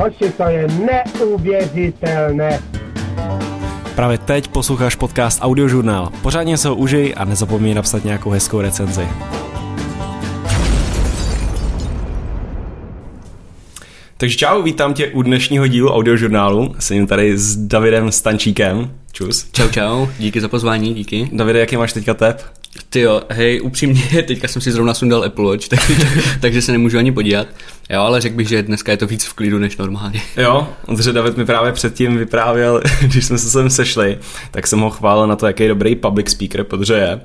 Hoši, to je neuvěřitelné. Právě teď posloucháš podcast Audiožurnál. Pořádně se ho užij a nezapomeň napsat nějakou hezkou recenzi. Takže čau, vítám tě u dnešního dílu audiožurnálu. Jsem tady s Davidem Stančíkem. Čus. Čau, čau, díky za pozvání, díky. Davide, jaký máš teďka tep? Ty jo, hej, upřímně, teďka jsem si zrovna sundal Apple Watch, tak, takže se nemůžu ani podívat. Jo, ale řekl bych, že dneska je to víc v klidu než normálně. Jo, protože David mi právě předtím vyprávěl, když jsme se sem sešli, tak jsem ho chválil na to, jaký dobrý public speaker, protože je.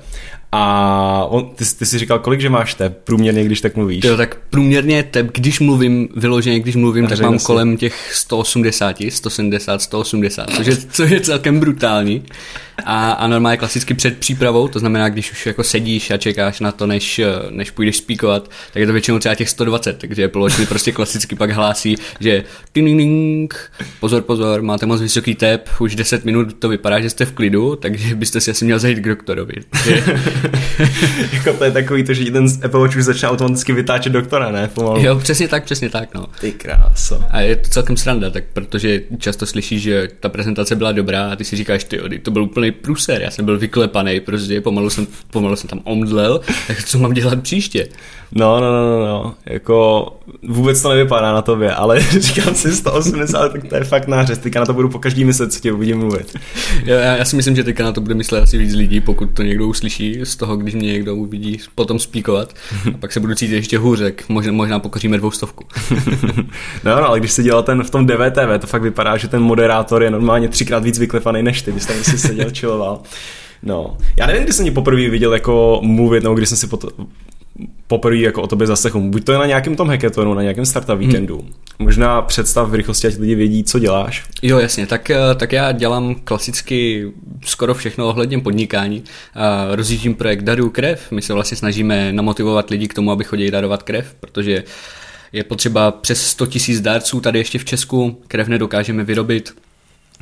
A on, ty, ty jsi říkal, kolik že máš tep průměrně, když tak mluvíš? Jo, tak průměrně tep, když mluvím, vyloženě, když mluvím, tak mám kolem těch 180, 170, 180, což je, což je celkem brutální. A, a normálně klasicky před přípravou, to znamená, když už jako sedíš a čekáš na to, než, než půjdeš spíkovat, tak je to většinou třeba těch 120, takže Apple prostě klasicky pak hlásí, že pozor, pozor, máte moc vysoký tep, už 10 minut to vypadá, že jste v klidu, takže byste si asi měl zajít k doktorovi. jako to je takový to, že ten Apple Watch už začne automaticky vytáčet doktora, ne? Pomalu. Jo, přesně tak, přesně tak, no. Ty kráso. A je to celkem sranda, tak protože často slyšíš, že ta prezentace byla dobrá a ty si říkáš, ty to byl úplný pruser, já jsem byl vyklepaný, prostě pomalu jsem, pomalu jsem tam omdlel, tak co mám dělat příště? No, no, no, no, no, jako vůbec to nevypadá na tobě, ale říkám si 180, tak to je fakt nářez, teďka na to budu po každý myslet, co tě uvidím mluvit. Já, já, si myslím, že teďka na to bude myslet asi víc lidí, pokud to někdo uslyší z toho, když mě někdo uvidí potom spíkovat a pak se budu cítit ještě hůře, možná, možná pokoříme dvoustovku. no, no, ale když se dělal ten v tom DVTV, to fakt vypadá, že ten moderátor je normálně třikrát víc vyklepaný než ty, když tam si seděl, čiloval. No, já nevím, kdy jsem mě poprvé viděl jako mluvit, nebo kdy jsem si pot, poprvé jako o tobě zaslechl. Buď to je na nějakém tom hackathonu, na nějakém startup hmm. víkendu. Hmm. Možná představ v rychlosti, ať lidi vědí, co děláš. Jo, jasně. Tak, eh, tak já dělám klasicky skoro všechno ohledně podnikání. Rozjíždím projekt Daru krev. My se vlastně snažíme namotivovat lidi k tomu, aby chodili darovat krev, protože je potřeba přes 100 000 dárců tady ještě v Česku. Krev nedokážeme vyrobit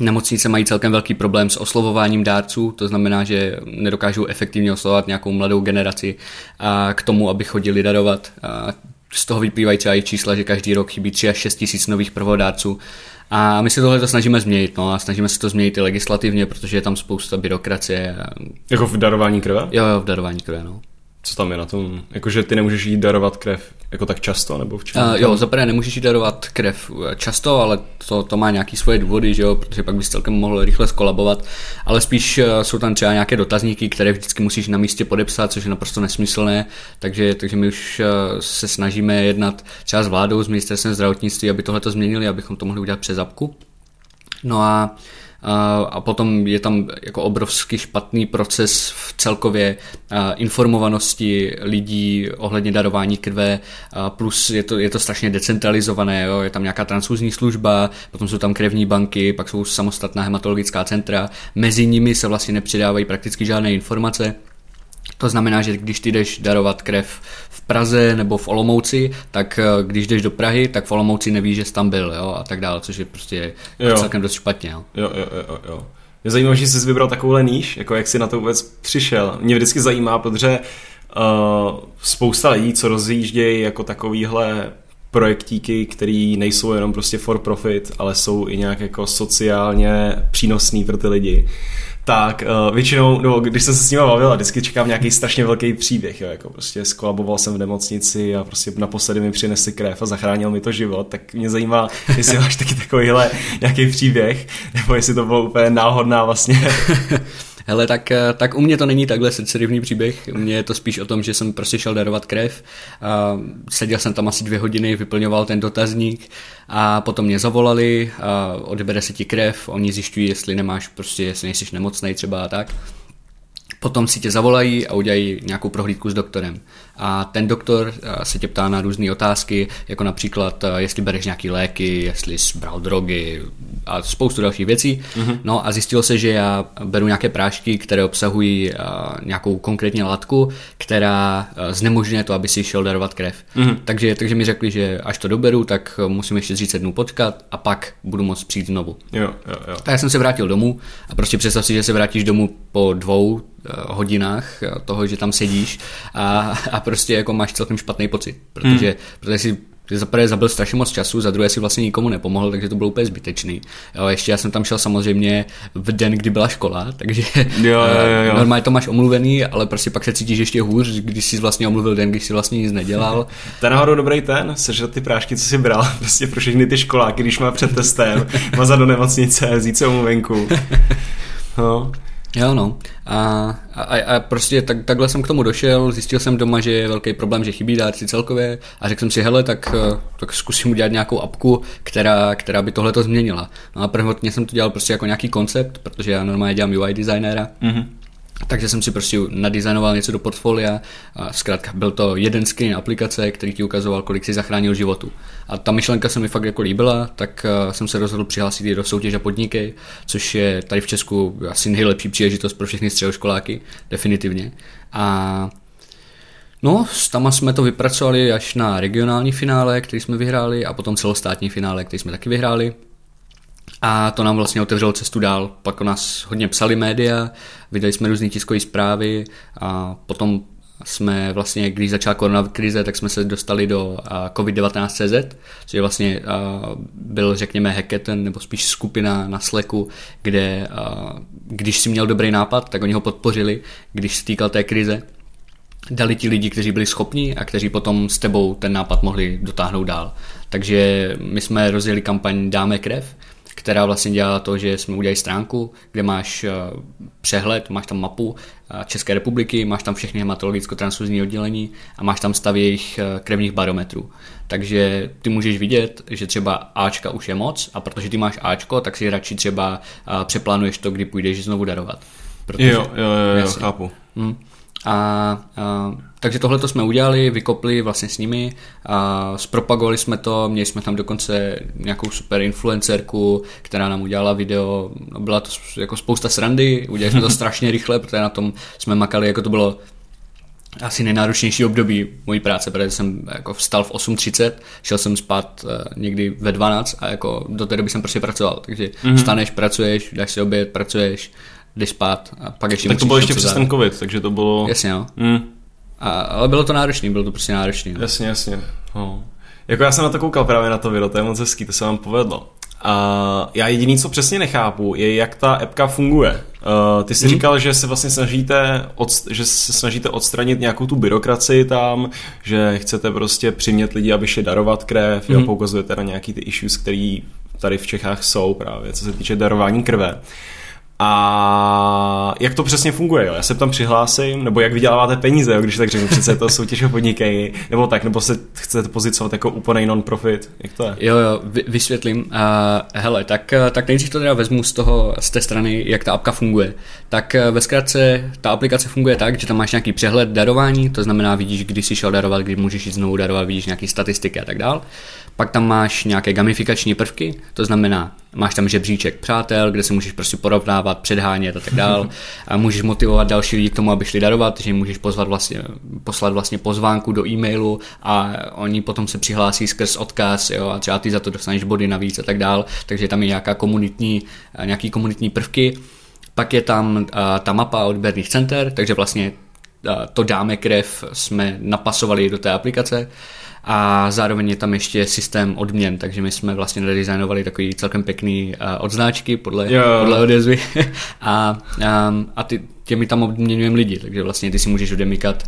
Nemocnice mají celkem velký problém s oslovováním dárců, to znamená, že nedokážou efektivně oslovovat nějakou mladou generaci a k tomu, aby chodili darovat. A z toho vyplývají třeba i čísla, že každý rok chybí 3 až 6 tisíc nových prvodárců. A my se tohle to snažíme změnit, no a snažíme se to změnit i legislativně, protože je tam spousta byrokracie. Jako v darování krve? Jo, jo, v darování krve, no co tam je na tom? Jakože ty nemůžeš jí darovat krev jako tak často, nebo v čem? Uh, jo, zaprvé nemůžeš jí darovat krev eh, často, ale to, to má nějaký svoje důvody, že jo, protože pak bys celkem mohl rychle skolabovat, ale spíš uh, jsou tam třeba nějaké dotazníky, které vždycky musíš na místě podepsat, což je naprosto nesmyslné, takže, takže my už uh, se snažíme jednat třeba s vládou, s ministerstvem zdravotnictví, aby tohle to změnili, abychom to mohli udělat přes apku. No a a potom je tam jako obrovský špatný proces v celkově informovanosti lidí ohledně darování krve, plus je to, je to strašně decentralizované, jo? je tam nějaká transfuzní služba, potom jsou tam krevní banky, pak jsou samostatná hematologická centra, mezi nimi se vlastně nepřidávají prakticky žádné informace, to znamená, že když ty jdeš darovat krev v Praze nebo v Olomouci, tak eh, když jdeš do Prahy, tak v Olomouci nevíš, že jsi tam byl jo, a tak dále, což je prostě jo. celkem dost špatně. Jo, jo, jo, jo. jo. Mě zajímá, že jsi vybral takovouhle níž, jako jak jsi na to vůbec přišel. Mě vždycky zajímá, protože uh, spousta lidí, co rozjíždějí jako takovýhle projektíky, který nejsou jenom prostě for profit, ale jsou i nějak jako sociálně přínosný pro ty lidi tak uh, většinou, no, když jsem se s ním bavil, a vždycky čekám nějaký strašně velký příběh, jo, jako prostě skolaboval jsem v nemocnici a prostě naposledy mi přinesli krev a zachránil mi to život, tak mě zajímá, jestli máš taky takovýhle nějaký příběh, nebo jestli to bylo úplně náhodná vlastně Hele, tak, eh, tak u mě to není takhle srdcerivný příběh, u mě je to spíš o tom, že jsem prostě šel darovat krev, a seděl jsem tam asi dvě hodiny, vyplňoval ten dotazník a potom mě zavolali, a odebere se ti krev, oni zjišťují, jestli nemáš prostě, jestli nejsi nemocný třeba a tak. Potom si tě zavolají a udělají nějakou prohlídku s doktorem. A ten doktor eh, se tě ptá na různé otázky, jako například, eh, jestli bereš nějaké léky, jestli jsi bral drogy a spoustu dalších věcí. Mm-hmm. No a zjistilo se, že já beru nějaké prášky, které obsahují eh, nějakou konkrétní látku, která znemožňuje to, aby si šel darovat krev. Mm-hmm. Takže, takže mi řekli, že až to doberu, tak musím ještě 30 dnů počkat a pak budu moct přijít znovu. Jo, jo, jo. A já jsem se vrátil domů a prostě představ si, že se vrátíš domů po dvou hodinách toho, že tam sedíš a, a prostě jako máš celkem špatný pocit, protože, hmm. protože si ty za prvé zabil strašně moc času, za druhé si vlastně nikomu nepomohl, takže to bylo úplně zbytečný. Jo, ještě já jsem tam šel samozřejmě v den, kdy byla škola, takže Jo, jo, jo, jo. normálně to máš omluvený, ale prostě pak se cítíš ještě hůř, když jsi vlastně omluvil den, když jsi vlastně nic nedělal. To je náhodou dobrý ten, sežrat ty prášky, co si bral, prostě pro všechny ty školáky, když má před testem, mazat do nemocnice, vzít se omluvenku. No. Jo, no. A, a, a prostě tak, takhle jsem k tomu došel, zjistil jsem doma, že je velký problém, že chybí dárci celkově a řekl jsem si, hele, tak, eh, tak zkusím udělat nějakou apku, která, která by tohle to změnila. No a prvotně jsem to dělal prostě jako nějaký koncept, protože já normálně dělám UI designera. Mm-hmm. Takže jsem si prostě nadizajnoval něco do portfolia a zkrátka byl to jeden screen aplikace, který ti ukazoval, kolik si zachránil životu. A ta myšlenka se mi fakt jako líbila, tak eh, jsem se rozhodl přihlásit i do soutěže podniky, což je tady v Česku asi nejlepší příležitost pro všechny středoškoláky, definitivně. A No, s tama jsme to vypracovali až na regionální finále, který jsme vyhráli, a potom celostátní finále, který jsme taky vyhráli. A to nám vlastně otevřelo cestu dál. Pak o nás hodně psali média, vydali jsme různé tiskové zprávy a potom jsme vlastně, když začala koronakrize, tak jsme se dostali do COVID-19.cz, což je vlastně byl, řekněme, hackathon, nebo spíš skupina na Slacku, kde když si měl dobrý nápad, tak oni ho podpořili, když se týkal té krize. Dali ti lidi, kteří byli schopni a kteří potom s tebou ten nápad mohli dotáhnout dál. Takže my jsme rozjeli kampaň Dáme krev, která vlastně dělá to, že jsme udělali stránku, kde máš přehled, máš tam mapu České republiky, máš tam všechny hematologicko-transfuzní oddělení a máš tam stav jejich krevních barometrů. Takže ty můžeš vidět, že třeba Ačka už je moc a protože ty máš Ačko, tak si radši třeba přeplánuješ to, kdy půjdeš znovu darovat. Protože, jo, jo, jo, jo chápu. Hmm. A, a takže tohle to jsme udělali, vykopli vlastně s nimi a zpropagovali jsme to, měli jsme tam dokonce nějakou super influencerku, která nám udělala video, no byla to jako spousta srandy, udělali jsme to strašně rychle, protože na tom jsme makali, jako to bylo asi nejnáročnější období mojí práce, protože jsem jako vstal v 8.30, šel jsem spát uh, někdy ve 12 a jako do té doby jsem prostě pracoval, takže mm-hmm. vstaneš, pracuješ, dáš si oběd, pracuješ, jdeš spát a pak ještě Tak to bylo ještě přes ten covid, takže to bylo... Jasně, no. Mm. A, ale bylo to náročný, bylo to prostě náročný. No. Jasně, jasně. No. Jako já jsem na to koukal právě na to video, to je moc hezký, to se vám povedlo. A já jediný, co přesně nechápu, je, jak ta appka funguje. Uh, ty jsi hmm. říkal, že se vlastně snažíte, od, že se snažíte odstranit nějakou tu byrokracii tam, že chcete prostě přimět lidi, aby šli darovat krev, hmm. jo, poukazujete na nějaký ty issues, které tady v Čechách jsou právě, co se týče darování krve. A jak to přesně funguje? Jo? Já se tam přihlásím, nebo jak vyděláváte peníze, jo? když tak řeknu, přece to soutěž o podnikej, nebo tak, nebo se chcete pozicovat jako úplný non-profit, jak to je? Jo, jo, vy, vysvětlím. Uh, hele, tak, tak nejdřív to teda vezmu z toho, z té strany, jak ta apka funguje. Tak ve zkratce, ta aplikace funguje tak, že tam máš nějaký přehled darování, to znamená, vidíš, kdy jsi šel darovat, kdy můžeš jít znovu darovat, vidíš nějaké statistiky a tak dál. Pak tam máš nějaké gamifikační prvky, to znamená, máš tam žebříček přátel, kde se můžeš prostě porovnávat, předhánět a tak dál. A můžeš motivovat další lidi k tomu, aby šli darovat, že můžeš pozvat vlastně, poslat vlastně pozvánku do e-mailu a oni potom se přihlásí skrz odkaz jo, a třeba ty za to dostaneš body navíc a tak dál. Takže tam je nějaká komunitní, nějaký komunitní prvky. Pak je tam uh, ta mapa odběrných center, takže vlastně uh, to dáme krev jsme napasovali do té aplikace a zároveň je tam ještě systém odměn, takže my jsme vlastně nadizajnovali takový celkem pěkný uh, odznáčky podle, jo. podle odezvy a, um, a ty, těmi tam odměňujeme lidi, takže vlastně ty si můžeš odemykat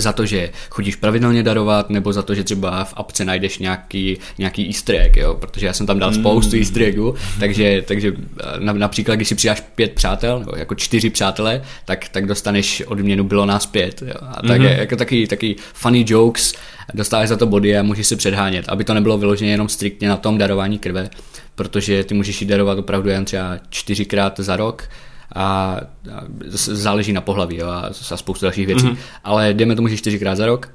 za to, že chodíš pravidelně darovat, nebo za to, že třeba v apce najdeš nějaký, nějaký easter egg, jo? protože já jsem tam dal mm. spoustu easter eggů, takže, takže například, když si přidáš pět přátel, nebo jako čtyři přátelé, tak, tak dostaneš odměnu bylo nás pět. Jo? A tak mm-hmm. je, jako taky, taky funny jokes, dostáváš za to body a můžeš si předhánět, aby to nebylo vyloženě jenom striktně na tom darování krve, protože ty můžeš ji darovat opravdu jen třeba čtyřikrát za rok, a, záleží na pohlaví jo, a, a spoustu dalších věcí. Mm-hmm. Ale jdeme tomu, že čtyřikrát za rok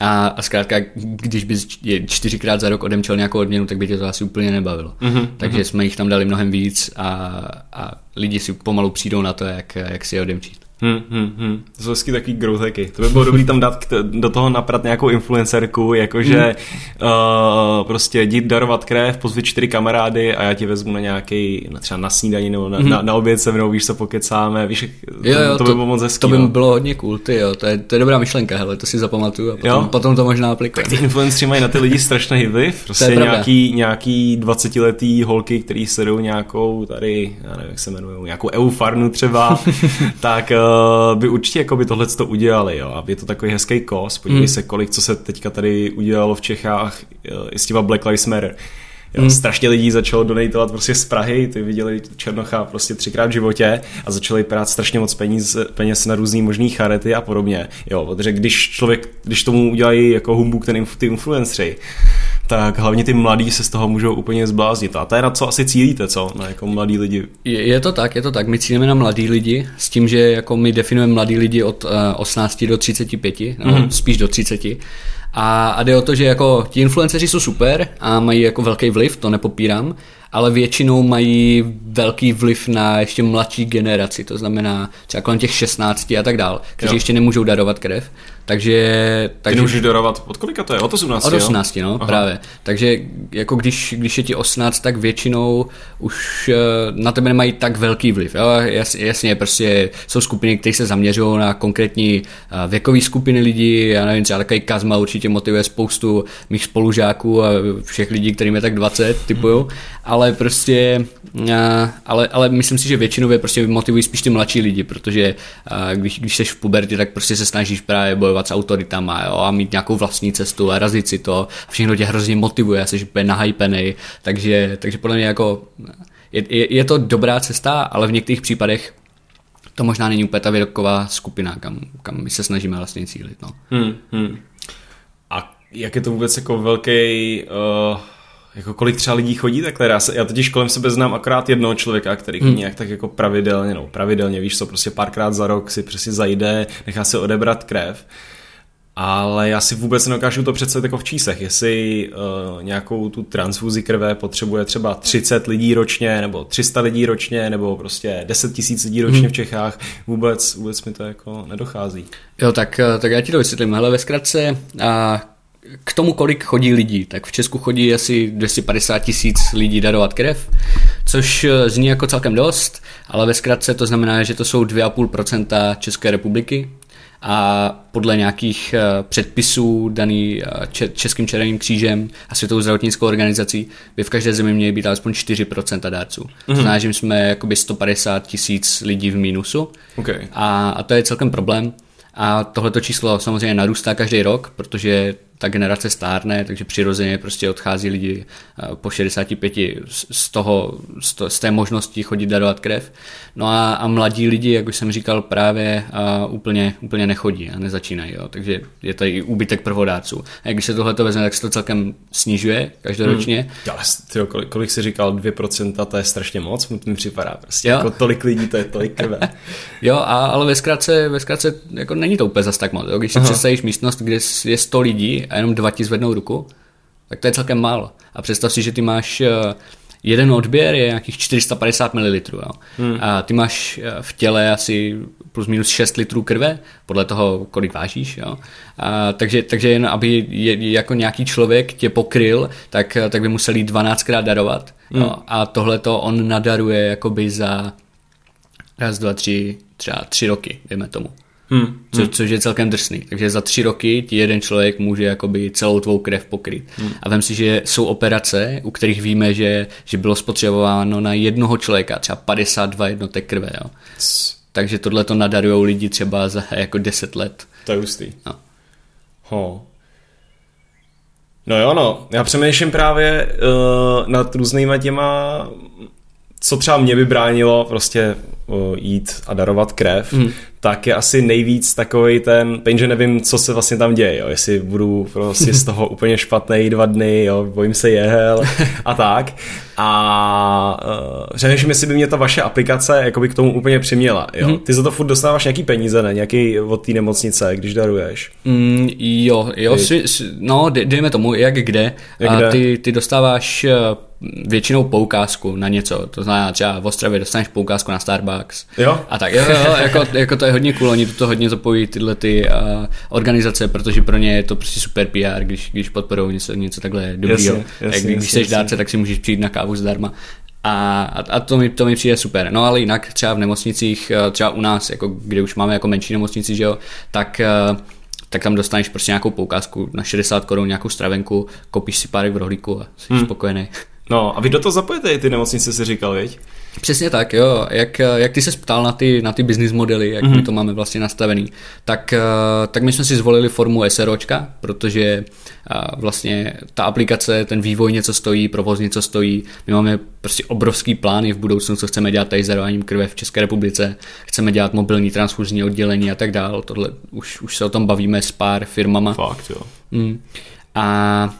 a, a zkrátka, když bys čtyřikrát za rok odemčel nějakou odměnu, tak by tě to asi úplně nebavilo. Mm-hmm. Takže mm-hmm. jsme jich tam dali mnohem víc a, a lidi si pomalu přijdou na to, jak, jak si je odemčít. Hmm, hmm, hmm. To jsou hezky takový growtheky. To by bylo dobrý tam dát do toho naprat nějakou influencerku, jakože hmm. uh, prostě jdi darovat krev, pozvi čtyři kamarády a já ti vezmu na nějaký, na třeba na snídaní nebo na, hmm. na, na oběd se mnou, víš, se pokecáme, víš, to, Jo, jo, to, by bylo moc hezký. To by no. bylo hodně cool, ty jo, to je, to je dobrá myšlenka, hele, to si zapamatuju a potom, Jo? potom to možná Tak aplikujeme. ty influenceri mají na ty lidi strašný vliv. Prostě nějaký, nějaký 20-letý holky, který sedou nějakou tady, já nevím, jak se jmenují, nějakou eufarnu třeba, tak uh, by určitě jako by tohle to udělali, jo. A je to takový hezký kos. Podívej Hmm. se, kolik, co se teďka tady udělalo v Čechách uh, i s těma Black Lives Matter. Jo, hmm. Strašně lidí začalo donatovat prostě z Prahy, ty viděli Černocha prostě třikrát v životě a začali prát strašně moc peníz, peněz na různý možný charity a podobně. Jo, protože když člověk, když tomu udělají jako humbuk ten, ty influenceri, tak hlavně ty mladí se z toho můžou úplně zbláznit. A to je na co asi cílíte, co? Na jako mladí lidi. Je, je to tak, je to tak. My cílíme na mladý lidi s tím, že jako my definujeme mladý lidi od uh, 18 do 35, no, mm-hmm. spíš do 30. A, a jde o to, že jako ti influenceři jsou super a mají jako velký vliv, to nepopírám, ale většinou mají velký vliv na ještě mladší generaci, to znamená třeba kolem těch 16 a tak dál, kteří Jo. ještě nemůžou darovat krev. Takže, Ty takže nemůžeš darovat, od kolika to je? Od 18, od jo? 18, no, Aha. právě. Takže jako když, když je ti 18, tak většinou už eh, na tebe nemají tak velký vliv. Jo? Jas, jasně, prostě jsou skupiny, které se zaměřují na konkrétní eh, věkové skupiny lidí. Já nevím, třeba takový Kazma určitě motivuje spoustu mých spolužáků a všech lidí, kterým je tak 20, typuju. Ale prostě, eh, ale, ale myslím si, že většinově prostě motivují spíš ty mladší lidi, protože když, když jsi v pubertě, tak prostě se snažíš právě bojovat s autoritama jo, a mít nějakou vlastní cestu a razit si to. Všechno tě hrozně motivuje, jsi úplně nahypenej, takže, takže podle mě jako je, je, je, to dobrá cesta, ale v některých případech to možná není úplně ta věková skupina, kam, kam my se snažíme vlastně cílit. No. Hmm, hmm. A jak je to vůbec jako velký, uh, jako kolik třeba lidí chodí takhle? Já, se, já totiž kolem sebe znám akorát jednoho člověka, který hmm. nějak tak jako pravidelně, no pravidelně, víš co, prostě párkrát za rok si prostě zajde, nechá se odebrat krev. Ale já si vůbec nedokážu to představit jako v číslech, jestli uh, nějakou tu transfuzi krve potřebuje třeba 30 lidí ročně, nebo 300 lidí ročně, nebo prostě 10 tisíc lidí ročně hmm. v Čechách, vůbec, vůbec mi to jako nedochází. Jo, tak, eh, tak já ti to vysvětlím. Hele, ve zkratce, a k tomu, kolik chodí lidí, tak v Česku chodí asi 250 tisíc lidí darovat krev, což eh, zní jako celkem dost, ale ve zkratce to znamená, že to jsou 2,5% České republiky a podle nějakých eh, předpisů daný eh, Če- Českým červeným křížem a Světovou zdravotnickou organizací by v každé zemi měly být alespoň 4% dárců. Mm-hmm. To znamená, že jsme jakoby 150 tisíc lidí v mínusu Okay. a, a to je celkem problém. A tohleto číslo samozřejmě narůstá každý rok, protože ta generace stárne, takže přirozeně prostě odchází lidi eh, po 65 z toho, z, to, z té možnosti chodit darovat krev. No a, a mladí lidi, jak už jsem říkal, právě a úplně, úplně nechodí a nezačínají. Jo. Takže je to i úbytek prvodáců. A když se tohle vezme, tak se to celkem snižuje každoročně. Hmm. Ale tyjo, kolik, kolik jsi říkal, 2%, to je strašně moc, mi připadá prostě. Jo. Jako tolik lidí, to je tolik krve. Jo, a, ale ve zkratce, ve zkratce jako není to úplně zas tak moc. Jo? Když si Aha. představíš místnost, kde je 100 lidí a jenom dva ti zvednou ruku, tak to je celkem málo. A představ si, že ty máš eh, jeden odběr je nějakých 450 ml. Jo? Hmm. A ty máš eh, v těle asi plus minus 6 litrů krve, podle toho, kolik vážíš. Jo? A, takže, takže jen aby je, jako nějaký člověk tě pokryl, tak, eh, tak by musel jít 12krát darovat. Hmm. Jo? A tohle to on nadaruje jakoby za raz, dva, tři, třeba tři roky, dejme tomu. Hmm. Co, což je celkem drsný. Takže za tři roky ti jeden člověk může jakoby celou tvou krev pokryt. Hmm. A vem si, že jsou operace, u kterých víme, že, že bylo spotřebováno na jednoho člověka třeba 52 jednotek krve. Jo. Takže tohle to nadarujou lidi třeba za jako 10 let. To je hustý. No. Ho. No jo, no. Já přemýšlím právě uh, nad různýma těma, co třeba mě by bránilo prostě jít a darovat krev, mm. tak je asi nejvíc takový ten, že nevím, co se vlastně tam děje, jo. jestli budu prostě z toho úplně špatný dva dny, jo, bojím se jehel a tak. A uh, přemýšlím, jestli by mě ta vaše aplikace jakoby k tomu úplně přiměla. Jo. Mm. Ty za to furt dostáváš nějaký peníze, ne? Nějaký od té nemocnice, když daruješ. Mm, jo, jo, Ty- svi, s- no, dej- dejme tomu, jak kde. Jak a kde? Ty, ty dostáváš eh, většinou poukázku na něco, to znamená třeba v Ostravě dostaneš poukázku na Starbucks. Jo? A tak, jo, jo, jako, jako to je hodně cool, oni to hodně zapojí tyhle ty uh, organizace, protože pro ně je to prostě super PR, když, když podporují něco, něco takhle dobrýho. Jasně, jasně, když jasně, jsi jasně. dárce, tak si můžeš přijít na kávu zdarma. A, a, a to, mi, to mi přijde super. No ale jinak třeba v nemocnicích, eh, třeba u nás, jako, kde už máme jako menší nemocnici, že jo, tak, eh, tak tam dostaneš prostě nějakou poukázku na 60 korun, nějakou stravenku, kopíš si párek v rohlíku a jsi hmm. spokojený. No a vy do toho zapojete i ty nemocnice, si říkal, viď? Přesně tak, jo. Jak, jak ty se ptal na ty, na ty business modely, jak mm-hmm. my to máme vlastně nastavený, tak, eh, tak my jsme si zvolili formu SROčka, protože eh, vlastně ta aplikace, ten vývoj něco stojí, provoz něco stojí. My máme prostě obrovský plány v budoucnu, co chceme dělat tady s darováním krve v České republice. Chceme dělat mobilní transfuzní oddělení a tak dál. Tohle už, už se o tom bavíme s pár firmama. Fakt, jo. Mm. A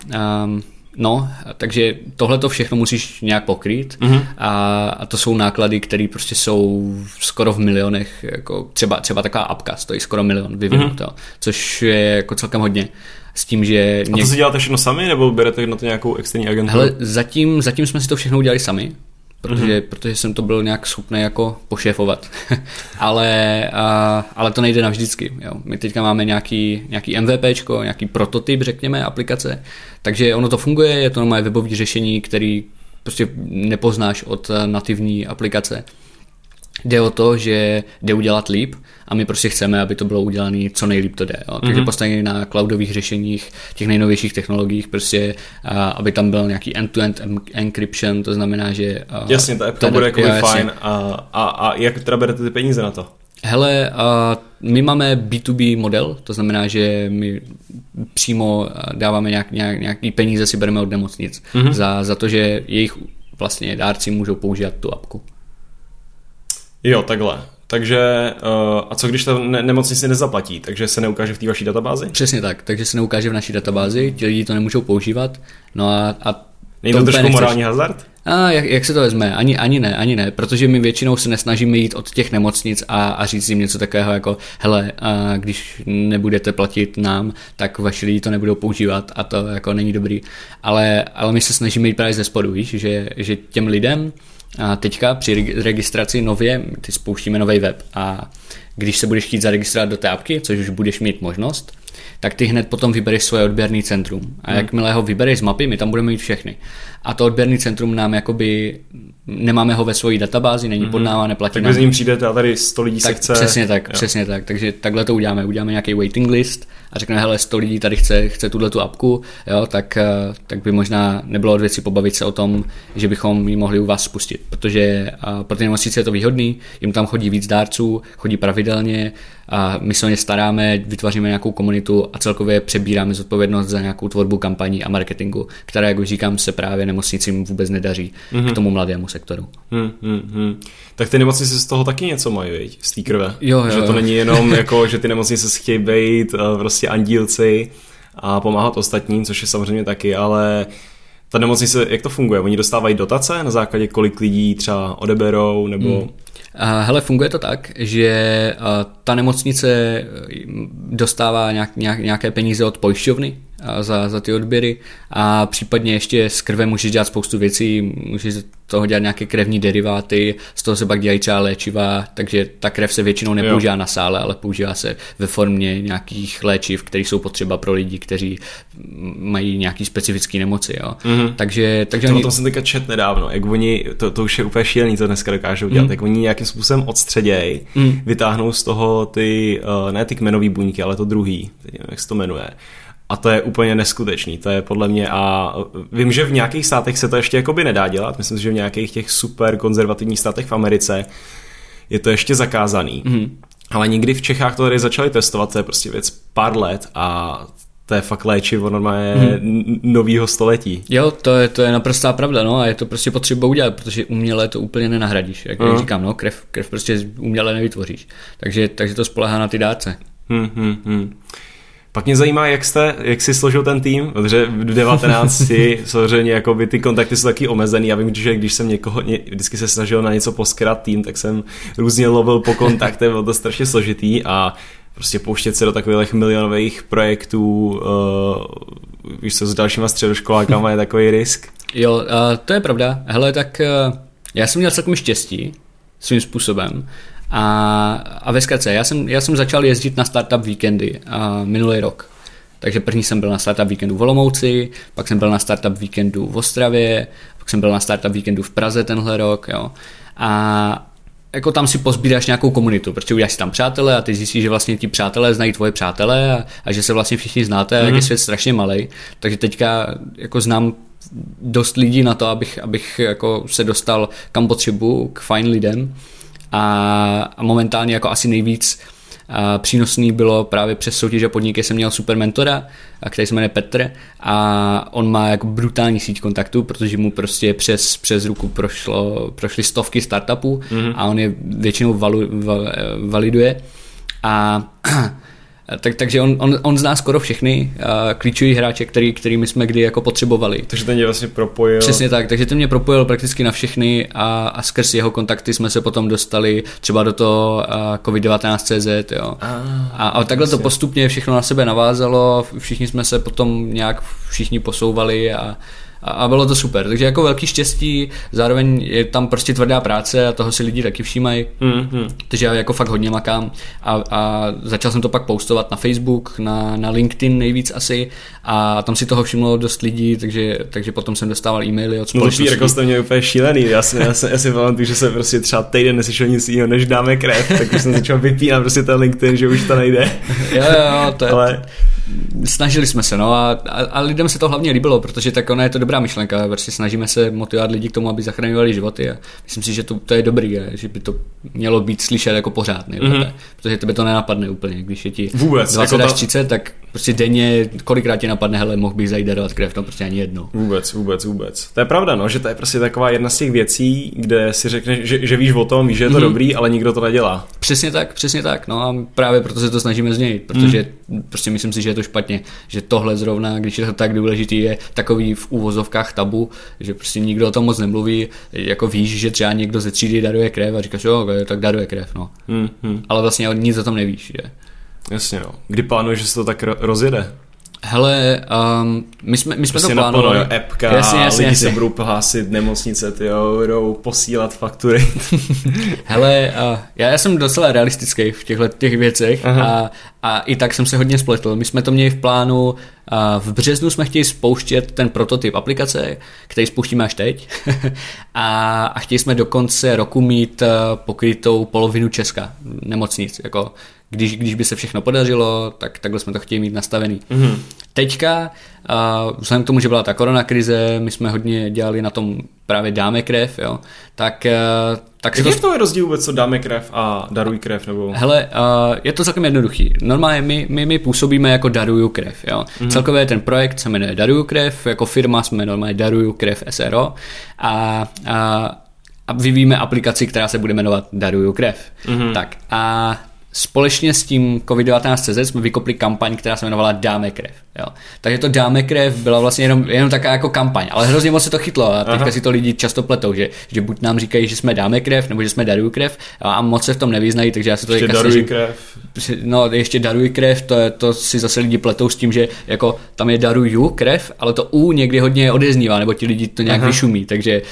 um, No, takže tohle to všechno musíš nějak pokrýt mm-hmm. a, a to jsou náklady, které prostě jsou skoro v milionech, jako třeba, třeba taková apka stojí skoro milion vyvinout, mm-hmm. což je jako celkem hodně. S tím, že... A to si děláte všechno sami, nebo berete na to nějakou externí agenturu? Hele, zatím, zatím jsme si to všechno udělali sami, protože, mm-hmm. protože jsem to byl nějak schopný jako pošéfovat. ale, a, ale to nejde navždycky. Jo. My teďka máme nějaký, nějaký MVPčko, nějaký prototyp, řekněme, aplikace, takže ono to funguje, je to moje webové řešení, který prostě nepoznáš od nativní aplikace. Jde o to, že jde udělat líp a my prostě chceme, aby to bylo udělané co nejlíp to jde. Jo. Takže mm-hmm. postavení na cloudových řešeních, těch nejnovějších technologiích, prostě, a, aby tam byl nějaký end-to-end encryption, to znamená, že... A, jasně, to, to bude jako fajn. A, a, a jak teda berete ty peníze na to? Hele, a my máme B2B model, to znamená, že my přímo dáváme nějak, nějak, nějaký peníze, si bereme od nemocnic mm-hmm. za, za to, že jejich vlastně dárci můžou používat tu apku. Jo, takhle. Takže, uh, a co když ta ne- nemocnice nezaplatí, takže se neukáže v té vaší databázi? Přesně tak, takže se neukáže v naší databázi, ti lidi to nemůžou používat, no a, a Není to, to trošku morální hazard? A jak, jak se to vezme? Ani, ani ne, ani ne, protože my většinou se nesnažíme jít od těch nemocnic a, a říct jim něco takového jako hele, a když nebudete platit nám, tak vaši lidi to nebudou používat a to jako není dobrý. Ale, ale my se snažíme jít právě ze spodu, víš, že, že těm lidem a teďka při registraci nově, ty spouštíme nový web a když se budeš chtít zaregistrovat do té apky, což už budeš mít možnost, tak ty hned potom vybereš svoje odběrný centrum. A hmm. jakmile ho vybereš z mapy, my tam budeme mít všechny. A to odběrný centrum nám jakoby nemáme ho ve své databázi, není pod náma, neplatí tak nám. Tak ním přijdete a tady 100 lidí tak se chce. Přesně tak, jo. přesně tak. Takže takhle to uděláme. Uděláme nějaký waiting list a řekneme, hele, 100 lidí tady chce, chce tuhle tu apku, jo, tak, eh, tak by možná nebylo od věci pobavit se o tom, že bychom ji mohli u vás spustit, protože pro ty nemocnice je to výhodný, jim tam chodí víc dárců, chodí pravidelně, a my se o ně staráme, vytváříme nějakou komunitu a celkově přebíráme zodpovědnost za nějakou tvorbu kampaní a marketingu, která, jak už říkám, se právě nemocnicím vůbec nedaří mm-hmm. k tomu mladému sektoru. Hmm, hmm, hmm. Tak ty nemocnice z toho taky něco mají, viď? z té krve. Jo, jo, že to jo. není jenom jako, že ty nemocnice se chtějí být prostě andílci a pomáhat ostatním, což je samozřejmě taky, ale ta nemocnice, jak to funguje? Oni dostávají dotace na základě kolik lidí třeba odeberou, nebo... Hmm. Hele, funguje to tak, že ta nemocnice dostává nějak, nějak, nějaké peníze od pojišťovny za, za ty odběry a případně ještě s krve můžeš dělat spoustu věcí, můžeš z toho dělat nějaké krevní deriváty, z toho se pak dělají třeba léčiva, takže ta krev se většinou nepoužívá jo. na sále, ale používá se ve formě nějakých léčiv, které jsou potřeba pro lidi, kteří mají nějaký specifické nemoci. Jo. Mm-hmm. Takže, takže to, oni... to jsem teďka čet nedávno, jak oni, to, to už je úplně šílený, co dneska dokážou dělat, mm. jak oni nějakým způsobem odstředějí, mm. vytáhnou z toho ty, uh, ne ty kmenové buňky, ale to druhý, jak se to jmenuje, a to je úplně neskutečný, to je podle mě a vím, že v nějakých státech se to ještě jakoby nedá dělat, myslím si, že v nějakých těch super konzervativních státech v Americe je to ještě zakázaný. Mm. Ale nikdy v Čechách to tady začali testovat, to je prostě věc pár let a to je fakt léčivo normálně hmm. novýho století. Jo, to je, to je naprostá pravda, no a je to prostě potřeba udělat, protože uměle to úplně nenahradíš, jak hmm. říkám, no, krev, krev prostě uměle nevytvoříš, takže, takže to spolehá na ty dárce. Hmm, hmm, hmm. Pak mě zajímá, jak, jste, jak jsi složil ten tým, protože v 19 samozřejmě jako by ty kontakty jsou taky omezený. Já vím, že když jsem někoho, ně, vždycky se snažil na něco poskrat tým, tak jsem různě lovil po kontaktech, bylo to strašně složitý a prostě pouštět se do takových milionových projektů, uh, víš co, s dalšíma středoškolákama je takový risk. Jo, uh, to je pravda. Hele, tak uh, já jsem měl celkem štěstí svým způsobem. A, a ve zkratce, já jsem, já jsem začal jezdit na startup víkendy uh, minulý rok. Takže první jsem byl na startup víkendu v Olomouci, pak jsem byl na startup víkendu v Ostravě, pak jsem byl na startup víkendu v Praze tenhle rok, jo. A jako tam si pozbíráš nějakou komunitu, protože uděláš si tam přátelé a ty zjistíš, že vlastně ti přátelé znají tvoje přátelé a, a že se vlastně všichni znáte mm-hmm. a jak je mhm. svět strašně malý. Takže teďka jako znám dost lidí na to, abych, abych jako se dostal kam potřebuji k fajn lidem a, a momentálně jako asi nejvíc a přínosný bylo právě přes soutěže podniky jsem měl super mentora, který se jmenuje Petr a on má jako brutální síť kontaktů, protože mu prostě přes, přes ruku prošlo, prošly stovky startupů mm-hmm. a on je většinou valu, val, validuje a tak, takže on, on, on zná skoro všechny uh, klíčový hráče, který, kterými jsme kdy jako potřebovali. Takže ten mě vlastně propojil. Přesně tak, takže ten mě propojil prakticky na všechny a, a skrz jeho kontakty jsme se potom dostali třeba do toho uh, COVID-19.cz, jo. Ah, a, a takhle vlastně. to postupně všechno na sebe navázalo, všichni jsme se potom nějak všichni posouvali a, a bylo to super. Takže jako velký štěstí, zároveň je tam prostě tvrdá práce a toho si lidi taky všímají. Mm-hmm. Takže já jako fakt hodně makám a, a začal jsem to pak postovat na Facebook, na, na LinkedIn nejvíc asi a tam si toho všimlo dost lidí, takže, takže potom jsem dostával e-maily od společnosti. No to jako jste mě úplně šílený, já si, já si, já si pamatuju, že jsem prostě třeba týden neslyšel nic jiného, než dáme krev, tak už jsem začal vypínat prostě ten LinkedIn, že už to nejde. jo, jo, to je, Ale snažili jsme se, no a, a, a lidem se to hlavně líbilo, protože tak ona je to dobrá myšlenka, prostě snažíme se motivovat lidi k tomu, aby zachraňovali životy a myslím si, že to, to je dobrý, že by to mělo být slyšet jako pořád, mm-hmm. protože tebe to nenapadne úplně, když je ti Vůbec, 20 jako až 30, tak prostě denně kolikrát ti napadne, hele, mohl bych zajít darovat krev, no prostě ani jedno. Vůbec, vůbec, vůbec. To je pravda, no, že to je prostě taková jedna z těch věcí, kde si řekneš, že, že víš o tom, víš, že je to mm-hmm. dobrý, ale nikdo to nedělá. Přesně tak, přesně tak, no a právě proto se to snažíme změnit, protože mm. prostě myslím si, že je to špatně, že tohle zrovna, když je to tak důležitý, je takový v úvozovkách tabu, že prostě nikdo o tom moc nemluví, jako víš, že třeba někdo ze třídy daruje krev a říkáš, jo, tak daruje krev, no. Mm, mm. Ale vlastně nic o tom nevíš, že? Jasně, no. Kdy plánuješ, že se to tak rozjede? Hele, um, my jsme, my jsme prostě to plánovali. Naplno, appka, jasně, jasně, lidi jasně. se budou hlásit nemocnice, ty budou posílat faktury. Hele, uh, já, já jsem docela realistický v těchto těch věcech a, a i tak jsem se hodně spletl. My jsme to měli v plánu, uh, v březnu jsme chtěli spouštět ten prototyp aplikace, který spouštíme až teď a, a chtěli jsme do konce roku mít uh, pokrytou polovinu Česka nemocnic, jako když, když by se všechno podařilo, tak takhle jsme to chtěli mít nastavený. Mm-hmm. Teďka, uh, vzhledem k tomu, že byla ta korona krize, my jsme hodně dělali na tom právě dáme krev, jo, tak... Uh, tak Jaký to... je to rozdíl vůbec, co dáme krev a daruj krev? Nebo... Hele, uh, je to celkem jednoduchý. Normálně my, my, my působíme jako daruju krev, jo. Mm-hmm. Celkově ten projekt se jmenuje Daruju krev, jako firma jsme normálně Daruju krev SRO a, a a vyvíjíme aplikaci, která se bude jmenovat Daruju krev. Mm-hmm. Tak a společně s tím COVID-19 CZ jsme vykopli kampaň, která se jmenovala Dáme krev. Jo. Takže to Dáme krev byla vlastně jenom, jenom taková jako kampaň, ale hrozně moc se to chytlo a teďka Aha. si to lidi často pletou, že, že buď nám říkají, že jsme Dáme krev, nebo že jsme Daruju krev a moc se v tom nevyznají, takže já se to ještě daruji snažím, krev. No, ještě Daruji krev, to, je, to si zase lidi pletou s tím, že jako tam je Daruju krev, ale to U někdy hodně odeznívá, nebo ti lidi to nějak Aha. vyšumí, takže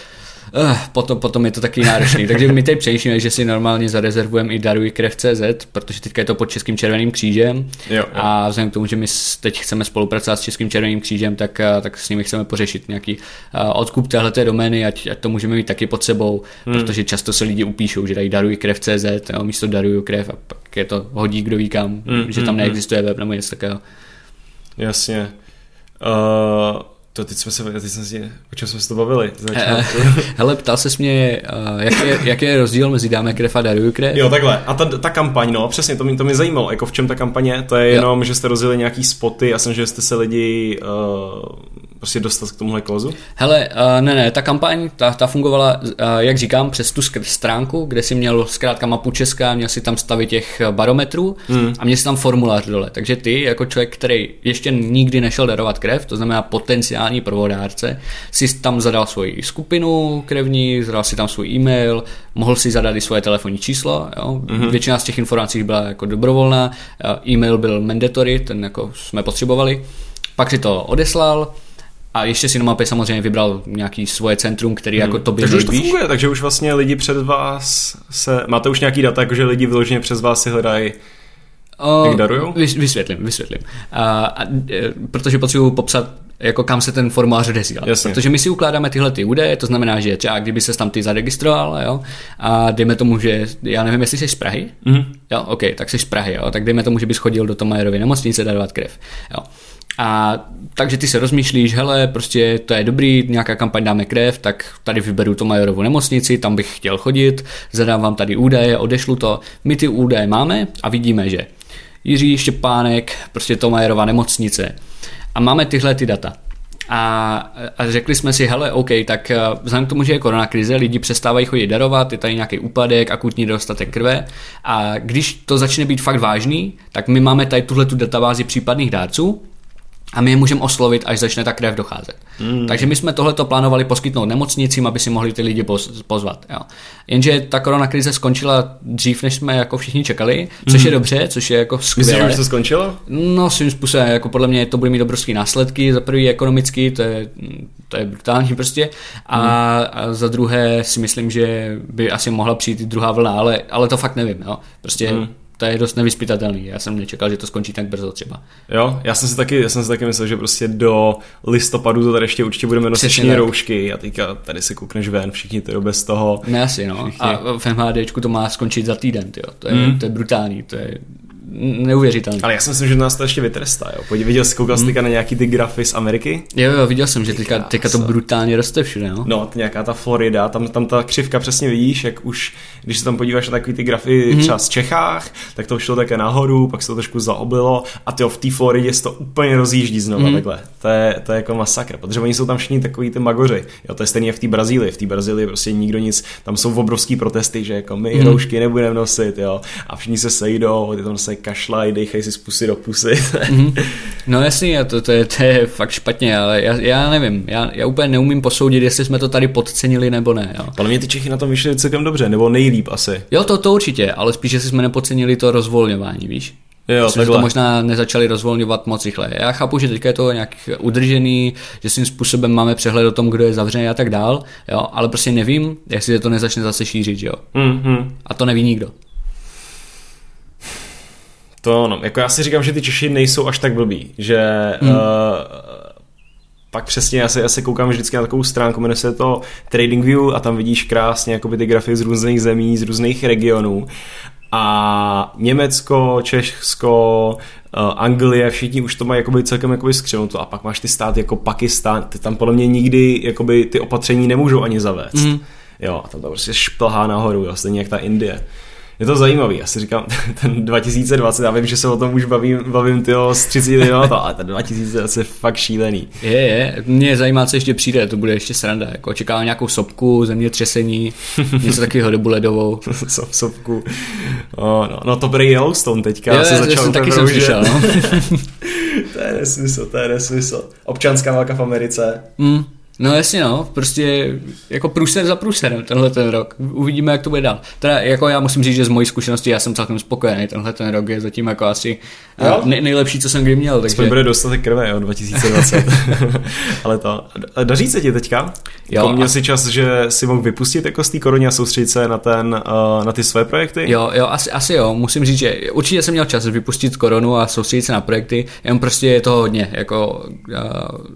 uh, potom, potom je to taky náročný. Takže my teď přemýšlíme, že si normálně zarezervujeme i Daruj krev CZ, protože teďka je to pod Českým červeným křížem jo, jo. a vzhledem k tomu, že my teď chceme spolupracovat s Českým červeným křížem, tak, eh, tak s nimi chceme pořešit nějaký uh, odkup téhle domény, ať, ať to můžeme mít taky pod sebou, hmm. protože často se lidi upíšou, že dají Daruj krev CZ, jo, místo Daruju krev a pak je to hodí kdo ví kam, hmm, že tam hmm, neexistuje web nebo něco takového. Jasně. Uh to teď jsme se, teď jsme si, o čem jsme se to bavili? Hele, ptal se mě, uh, jak, je, jak je rozdíl mezi dáme krev a daruju krev? Jo, takhle. A ta, ta kampaň, no, přesně, to mě, to mě zajímalo, jako v čem ta kampaně, to je jenom, jo. že jste rozjeli nějaký spoty a jsem, že jste se lidi uh, prostě dostat k tomuhle klozu? Hele, uh, ne, ne, ta kampaň, ta, ta fungovala, uh, jak říkám, přes tu stránku, kde si měl zkrátka mapu Česka, měl si tam stavit těch barometrů hmm. a měl si tam formulář dole. Takže ty, jako člověk, který ještě nikdy nešel darovat krev, to znamená potenciální prvodárce, si tam zadal svoji skupinu krevní, zadal si tam svůj e-mail, mohl si zadat i svoje telefonní číslo. Jo. Hmm. Většina z těch informací byla jako dobrovolná, e-mail byl mandatory, ten jako jsme potřebovali. Pak si to odeslal, A ještě si na mapě samozřejmě vybral nějaký svoje centrum, který jako to Takže už to funguje, takže už vlastně lidi před vás se... Máte už nějaký data, jakože lidi vyloženě přes vás si hledají Jak darujou? Vysvětlím, vysvětlím. A, a, e, protože potřebuji popsat, jako kam se ten formulář odesílá. Jasně. Protože my si ukládáme tyhle ty údaje, to znamená, že třeba kdyby se tam ty zaregistroval, jo, a dejme tomu, že já nevím, jestli jsi z Prahy, Mhm. jo, OK, tak jsi z Prahy, jo, tak dejme tomu, že bys chodil do Tomajerovy nemocnice darovat krev, jo. A takže ty se rozmýšlíš, hele, prostě to je dobrý, nějaká kampaň dáme krev, tak tady vyberu Tomajorovu nemocnici, tam bych chtěl chodit, zadám vám tady údaje, odešlu to. My ty údaje máme a vidíme, že Jiří Štěpánek, prostě Tomajerova nemocnice. A máme tyhle ty data. A, a řekli jsme si, hele, OK, tak eh, vzhledem k tomu, že je korona krize, lidi přestávají chodit darovat, je tady nějaký úpadek, akutní dostatek krve a když to začne být fakt vážný, tak my máme tady tuhle tu databázi případných dárců a my je můžeme oslovit, až začne ta krev docházet. Mm. Takže my jsme tohleto plánovali poskytnout nemocnicím, aby si mohli ty lidi poz, pozvat. Jo. Jenže ta korona krize skončila dřív, než jsme jako všichni čekali, což je dobře, což je jako skvělé. že už to skončilo? No, svým způsobem, jako podle mě to bude mít obrovský následky, za prvý ekonomický, to je, to je brutální prostě, a, a za druhé si myslím, že by asi mohla přijít i druhá vlna, ale, ale to fakt nevím, jo. Prostě Hmm. To je dost nevyspytatelný, já jsem nečekal, že to skončí tak brzo třeba. Jo, já jsem si taky, já jsem si taky myslel, že prostě do listopadu to tady ještě určitě budeme nosit všichni tak. roušky a teďka tady si koukneš ven, všichni to bez toho. Ne asi, no. Všichni. A v MHDčku to má skončit za týden, tyjo. To, je, mm. to je brutální, to je neuvěřitelný. Ale já si myslím, že nás to ještě vytrestá, jo. Podívej, viděl jsi, koukal jsi teďka na nějaký ty grafy z Ameriky? Jo, jo, viděl jsem, že teďka, teďka to brutálně roste všude, no. No, t- nějaká ta Florida, tam, tam ta křivka přesně vidíš, jak už, když se tam podíváš na takový ty grafy mm-hmm. třeba z Čechách, tak to šlo také nahoru, pak se to trošku zaoblilo a ty v té Floridě se to úplně rozjíždí znova mm-hmm. takhle. To je, to je jako masakr, protože oni jsou tam všichni takový ty magoři. Jo, to je stejně v té Brazílii. V té Brazílii prostě nikdo nic, tam jsou obrovský protesty, že jako my mm-hmm. roušky nebudeme nosit, jo. A všichni se sejdou, ty tam se kašlají, dejchají si z pusy do pusy. Mm-hmm. No jasný, a to, to, je, to je fakt špatně, ale já, já nevím, já, já úplně neumím posoudit, jestli jsme to tady podcenili nebo ne, jo. Podle mě ty Čechy na tom vyšly celkem dobře, nebo nejlíp asi. Jo, to, to určitě, ale spíš, jestli jsme nepodcenili to rozvolňování, víš? Jo, Myslím, že to možná nezačali rozvolňovat moc rychle. Já chápu, že teďka je to nějak udržený, že svým způsobem máme přehled o tom, kdo je zavřený a tak dál, jo, ale prostě nevím, jestli se to nezačne zase šířit, jo. Mm-hmm. A to neví nikdo. To no, jako já si říkám, že ty Češi nejsou až tak blbí, že hmm. uh, pak přesně, já se, já se koukám vždycky na takovou stránku, jmenuje se to TradingView a tam vidíš krásně jakoby ty grafy z různých zemí, z různých regionů a Německo, Česko, uh, Anglie, všichni už to mají jakoby celkem jakoby skřivnuto a pak máš ty státy jako Pakistán, ty tam podle mě nikdy jakoby ty opatření nemůžou ani zavést. Mm. Jo, a tam to prostě šplhá nahoru, jo, stejně jak ta Indie. Je to zajímavý, já si říkám, ten 2020, já vím, že se o tom už bavím, bavím tyjo, z 30 let, ale ten 2020 je fakt šílený. Je, je. Mě zajímá, co ještě přijde, to bude ještě sranda. Jako očekávám nějakou sopku, zemětřesení, něco takového dobu ledovou. Sop, sopku. Oh, no, no to bude Yellowstone teďka, Jo, se já začal jsem taky jsem slyšel, no. to je nesmysl, to je nesmysl. Občanská válka v Americe. Mm. No jasně no, prostě jako průser za průserem tenhle ten rok. Uvidíme, jak to bude dál. Teda jako já musím říct, že z mojí zkušenosti já jsem celkem spokojený. Tenhle ten rok je zatím jako asi Jo? nej, nejlepší, co jsem kdy měl. Takže... Takže... bude dostatek krve, jo, 2020. Ale to, a daří se ti teďka? Jo, jako měl a- jsi čas, že si mohl vypustit jako z té koroně a soustředit se na, ten, uh, na ty své projekty? Jo, jo, asi, asi jo, musím říct, že určitě jsem měl čas vypustit koronu a soustředit se na projekty, jenom prostě je toho hodně, jako uh,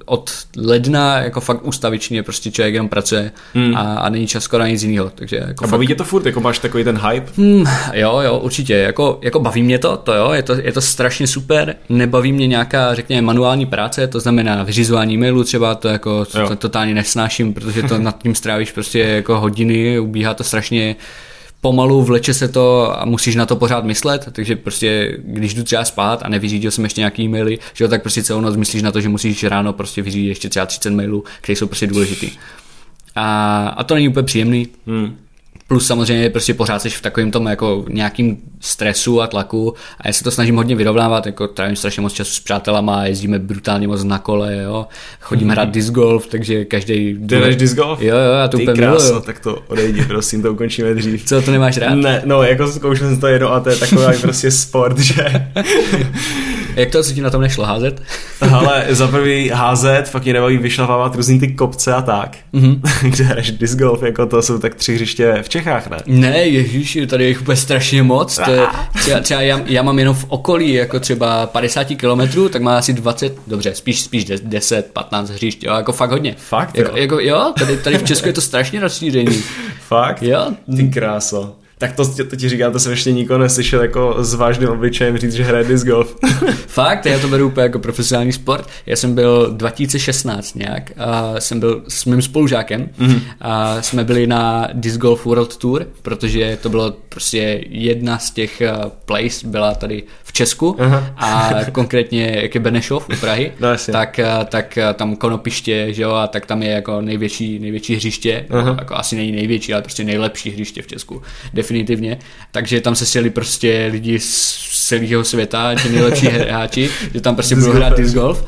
od ledna jako fakt ustavičně prostě člověk jenom pracuje hmm. a, a není čas skoro na nic jiného, takže jako A fakt, baví tě to furt, jako máš takový ten hype? Hmm, jo, jo, určitě. Jako, jako baví mě to, to jo, je to, je to strašně super. Nebaví mě nějaká, řekněme, manuální práce, to znamená vyřizování mailů třeba, to jako Jo. to totálně nesnáším, protože to nad tím strávíš prostě jako hodiny, ubíhá to strašně pomalu, vleče se to a musíš na to pořád myslet, takže prostě když jdu třeba spát a nevyřídil jsem ještě nějaký maily, že jo, tak prostě celou noc myslíš na to, že musíš ráno prostě vyřídit ještě třeba 30 mailů, které jsou prostě důležitý. A, a to není úplně příjemný, Hmm. Plus samozřejmě prostě pořád jsi v takovém tom jako nějakým stresu a tlaku a já se to snažím hodně vyrovnávat, jako trávím strašně moc času s přátelama, jezdíme brutálně moc na kole, jo, chodíme hrát disc golf, takže každý... Ty jdeš disc golf? Jo, jo, já to Ty úplně miluju. tak to odejdi, prosím, to ukončíme dřív. Co, to nemáš rád? Ne, no, jako zkoušel jsem to jedno a to je takový prostě sport, že Jak to, co ti na tom nešlo, házet? Ale za prvý házet, fakt mě nebaví vyšlavávat různý ty kopce a tak. Mm-hmm. Kde hraješ disc golf, jako to jsou tak tři hřiště v Čechách, ne? Ne, ježíš, tady je jich úplně strašně moc. To je, třeba, třeba já, já, mám jenom v okolí jako třeba 50 kilometrů, tak má asi 20, dobře, spíš, spíš 10, 15 hřišť, jo, jako fakt hodně. Fakt, jo? Jako, jako, jo, tady, tady v Česku je to strašně rozšíření. fakt? Jo. Ty kráso. Tak to, to ti říkám, to jsem ještě nikoho neslyšel jako s vážným obličejem říct, že hraje disc golf. Fakt, já to beru úplně jako profesionální sport. Já jsem byl 2016 nějak, a jsem byl s mým spolužákem mm-hmm. a jsme byli na disc golf world tour, protože to bylo prostě jedna z těch uh, place, byla tady v Česku Aha. a konkrétně jak je Benešov u Prahy, no, tak, uh, tak uh, tam Konopiště, že jo, a tak tam je jako největší, největší hřiště, Aha. jako asi není největší, ale prostě nejlepší hřiště v Česku definitivně. Takže tam se sjeli prostě lidi z celého světa, ti nejlepší hráči, že tam prostě budou hrát disc golf.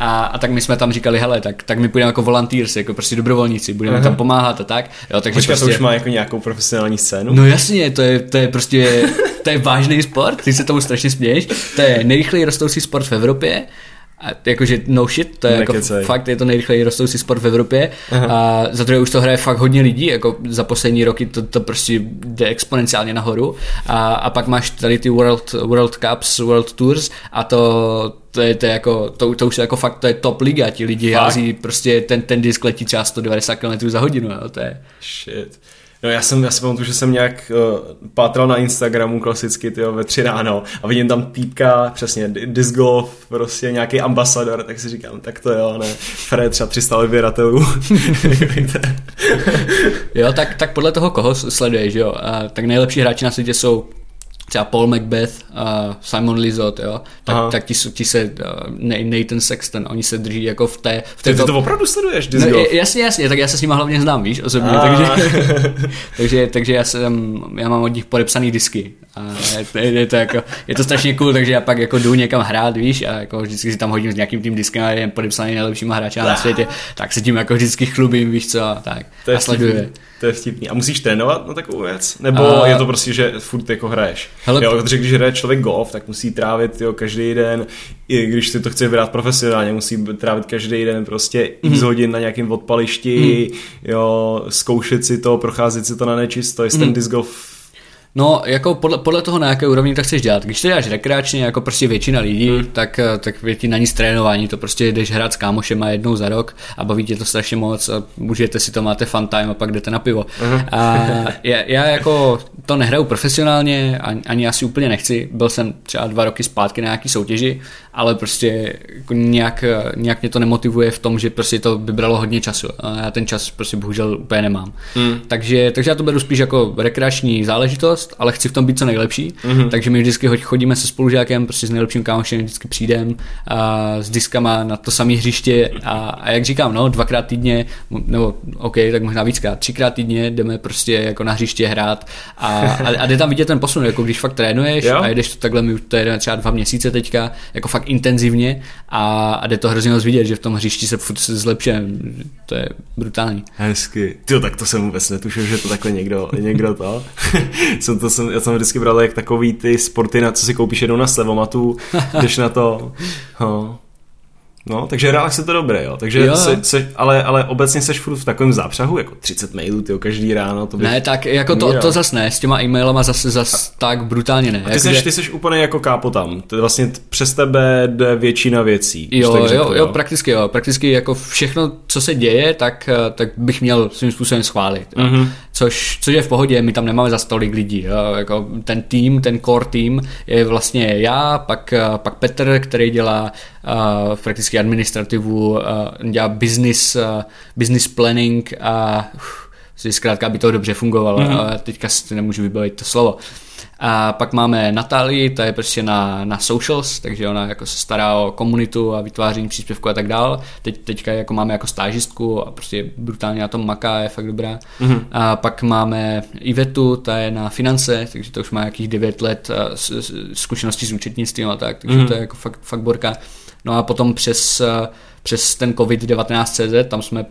A, a tak my jsme tam říkali, hele, tak, tak my půjdeme jako volunteers, jako prostě dobrovolníci, budeme uh-huh. tam pomáhat a tak. Jo, takže Počkej, prostě... to už má jako nějakou profesionální scénu? No jasně, to je, to je prostě, to je vážný sport, ty se tomu strašně směješ, to je nejrychleji rostoucí sport v Evropě a jakože no shit, to je jako fakt, je to nejrychleji rostoucí sport v Evropě Aha. a za druhé už to hraje fakt hodně lidí, jako za poslední roky to, to prostě jde exponenciálně nahoru a, a pak máš tady ty World, World Cups, World Tours a to, to je, to je jako, to, to už je jako fakt, to je top liga, ti lidi fakt? hází prostě ten, ten disk letí třeba 190 km za hodinu, jo, to je. Shit. No já jsem, já si pamatuju, že jsem nějak uh, pátral na Instagramu klasicky tyjo, ve tři ráno a vidím tam týpka, přesně disc golf, prostě nějaký ambasador, tak si říkám, tak to jo, ne, Fred třeba 300 odběratelů. jo, tak, tak podle toho, koho sleduješ, jo, a tak nejlepší hráči na světě jsou třeba Paul Macbeth, uh, Simon Lizot, jo, tak, tak ti, ti se, uh, Nathan Sexton, oni se drží jako v té... V té ty to opravdu sleduješ, no, Jasně, jasně, tak já se s nimi hlavně znám, víš, osobně, takže, takže, takže já, jsem, já mám od nich podepsaný disky a je, je, to jako, je to strašně cool, takže já pak jako jdu někam hrát, víš, a jako vždycky si tam hodím s nějakým tím diskem a jen podepsaný nejlepšíma hráčem na světě, tak se tím jako vždycky chlubím, víš co, a tak. To je a sleduje. To je vtipný. A musíš trénovat na takovou věc? Nebo a... je to prostě, že furt jako hraješ? Hele, jo, protože když hraje člověk golf, tak musí trávit jo, každý den, i když si to chce vybrat profesionálně, musí trávit každý den prostě mm. x hodin na nějakém odpališti, mm. jo, zkoušet si to, procházet si to na nečisto, jestli mm. ten mhm. disc golf No, jako podle, podle toho, na jaké úrovni to chceš dělat. Když to děláš rekreačně, jako prostě většina lidí, hmm. tak, eh, tak ti na nic trénování. To prostě jdeš hrát s kámošema jednou za rok a baví tě to strašně moc a můžete si to, máte fun time a pak jdete na pivo. Hmm. A já, já, jako to nehraju profesionálně, ani, ani asi úplně nechci. Byl jsem třeba dva roky zpátky na nějaký soutěži, ale prostě jako nějak, nějak mě to nemotivuje v tom, že prostě to by bralo hodně času. A já ten čas prostě bohužel úplně nemám. Hmm. Takže, takže já to beru spíš jako rekreační záležitost ale chci v tom být co nejlepší, mm-hmm. takže my vždycky chodíme se spolužákem, prostě s nejlepším kámošem vždycky přijdem a s diskama na to samé hřiště a, a, jak říkám, no, dvakrát týdně, nebo OK, tak možná víckrát, třikrát týdně jdeme prostě jako na hřiště hrát a, a, a jde tam vidět ten posun, jako když fakt trénuješ jo. a jedeš to takhle, my to jedeme třeba dva měsíce teďka, jako fakt intenzivně a, a jde to hrozně moc vidět, že v tom hřišti se furt zlepšuje, to je brutální. Hezky. Ty tak to jsem vůbec netušil, že to takhle někdo, někdo to. jsem to jsem, já jsem vždycky bral jak takový ty sporty, na co si koupíš jednou na slevomatu, když na to. No. No, takže relax je to dobré, jo. Takže jo. Se, se, ale, ale obecně seš furt v takovém zápřahu, jako 30 mailů, tyjo, každý ráno. To ne, tak jako to, to zas ne, s těma e-mailama zase zas tak brutálně ne. A ty, seš, ty seš úplně jako kápo tam, to je vlastně přes tebe jde většina věcí. Jo, tak řekl, jo, jo, prakticky jo, prakticky jako všechno, co se děje, tak, tak bych měl svým způsobem schválit. Mm-hmm. Což, což je v pohodě, my tam nemáme za tolik lidí, jo. Jako ten tým, ten core tým je vlastně já, pak, pak Petr, který dělá uh, prakticky administrativu, uh, dělá business, uh, business planning a uh, zkrátka, aby to dobře fungovalo, mm-hmm. ale teďka si nemůžu vybavit to slovo. A pak máme Natálii, ta je prostě na, na socials, takže ona jako se stará o komunitu a vytváření příspěvku a tak dál. Teď, teďka jako máme jako stážistku a prostě brutálně na tom maká, je fakt dobrá. Mm-hmm. A pak máme Ivetu, ta je na finance, takže to už má nějakých 9 let zkušeností s účetnictvím a tak, takže mm-hmm. to je jako fakt, fakt borka. No a potom přes, přes ten COVID-19 CZ, tam, jsme,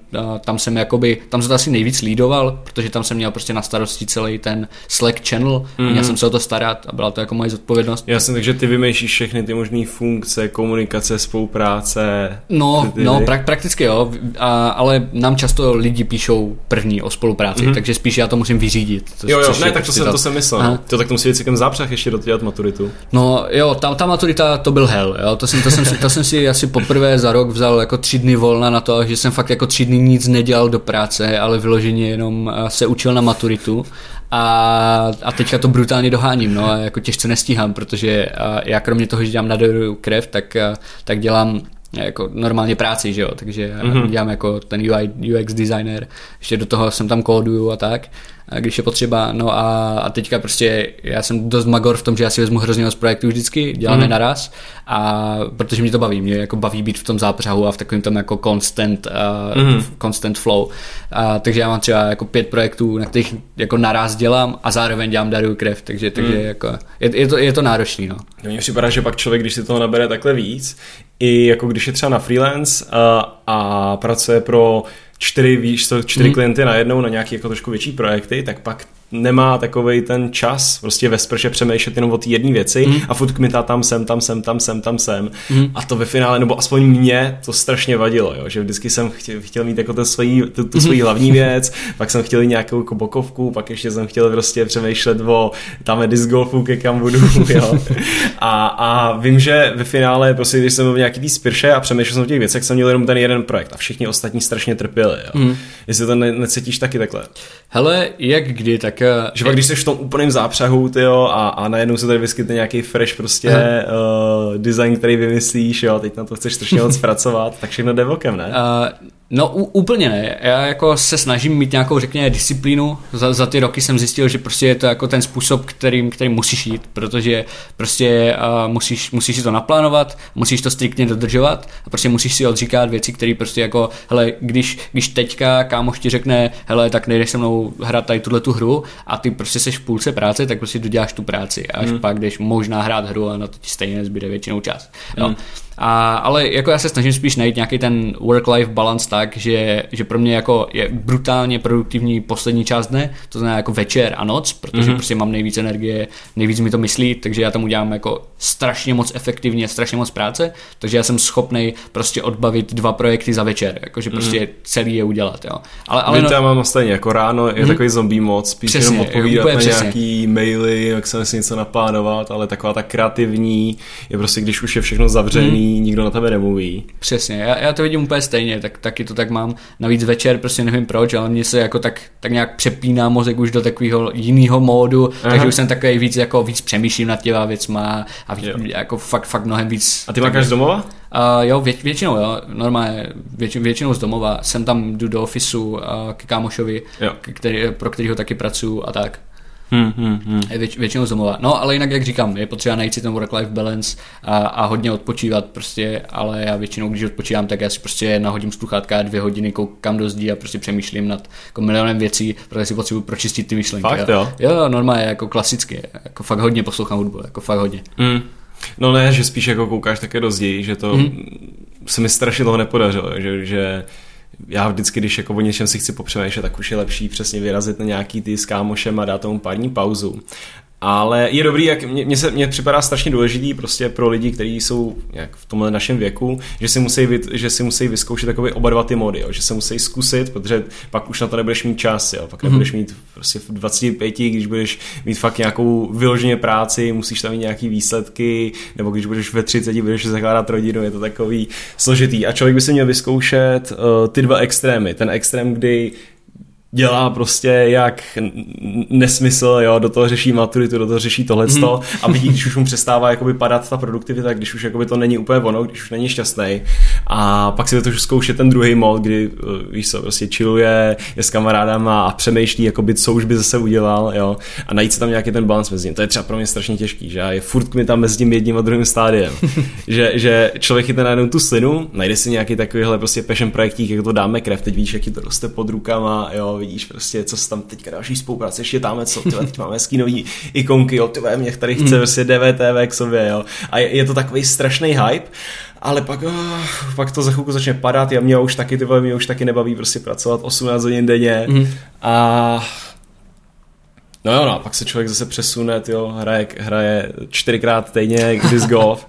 tam jsem jakoby, tam jsem to asi nejvíc lídoval, protože tam jsem měl prostě na starosti celý ten Slack channel, mm-hmm. měl jsem se o to starat a byla to jako moje zodpovědnost. Jasně, takže ty vymýšlíš všechny ty možné funkce, komunikace, spolupráce. No, ty, ty, no pra- prakticky jo, a, ale nám často lidi píšou první o spolupráci, mm-hmm. takže spíš já to musím vyřídit. To, jo, jo, ne, tak to jsem, to jsem myslel. Aha. To tak to musí být celkem zápřah ještě dodělat maturitu. No jo, ta, ta maturita to byl hell, jo, to jsem, to, jsem si, to jsem si asi poprvé za rok vzal jako tři dny volna na to, že jsem fakt jako tři dny nic nedělal do práce, ale vyloženě jenom eh, se učil na maturitu. A, a teďka to brutálně doháním, no a jako těžce nestíhám, protože já kromě toho, že dělám na krev, tak, tak dělám jako normálně práci, že jo, takže mm-hmm. dělám jako ten UI, UX designer, ještě do toho jsem tam kóduju a tak když je potřeba. No a, a teďka prostě já jsem dost magor v tom, že já si vezmu hrozně moc projektů vždycky, děláme mm. naraz a protože mě to baví, mě jako baví být v tom zápřahu a v takovém tom jako constant, uh, mm. constant flow. A, takže já mám třeba jako pět projektů, na kterých jako naraz dělám a zároveň dělám daruju krev, takže, takže mm. jako je, je, to, je to náročný, no. Mně připadá, že pak člověk, když si toho nabere takhle víc, i jako když je třeba na freelance a, a pracuje pro čtyři, víš, čtyři mm. klienty najednou na nějaké jako trošku větší projekty, tak pak nemá takový ten čas prostě ve sprše přemýšlet jenom o té jedné věci mm. a furt kmitá tam sem, tam sem, tam sem, tam sem mm. a to ve finále, nebo aspoň mě to strašně vadilo, jo, že vždycky jsem chtěl, chtěl mít jako ten svojí, tu, tu svoji hlavní věc, pak jsem chtěl nějakou jako bokovku, pak ještě jsem chtěl prostě přemýšlet o tam disc golfu, ke kam budu, jo. A, a vím, že ve finále prostě, když jsem byl v nějaký tý spirše a přemýšlel jsem o těch věcech, jsem měl jenom ten jeden projekt a všichni ostatní strašně trpěli, jo. Mm. Jestli to ne, necítíš taky takhle. Hele, jak kdy, tak tak... Že pak, když jsi v tom úplném zápřahu, ty jo, a, a najednou se tady vyskytne nějaký fresh prostě uh, design, který vymyslíš, jo, teď na to chceš strašně moc pracovat, tak všechno jde vokem, ne? Uh, No úplně ne. Já jako se snažím mít nějakou, řekněme, disciplínu. Za, za ty roky jsem zjistil, že prostě je to jako ten způsob, kterým, kterým musíš jít, protože prostě uh, musíš, musíš si to naplánovat, musíš to striktně dodržovat a prostě musíš si odříkat věci, které prostě jako, hele, když, když teďka kámoš ti řekne, hele, tak nejdeš se mnou hrát tady tuhle tu hru a ty prostě seš v půlce práce, tak prostě doděláš tu práci. A až hmm. pak jdeš možná hrát hru a na to ti stejně nezbyde většinou čas. Jo. Hmm. A, ale jako já se snažím spíš najít nějaký ten work-life balance tak, že, že pro mě jako je brutálně produktivní poslední část dne, to znamená jako večer a noc, protože mm-hmm. prostě mám nejvíc energie, nejvíc mi to myslí, takže já tam udělám jako strašně moc efektivně, strašně moc práce, takže já jsem schopný prostě odbavit dva projekty za večer, jakože prostě mm-hmm. celý je udělat, jo. Ale, ale no, já mám stejně, jako ráno je mm-hmm. takový zombie moc, spíš přesně, jenom odpovídat na přesně. nějaký maily, jak se si něco naplánovat, ale taková ta kreativní je prostě, když už je všechno zavřený, mm nikdo na tebe nemluví. Přesně, já, já to vidím úplně stejně, tak, taky to tak mám. Navíc večer, prostě nevím proč, ale mně se jako tak, tak nějak přepíná mozek už do takového jiného módu, Aha. takže už jsem takový víc jako víc přemýšlím nad těma věcma a víc, jako fakt, fakt mnohem víc. A ty máš z domova? Uh, jo, vě, většinou, jo, normálně, věč, většinou z domova. Jsem tam, jdu do ofisu uh, k kámošovi, jo. který, pro kterého taky pracuju a tak. Hmm, hmm, hmm. Věč, většinou z domova. No, ale jinak, jak říkám, je potřeba najít si ten work-life balance a, a hodně odpočívat prostě, ale já většinou, když odpočívám, tak já si prostě nahodím sluchátka dvě hodiny, koukám do zdí a prostě přemýšlím nad jako milionem věcí, protože si potřebuji pročistit ty myšlenky. Fakt, jo? Jo, normálně, jako klasicky, jako fakt hodně poslouchám hudbu, jako fakt hodně. Hmm. No ne, že spíš jako koukáš také do zdí, že to hmm. se mi strašně dlouho nepodařilo, že, že já vždycky, když jako o něčem si chci popřemýšlet, tak už je lepší přesně vyrazit na nějaký ty s kámošem a dát tomu pár dní pauzu. Ale je dobrý, jak mě, mě, se, mě připadá strašně důležitý prostě pro lidi, kteří jsou jak v tomhle našem věku, že si musí, že si musí vyzkoušet takové oba dva ty mody, jo, že se musí zkusit, protože pak už na to nebudeš mít čas, jo, pak mm-hmm. nebudeš mít prostě v 25, když budeš mít fakt nějakou vyloženě práci, musíš tam mít nějaký výsledky, nebo když budeš ve 30, budeš zakládat rodinu, je to takový složitý. A člověk by si měl vyzkoušet uh, ty dva extrémy. Ten extrém, kdy dělá prostě jak nesmysl, jo, do toho řeší maturitu, do toho řeší tohle mm. a vidí, když už mu přestává jakoby padat ta produktivita, když už jakoby to není úplně ono, když už není šťastný. A pak si to už zkoušet ten druhý mod, kdy eh, víš co, prostě chilluje, je s kamarádama a přemýšlí, jakoby, co už by zase udělal, jo, a najít si tam nějaký ten balans mezi ním. To je třeba pro mě strašně těžký, že je furt mi tam mezi tím jedním a druhým stádiem. že, že člověk chytne najednou tu slinu, najde si nějaký takovýhle prostě passion projektík, jak to dáme krev, teď víš, jaký to roste pod rukama, jo, vidíš prostě, co se tam teďka další spolupráce, ještě tam co, tyhle, teď máme hezký nový ikonky, jo, tyhle, mě tady chce mm. prostě DVTV k sobě, jo. A je, je to takový strašný hype ale pak, uh, pak to za chvilku začne padat a mě už taky, ty vole, mě už taky nebaví prostě pracovat 18 hodin denně mm. a No jo, no, a pak se člověk zase přesune, tyjo, hraje, hraje čtyřikrát týdně disc golf.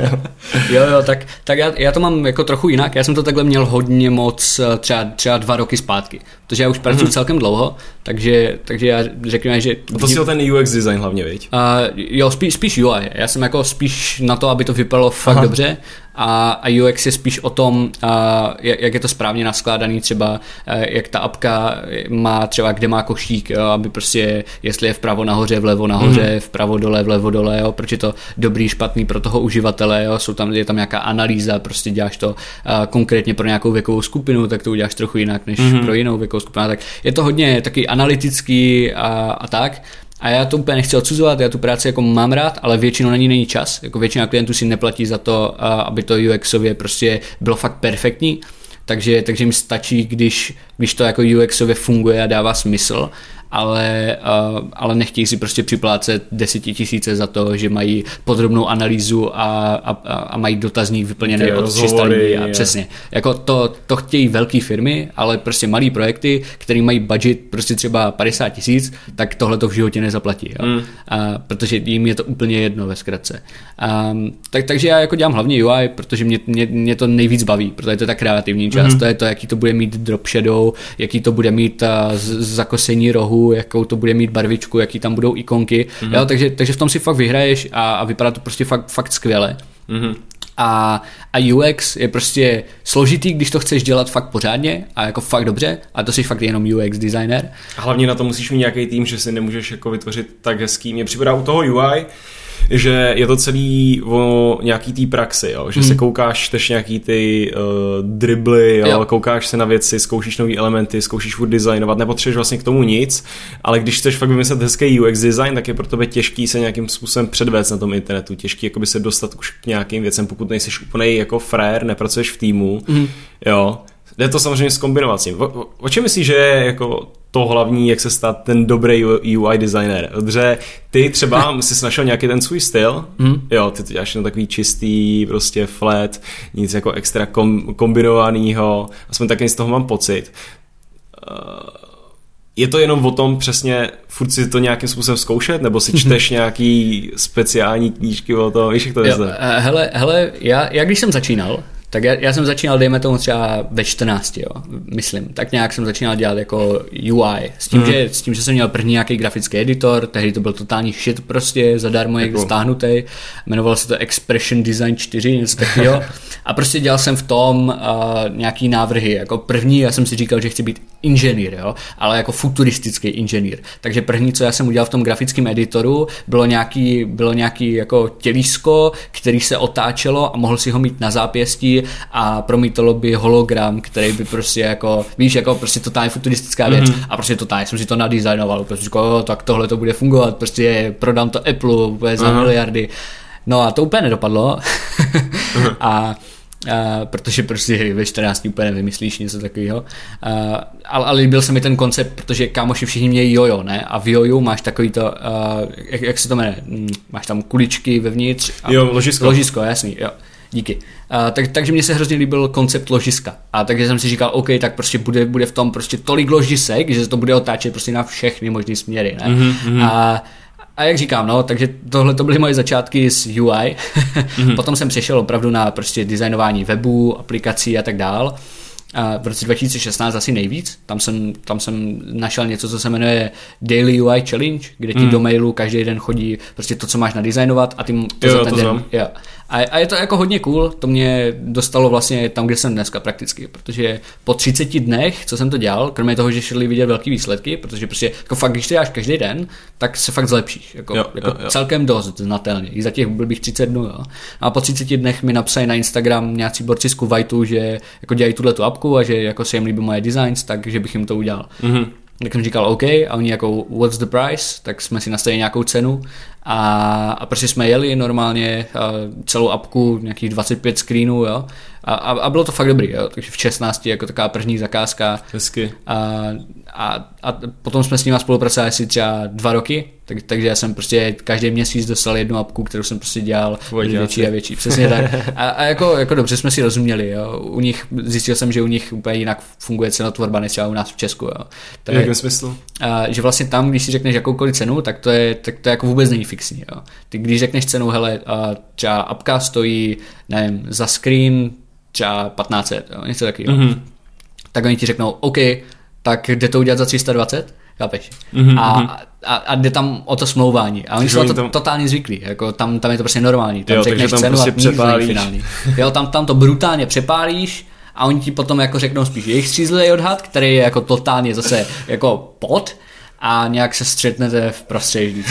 jo, jo, tak, tak já, já, to mám jako trochu jinak. Já jsem to takhle měl hodně moc eh, třeba, třeba dva roky zpátky, protože já už pracuji mm-hmm. celkem dlouho, takže, takže já řekněme, že... A to si o ten UX design hlavně, viď? Uh, jo, spíš, spíš UI. Já jsem jako spíš na to, aby to vypadalo fakt Aha. dobře a, a UX je spíš o tom, a, jak je to správně naskládaný, třeba jak ta apka má třeba, kde má košík, jo, aby prostě, jestli je vpravo nahoře, vlevo nahoře, mm. vpravo dole, vlevo dole, jo, proč je to dobrý, špatný pro toho uživatele, jo, jsou tam, je tam nějaká analýza, prostě děláš to a, konkrétně pro nějakou věkovou skupinu, tak to uděláš trochu jinak než mm. pro jinou věkovou skupinu, tak je to hodně taky analytický a, a tak. A já to úplně nechci odsuzovat, já tu práci jako mám rád, ale většinou na ní není čas. Jako většina klientů si neplatí za to, aby to UXově prostě bylo fakt perfektní. Takže, takže mi stačí, když, když to jako UXově funguje a dává smysl ale, uh, ale nechtějí si prostě připlácet desetitisíce za to, že mají podrobnou analýzu a, a, a mají dotazník vyplněný od 300 lidí a přesně. Jako to, to chtějí velké firmy, ale prostě malý projekty, který mají budget prostě třeba 50 tisíc, tak tohle to v životě nezaplatí. Jo? Mm. A, protože jim je to úplně jedno ve zkratce. Um, tak, takže já jako dělám hlavně UI, protože mě, mě, mě to nejvíc baví, protože to je ta kreativní část, mm. to je to, jaký to bude mít drop shadow, jaký to bude mít uh, zakosení rohu, jakou to bude mít barvičku, jaký tam budou ikonky, mm-hmm. jo, takže, takže v tom si fakt vyhraješ a, a vypadá to prostě fakt, fakt skvěle. Mm-hmm. A, a UX je prostě složitý, když to chceš dělat fakt pořádně a jako fakt dobře a to jsi fakt jenom UX designer. A hlavně na to musíš mít nějaký tým, že si nemůžeš jako vytvořit tak hezký. Mně připadá u toho UI, že je to celý o nějaký té praxi, jo? že hmm. se koukáš, čteš nějaký ty uh, dribly, jo? Jo. koukáš se na věci, zkoušíš nové elementy, zkoušíš furt designovat, nepotřebuješ vlastně k tomu nic, ale když chceš fakt vymyslet hezký UX design, tak je pro tebe těžký se nějakým způsobem předvést na tom internetu, těžký jakoby se dostat už k nějakým věcem, pokud nejsi úplně jako frér, nepracuješ v týmu, hmm. jo, Jde to samozřejmě zkombinovat s tím. O, o čem myslíš, že je jako to hlavní, jak se stát ten dobrý UI designer? Protože ty třeba jsi našel nějaký ten svůj styl, mm. jo, ty to děláš na takový čistý, prostě flat, nic jako extra kom, kombinovanýho, aspoň taky z toho mám pocit. Uh, je to jenom o tom přesně furt si to nějakým způsobem zkoušet, nebo si čteš nějaký speciální knížky o tom, víš, jak to je? Eh, hele, hele, já, já když jsem začínal, tak já, já jsem začínal, dejme tomu třeba ve 14, jo, myslím. Tak nějak jsem začínal dělat jako UI. S tím, mm. že, s tím, že jsem měl první nějaký grafický editor, tehdy to byl totální shit prostě, zadarmo jak stáhnutý. Jmenoval se to Expression Design 4, něco takového. A prostě dělal jsem v tom uh, nějaký návrhy. Jako první, já jsem si říkal, že chci být inženýr, jo, ale jako futuristický inženýr. Takže první, co já jsem udělal v tom grafickém editoru, bylo nějaký, bylo nějaký jako tělísko, který se otáčelo a mohl si ho mít na zápěstí a promítalo by hologram, který by prostě jako, víš, jako prostě totálně futuristická věc mm-hmm. a prostě totálně jsem si to nadizajnoval, prostě říkal, tak tohle to bude fungovat, prostě prodám to Apple úplně za uh-huh. miliardy. No a to úplně nedopadlo uh-huh. a Uh, protože prostě ve 14 úplně nevymyslíš něco takového. Uh, ale, ale líbil se mi ten koncept, protože kámoši všichni mějí jojo, ne? A v joju máš takový to, uh, jak, jak se to jmenuje, mm, máš tam kuličky vevnitř. A jo, ložisko. Ložisko, jasný, jo. Díky. Uh, tak, takže mně se hrozně líbil koncept ložiska. A takže jsem si říkal, OK, tak prostě bude, bude v tom prostě tolik ložisek, že se to bude otáčet prostě na všechny možné směry. Ne? Mm-hmm. A, a jak říkám, no, takže tohle to byly moje začátky s UI. mm-hmm. Potom jsem přešel opravdu na prostě designování webu, aplikací a tak dál. A v roce 2016 asi nejvíc. Tam jsem, tam jsem našel něco, co se jmenuje Daily UI Challenge, kde ti mm. do mailu každý den chodí prostě to, co máš nadizajnovat a ty to jo, za ten to den. Jo. A, a je to jako hodně cool, to mě dostalo vlastně tam, kde jsem dneska prakticky, protože po 30 dnech, co jsem to dělal, kromě toho, že šli vidět velký výsledky, protože prostě jako fakt, když to děláš každý den, tak se fakt zlepšíš, jako, jo, jako jo, jo. celkem dost znatelně, i za těch blbých 30 dnů, jo. A po 30 dnech mi napsali na Instagram nějací borci z Kuwaitu, že jako dělají tuhle tu apku a že jako se jim líbí moje designs, takže bych jim to udělal. Mm-hmm tak jsem říkal OK a oni jako what's the price, tak jsme si nastavili nějakou cenu a, a prostě jsme jeli normálně celou apku, nějakých 25 screenů, jo, A, a, a bylo to fakt dobrý, jo. takže v 16 jako taková první zakázka. Hezky. A, a, a potom jsme s nimi spolupracovali asi třeba dva roky, tak, takže já jsem prostě každý měsíc dostal jednu apku, kterou jsem prostě dělal Vojťáci. větší a větší. Přesně tak. A, a jako, jako dobře jsme si rozuměli. Jo. U nich zjistil jsem, že u nich úplně jinak funguje cenotvorba než třeba u nás v Česku. Jo. To V jakém smyslu? a, že vlastně tam, když si řekneš jakoukoliv cenu, tak to je, tak to jako vůbec není fixní. Jo. Ty když řekneš cenu, hele, a třeba apka stojí, nevím, za screen třeba 1500, jo, něco takového. Mhm. Mm-hmm. Tak oni ti řeknou, OK, tak jde to udělat za 320? Chápeš? Mhm, Mm-hmm. A, a, a jde tam o to smlouvání. A oni jsou to tam- totálně zvyklí. Jako tam, tam je to prostě normální. Tam Jo, řekneš tam cenu prostě a přepálíš. finální. Jo, tam, tam to brutálně přepálíš a oni ti potom jako řeknou spíš jejich střízlivý odhad, který je jako totálně zase jako pod a nějak se střetnete v prostředí.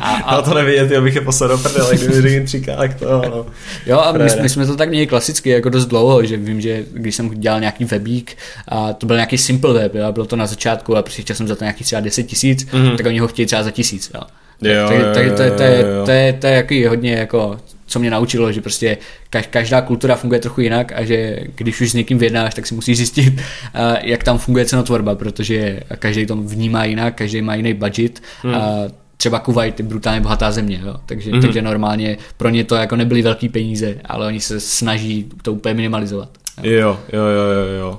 A, A to nevidět, já bych je poslal do prdele, kdyby řekl třikálek to, no. Jo a my, my, jsme to tak měli klasicky jako dost dlouho, že vím, že když jsem dělal nějaký webík a to byl nějaký simple web, jo, a bylo to na začátku a přišel jsem za to nějaký třeba 10 tisíc, mm. tak oni ho chtějí třeba za tisíc. Jo. Jo, Takže jo, takže to, je- to, jo, je- jo, jo. to, je, to je jaký hodně jako co mě naučilo, že prostě kaž- každá kultura funguje trochu jinak a že když už s někým vyjednáš, tak si musíš zjistit, jak tam funguje cenotvorba, protože každý to vnímá jinak, každý má jiný budget Hmm. a třeba Kuwait je brutálně bohatá země, jo? Takže, Mhm. takže normálně pro ně to jako nebyly velký peníze, ale oni se snaží to úplně minimalizovat. Jo. Jo, jo, jo, jo, jo.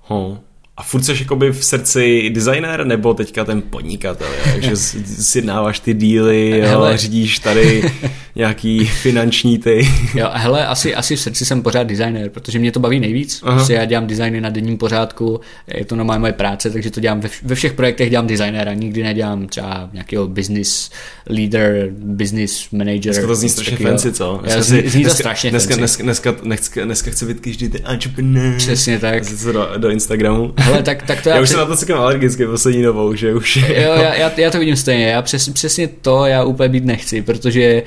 Ho. A furt jsi jakoby v srdci designer, nebo teďka ten podnikatel, jo? že s- sjednáváš ty díly, jo, Hele. řídíš tady nějaký finanční ty. Jo, hele, asi, asi v srdci jsem pořád designer, protože mě to baví nejvíc. Aha. Prostě já dělám designy na denním pořádku, je to normálně moje práce, takže to dělám ve, ve všech projektech dělám designéra, nikdy nedělám třeba nějakého business leader, business manager. Dneska to zní něco strašně takového. fancy, co? Já, Dneska zní, si- zní to dneska, strašně dneska, fancy. dneska, dneska, dneska, dneska chce být každý ten entrepreneur. Přesně tak. Do, do Instagramu. Hele, tak, tak to já, Já už přes- jsem na to celkem alergický poslední dobou, že už... jo, já, já, já to vidím stejně, já přes, přesně to já úplně být nechci, protože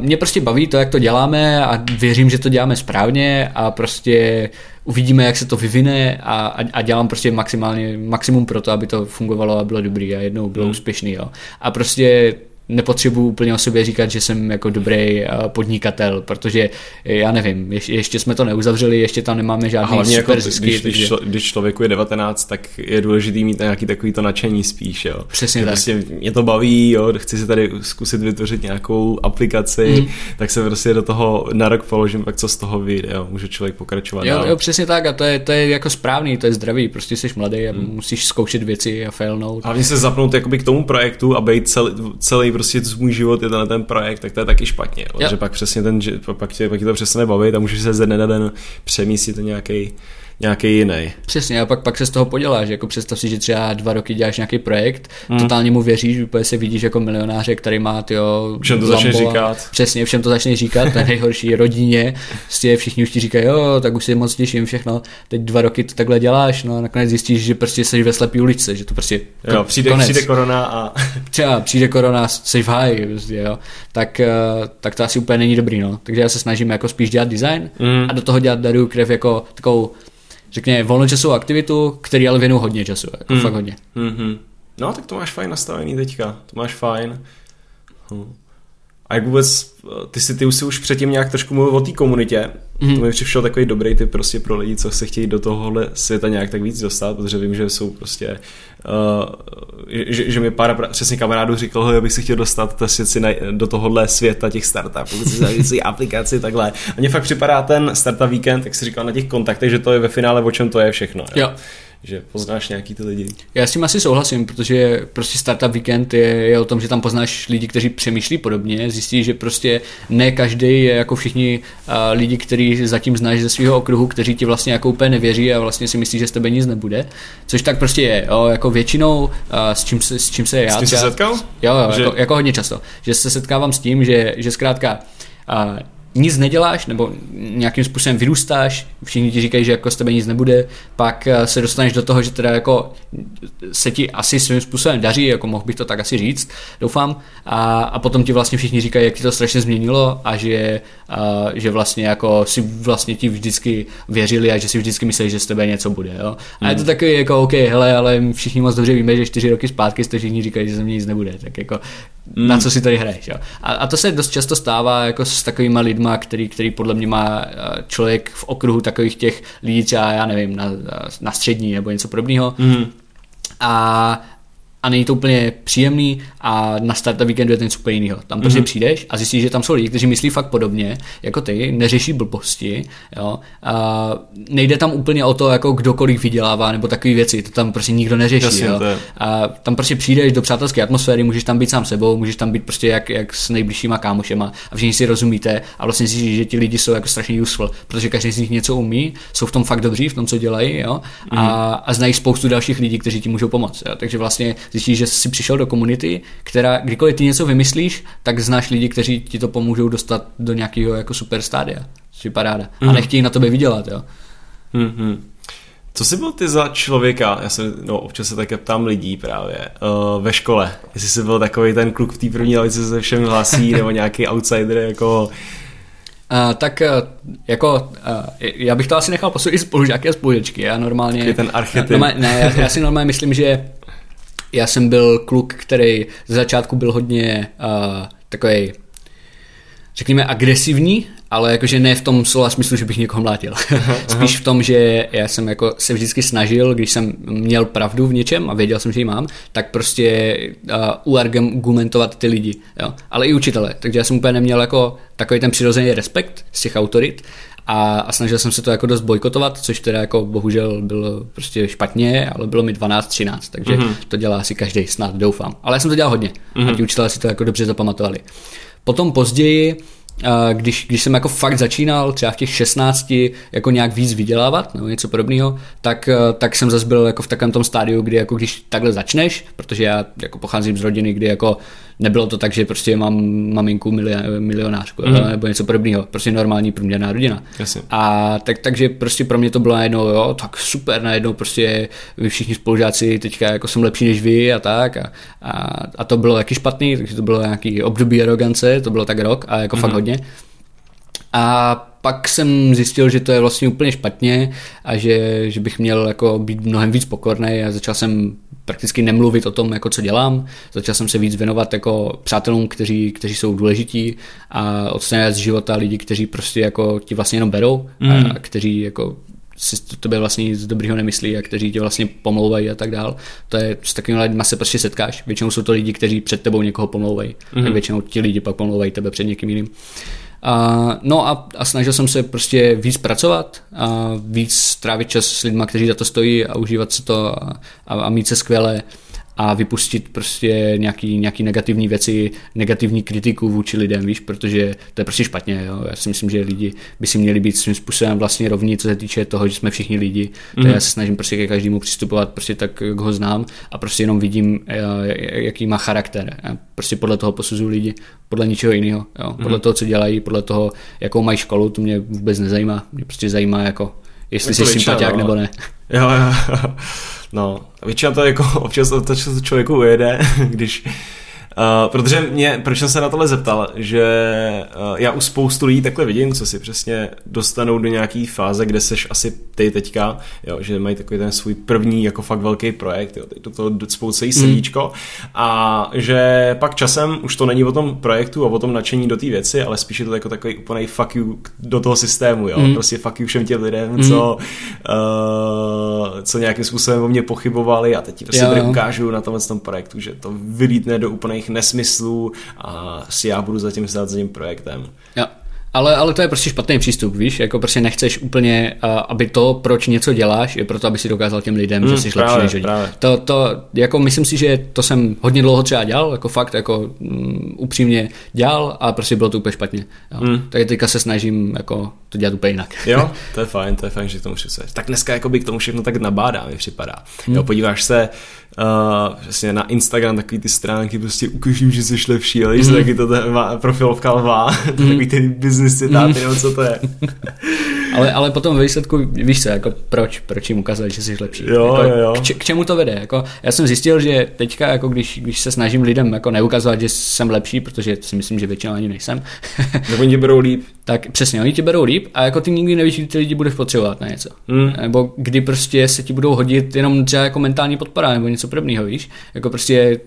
mě prostě baví to, jak to děláme a věřím, že to děláme správně a prostě uvidíme, jak se to vyvine a, a, a dělám prostě maximálně, maximum pro to, aby to fungovalo a bylo dobrý a jednou bylo Hmm. úspěšný, jo. A prostě nepotřebuji úplně o sobě říkat, že jsem jako dobrý eh, podnikatel, protože já nevím, ještě, ještě jsme to neuzavřeli, ještě tam nemáme A žádný hlavně jako, super zisky, když, takže- když člověku je 19, tak je důležitý mít nějaký takový to nadšení spíš, jo. Přesně Že tak. Prostě mě to baví, jo, chci si tady zkusit vytvořit nějakou aplikaci, mm. tak se prostě do toho na rok položím, pak co z toho vyjde, jo, může člověk pokračovat Jo, dál. jo, přesně tak a to je, to je jako správný, to je zdravý, prostě jsi mladý a Hmm. musíš zkoušet věci a failnout. Hlavně se zapnout jakoby k tomu projektu a být celý, celý prostě můj život je tenhle ten projekt, tak to je taky špatně, že pak přesně ten, že pak tě, pak tě to přestane bavit a můžeš se ze dne na den přemístit nějaký nějaký jiný. Přesně, a pak, pak se z toho poděláš, jako představ si, že třeba dva roky děláš nějaký projekt, hmm. totálně mu věříš, úplně se vidíš jako milionáře, který má tyjo, Všem to začne říkat. Přesně, všem to začne říkat, to je nejhorší rodině, prostě všichni už ti říkají, jo, tak už si moc těším všechno, teď dva roky to takhle děláš, no a nakonec zjistíš, že prostě jsi ve slepý uličce, že to prostě Jo, přijde, konec. přijde korona a třeba přijde korona, jsi v háji, prostě, jo, tak, eh, tak to asi úplně není dobrý, no. Takže já se snažím jako spíš dělat design Mm. a do toho dělat daru krev jako takovou, řekněme, volnočasovou aktivitu, který ale věnu hodně času, jako Mm. fakt hodně. Mhm. No, tak to máš fajn nastavený teďka. To máš fajn. Hm. A jak vůbec, ty si ty už si už předtím nějak trošku mluvil o té komunitě, Mhm. mm. to mi přišel takový dobrý typ prostě pro lidi, co se chtějí do tohohle světa nějak tak víc dostat, protože vím, že jsou prostě, uh, že, že mi pár pra- přesně kamarádů říkal, že bych si chtěl dostat ta si na, do tohohle světa těch startupů, si aplikaci takhle. A mně fakt připadá ten startup weekend, jak si říkal na těch kontaktech, že to je ve finále, o čem to je všechno. Jo. Že poznáš nějaký ty lidi. Já s tím asi souhlasím, protože prostě Startup Weekend je, je o tom, že tam poznáš lidi, kteří přemýšlí podobně, zjistíš, že prostě ne každý je jako všichni uh, lidi, který zatím znáš ze svého okruhu, kteří ti vlastně jako úplně nevěří a vlastně si myslí, že z tebe nic nebude. Což tak prostě je, jo, jako většinou, uh, s, čím se, s čím se já S tím se setkal? Jo, jo Že- jako, jako hodně často. Že se setkávám s tím, že, že zkrátka a, nic neděláš, nebo nějakým způsobem vyrůstáš, všichni ti říkají, že jako z tebe nic nebude, pak a, se dostaneš do toho, že teda jako se ti asi svým způsobem daří, jako mohl bych to tak asi říct, doufám, a, a potom ti vlastně všichni říkají, jak ti to strašně změnilo a že, a, že vlastně jako si vlastně ti vždycky věřili a že si vždycky mysleli, že z tebe něco bude, jo. A je to takový jako OK, hele, ale všichni moc dobře víme, že čtyři roky zpátky jste všichni říkali, že ze mě nic nebude, tak jako mm. na co si tady hraješ. Jo? A, a to se dost často stává jako s takovými lidma, který, který podle mě má eh, člověk v okruhu takových těch lidí třeba, já nevím, na, na střední nebo něco podobného. Mm. A a není to úplně příjemný a na start víkendu je něco úplně jiného. Tam prostě mm-hmm. přijdeš a zjistíš, že tam jsou lidi, kteří myslí fakt podobně jako ty, neřeší blbosti, jo. A nejde tam úplně o to, jako kdokoliv vydělává nebo takové věci, to tam prostě nikdo neřeší, Jasně, jo. A tam prostě přijdeš do přátelské atmosféry, můžeš tam být sám sebou, můžeš tam být prostě jak, jak s nejbližšíma kámošema a všichni si rozumíte a vlastně si že ti lidi jsou jako strašně useful, protože každý z nich něco umí, jsou v tom fakt dobří, v tom, co dělají, jo. Mm-hmm. A, a znají spoustu dalších lidí, kteří ti můžou pomoct, jo. Takže vlastně zjistíš, že jsi přišel do komunity, která kdykoliv ty něco vymyslíš, tak znáš lidi, kteří ti to pomůžou dostat do nějakého jako super stádia. Což je paráda. Mm. A mhm. nechtějí na tebe vydělat, jo. Mm-hmm. Co jsi byl ty za člověka? Já se, no, občas se také ptám lidí právě uh, ve škole. Jestli jsi byl takový ten kluk v té první lavici se všem hlasí, nebo nějaký outsider jako Uh, tak uh, jako uh, já bych to asi nechal posoudit spolužáky a spolužačky. Já normálně... Je ten archetyp. Normálně, ne, já, já si normálně myslím, že já jsem byl kluk, který ze začátku byl hodně uh, takový řekněme agresivní, ale jakože ne v tom slova smyslu, že bych někoho mlátil. Spíš v tom, že já jsem jako se vždycky snažil, když jsem měl pravdu v něčem a věděl jsem, že ji mám, tak prostě uh, uargumentovat ty lidi, jo? ale i učitele. Takže já jsem úplně neměl jako takový ten přirozený respekt z těch autorit a, a snažil jsem se to jako dost bojkotovat, což teda jako bohužel bylo prostě špatně, ale bylo mi 12-13, takže mm-hmm. to dělá asi každý, snad doufám. Ale já jsem to dělal hodně mm-hmm. a ti učitelé si to jako dobře zapamatovali. Potom později když, když jsem jako fakt začínal třeba v těch 16 jako nějak víc vydělávat nebo něco podobného, tak, tak jsem zase byl jako v takovém tom stádiu, kdy jako když takhle začneš, protože já jako pocházím z rodiny, kdy jako nebylo to tak, že prostě mám maminku milionářku mm. nebo něco podobného, prostě normální průměrná rodina. Jasně. A tak, takže prostě pro mě to bylo najednou, jo, tak super, najednou prostě vy všichni spolužáci teďka jako jsem lepší než vy a tak a, a, a to bylo taky špatný, takže to bylo nějaký období arogance, to bylo tak rok a jako mm. fakt hodně. A pak jsem zjistil, že to je vlastně úplně špatně a že, že bych měl jako být mnohem víc pokorný a začal jsem prakticky nemluvit o tom, jako co dělám. Začal jsem se víc věnovat jako přátelům, kteří, kteří jsou důležití a odstranit z života lidi, kteří prostě jako ti vlastně jenom berou mm. a kteří jako si tebe vlastně nic dobrýho nemyslí a kteří tě vlastně pomlouvají a tak dál. To je, s takovými lidmi se prostě setkáš. Většinou jsou to lidi, kteří před tebou někoho pomlouvají. Mm. Tak většinou ti lidi pak pomlouvají tebe před někým jiným. A, no a, a snažil jsem se prostě víc pracovat a víc trávit čas s lidmi, kteří za to stojí a užívat se to a, a, a mít se skvěle a vypustit prostě nějaký, nějaký negativní věci, negativní kritiku vůči lidem, víš, protože to je prostě špatně, jo. Já si myslím, že lidi by si měli být svým způsobem vlastně rovní, co se týče toho, že jsme všichni lidi. Mm. já se snažím prostě ke každému přistupovat prostě tak, jak ho znám a prostě jenom vidím, jaký má charakter. Já prostě podle toho posuzuju lidi, podle ničeho jiného, jo. Podle mm. toho, co dělají, podle toho, jakou mají školu, to mě vůbec nezajímá. Mě prostě zajímá, jako, jestli jsi sympatiák no. nebo ne. Jo, jo. No, většina to jako občas to, to člověku ujede, když Uh, protože mě, proč jsem se na tohle zeptal, že uh, já u spoustu lidí takhle vidím, co si přesně dostanou do nějaký fáze, kde seš asi ty teďka, jo, že mají takový ten svůj první jako fakt velký projekt, jo, teď do toho spoucejí srdíčko mm. a že pak časem už to není o tom projektu a o tom nadšení do té věci, ale spíš je to jako takový úplný fuck you do toho systému, jo, mm. prostě fuck you všem těm lidem, mm. co, uh, co nějakým způsobem o mě pochybovali a teď ti prostě tady ukážu na tomhle tom projektu, že to vylítne do úplných úplných nesmyslů a si já budu zatím stát za tím projektem. Jo. Ale, ale to je prostě špatný přístup, víš, jako prostě nechceš úplně, aby to, proč něco děláš, je proto, aby si dokázal těm lidem, mm, že jsi právě, lepší než oni. To, to, jako myslím si, že to jsem hodně dlouho třeba dělal, jako fakt, jako um, upřímně dělal a prostě bylo to úplně špatně. Jo. Mm. Tak teďka se snažím jako to dělat úplně jinak. Jo, to je fajn, to je fajn, že k tomu všechno Tak dneska jako by k tomu všechno tak nabádá, mi připadá. Mm. Jo, podíváš se, uh, přesně na Instagram takový ty stránky prostě ukážím, že jsi lepší, ale mm. taky to má profilovka lvá, mm. takový ty business citáty, mm. nebo co to je. ale, ale potom ve výsledku víš co, jako proč, proč jim ukázat, že jsi lepší. Jo, jako, jo, jo. K, k, čemu to vede? Jako, já jsem zjistil, že teďka, jako když, když se snažím lidem jako neukazovat, že jsem lepší, protože si myslím, že většinou ani nejsem. tak oni tě berou líp. Tak přesně, oni tě berou líp a jako ty nikdy nevíš, kdy ty lidi budeš potřebovat na něco. Mm. Nebo kdy prostě se ti budou hodit jenom třeba jako mentální podpora nebo něco podobného, víš? Jako prostě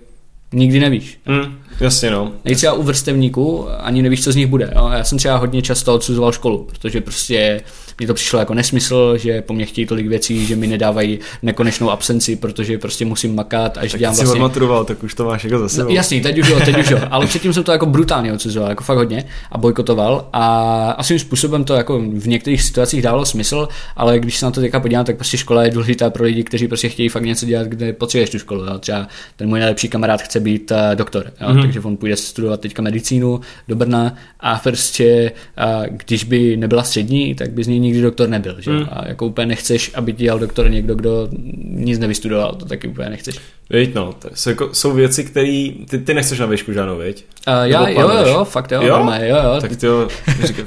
Nikdy nevíš. Mm, jasně no. Nejsi třeba u vrstevníků, ani nevíš, co z nich bude. Jo? Já jsem třeba hodně často odsuzoval školu, protože prostě mně to přišlo jako nesmysl, že po mně chtějí tolik věcí, že mi nedávají nekonečnou absenci, protože prostě musím makat, až tak dělám vlastně... odmaturoval, tak už to máš jako za sebou. No, jasný, teď už jo, teď už jo, ale předtím jsem to jako brutálně odsuzoval, jako fakt hodně a bojkotoval a asi způsobem to jako v některých situacích dávalo smysl, ale když se na to teďka podívám, tak prostě škola je důležitá pro lidi, kteří prostě chtějí fakt něco dělat, kde potřebuješ tu školu. Jo. Třeba ten můj nejlepší kamarád chce být uh, doktor, jo, mm-hmm. takže on půjde studovat teďka medicínu do Brna a prostě uh, když by nebyla střední, tak by z něj nikdy doktor nebyl. Že? Mm. A jako úplně nechceš, aby dělal doktor někdo, kdo nic nevystudoval, to taky úplně nechceš. Víť, no, to jsou, jako, jsou věci, které ty, ty nechceš na výšku žádnou, viď? Uh, já, jo, jo, jo, fakt jo, jo? Normálně, jo, jo. Tak ty jo, říkám,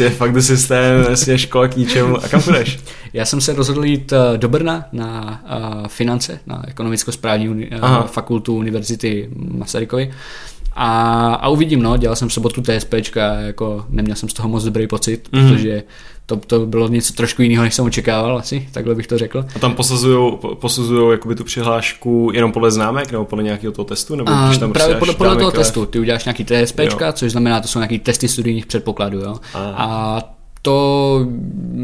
je fakt do systém, vlastně škola k ničemu. A kam půjdeš? Já jsem se rozhodl jít uh, do Brna na uh, finance, na ekonomicko-správní uni- uh, fakultu Univerzity Masarykovy. A, a uvidím, no, dělal jsem v sobotu TSPčka, jako neměl jsem z toho moc dobrý pocit, mm. protože to, to bylo něco trošku jiného, než jsem očekával asi, takhle bych to řekl. A tam posuzují posuzují jakoby tu přihlášku jenom podle známek nebo podle nějakého toho testu? Nebo a, když tam právě podle, podle toho testu. Ty uděláš nějaký TSPčka, jo. což znamená, to jsou nějaký testy studijních předpokladů. Jo? A. a to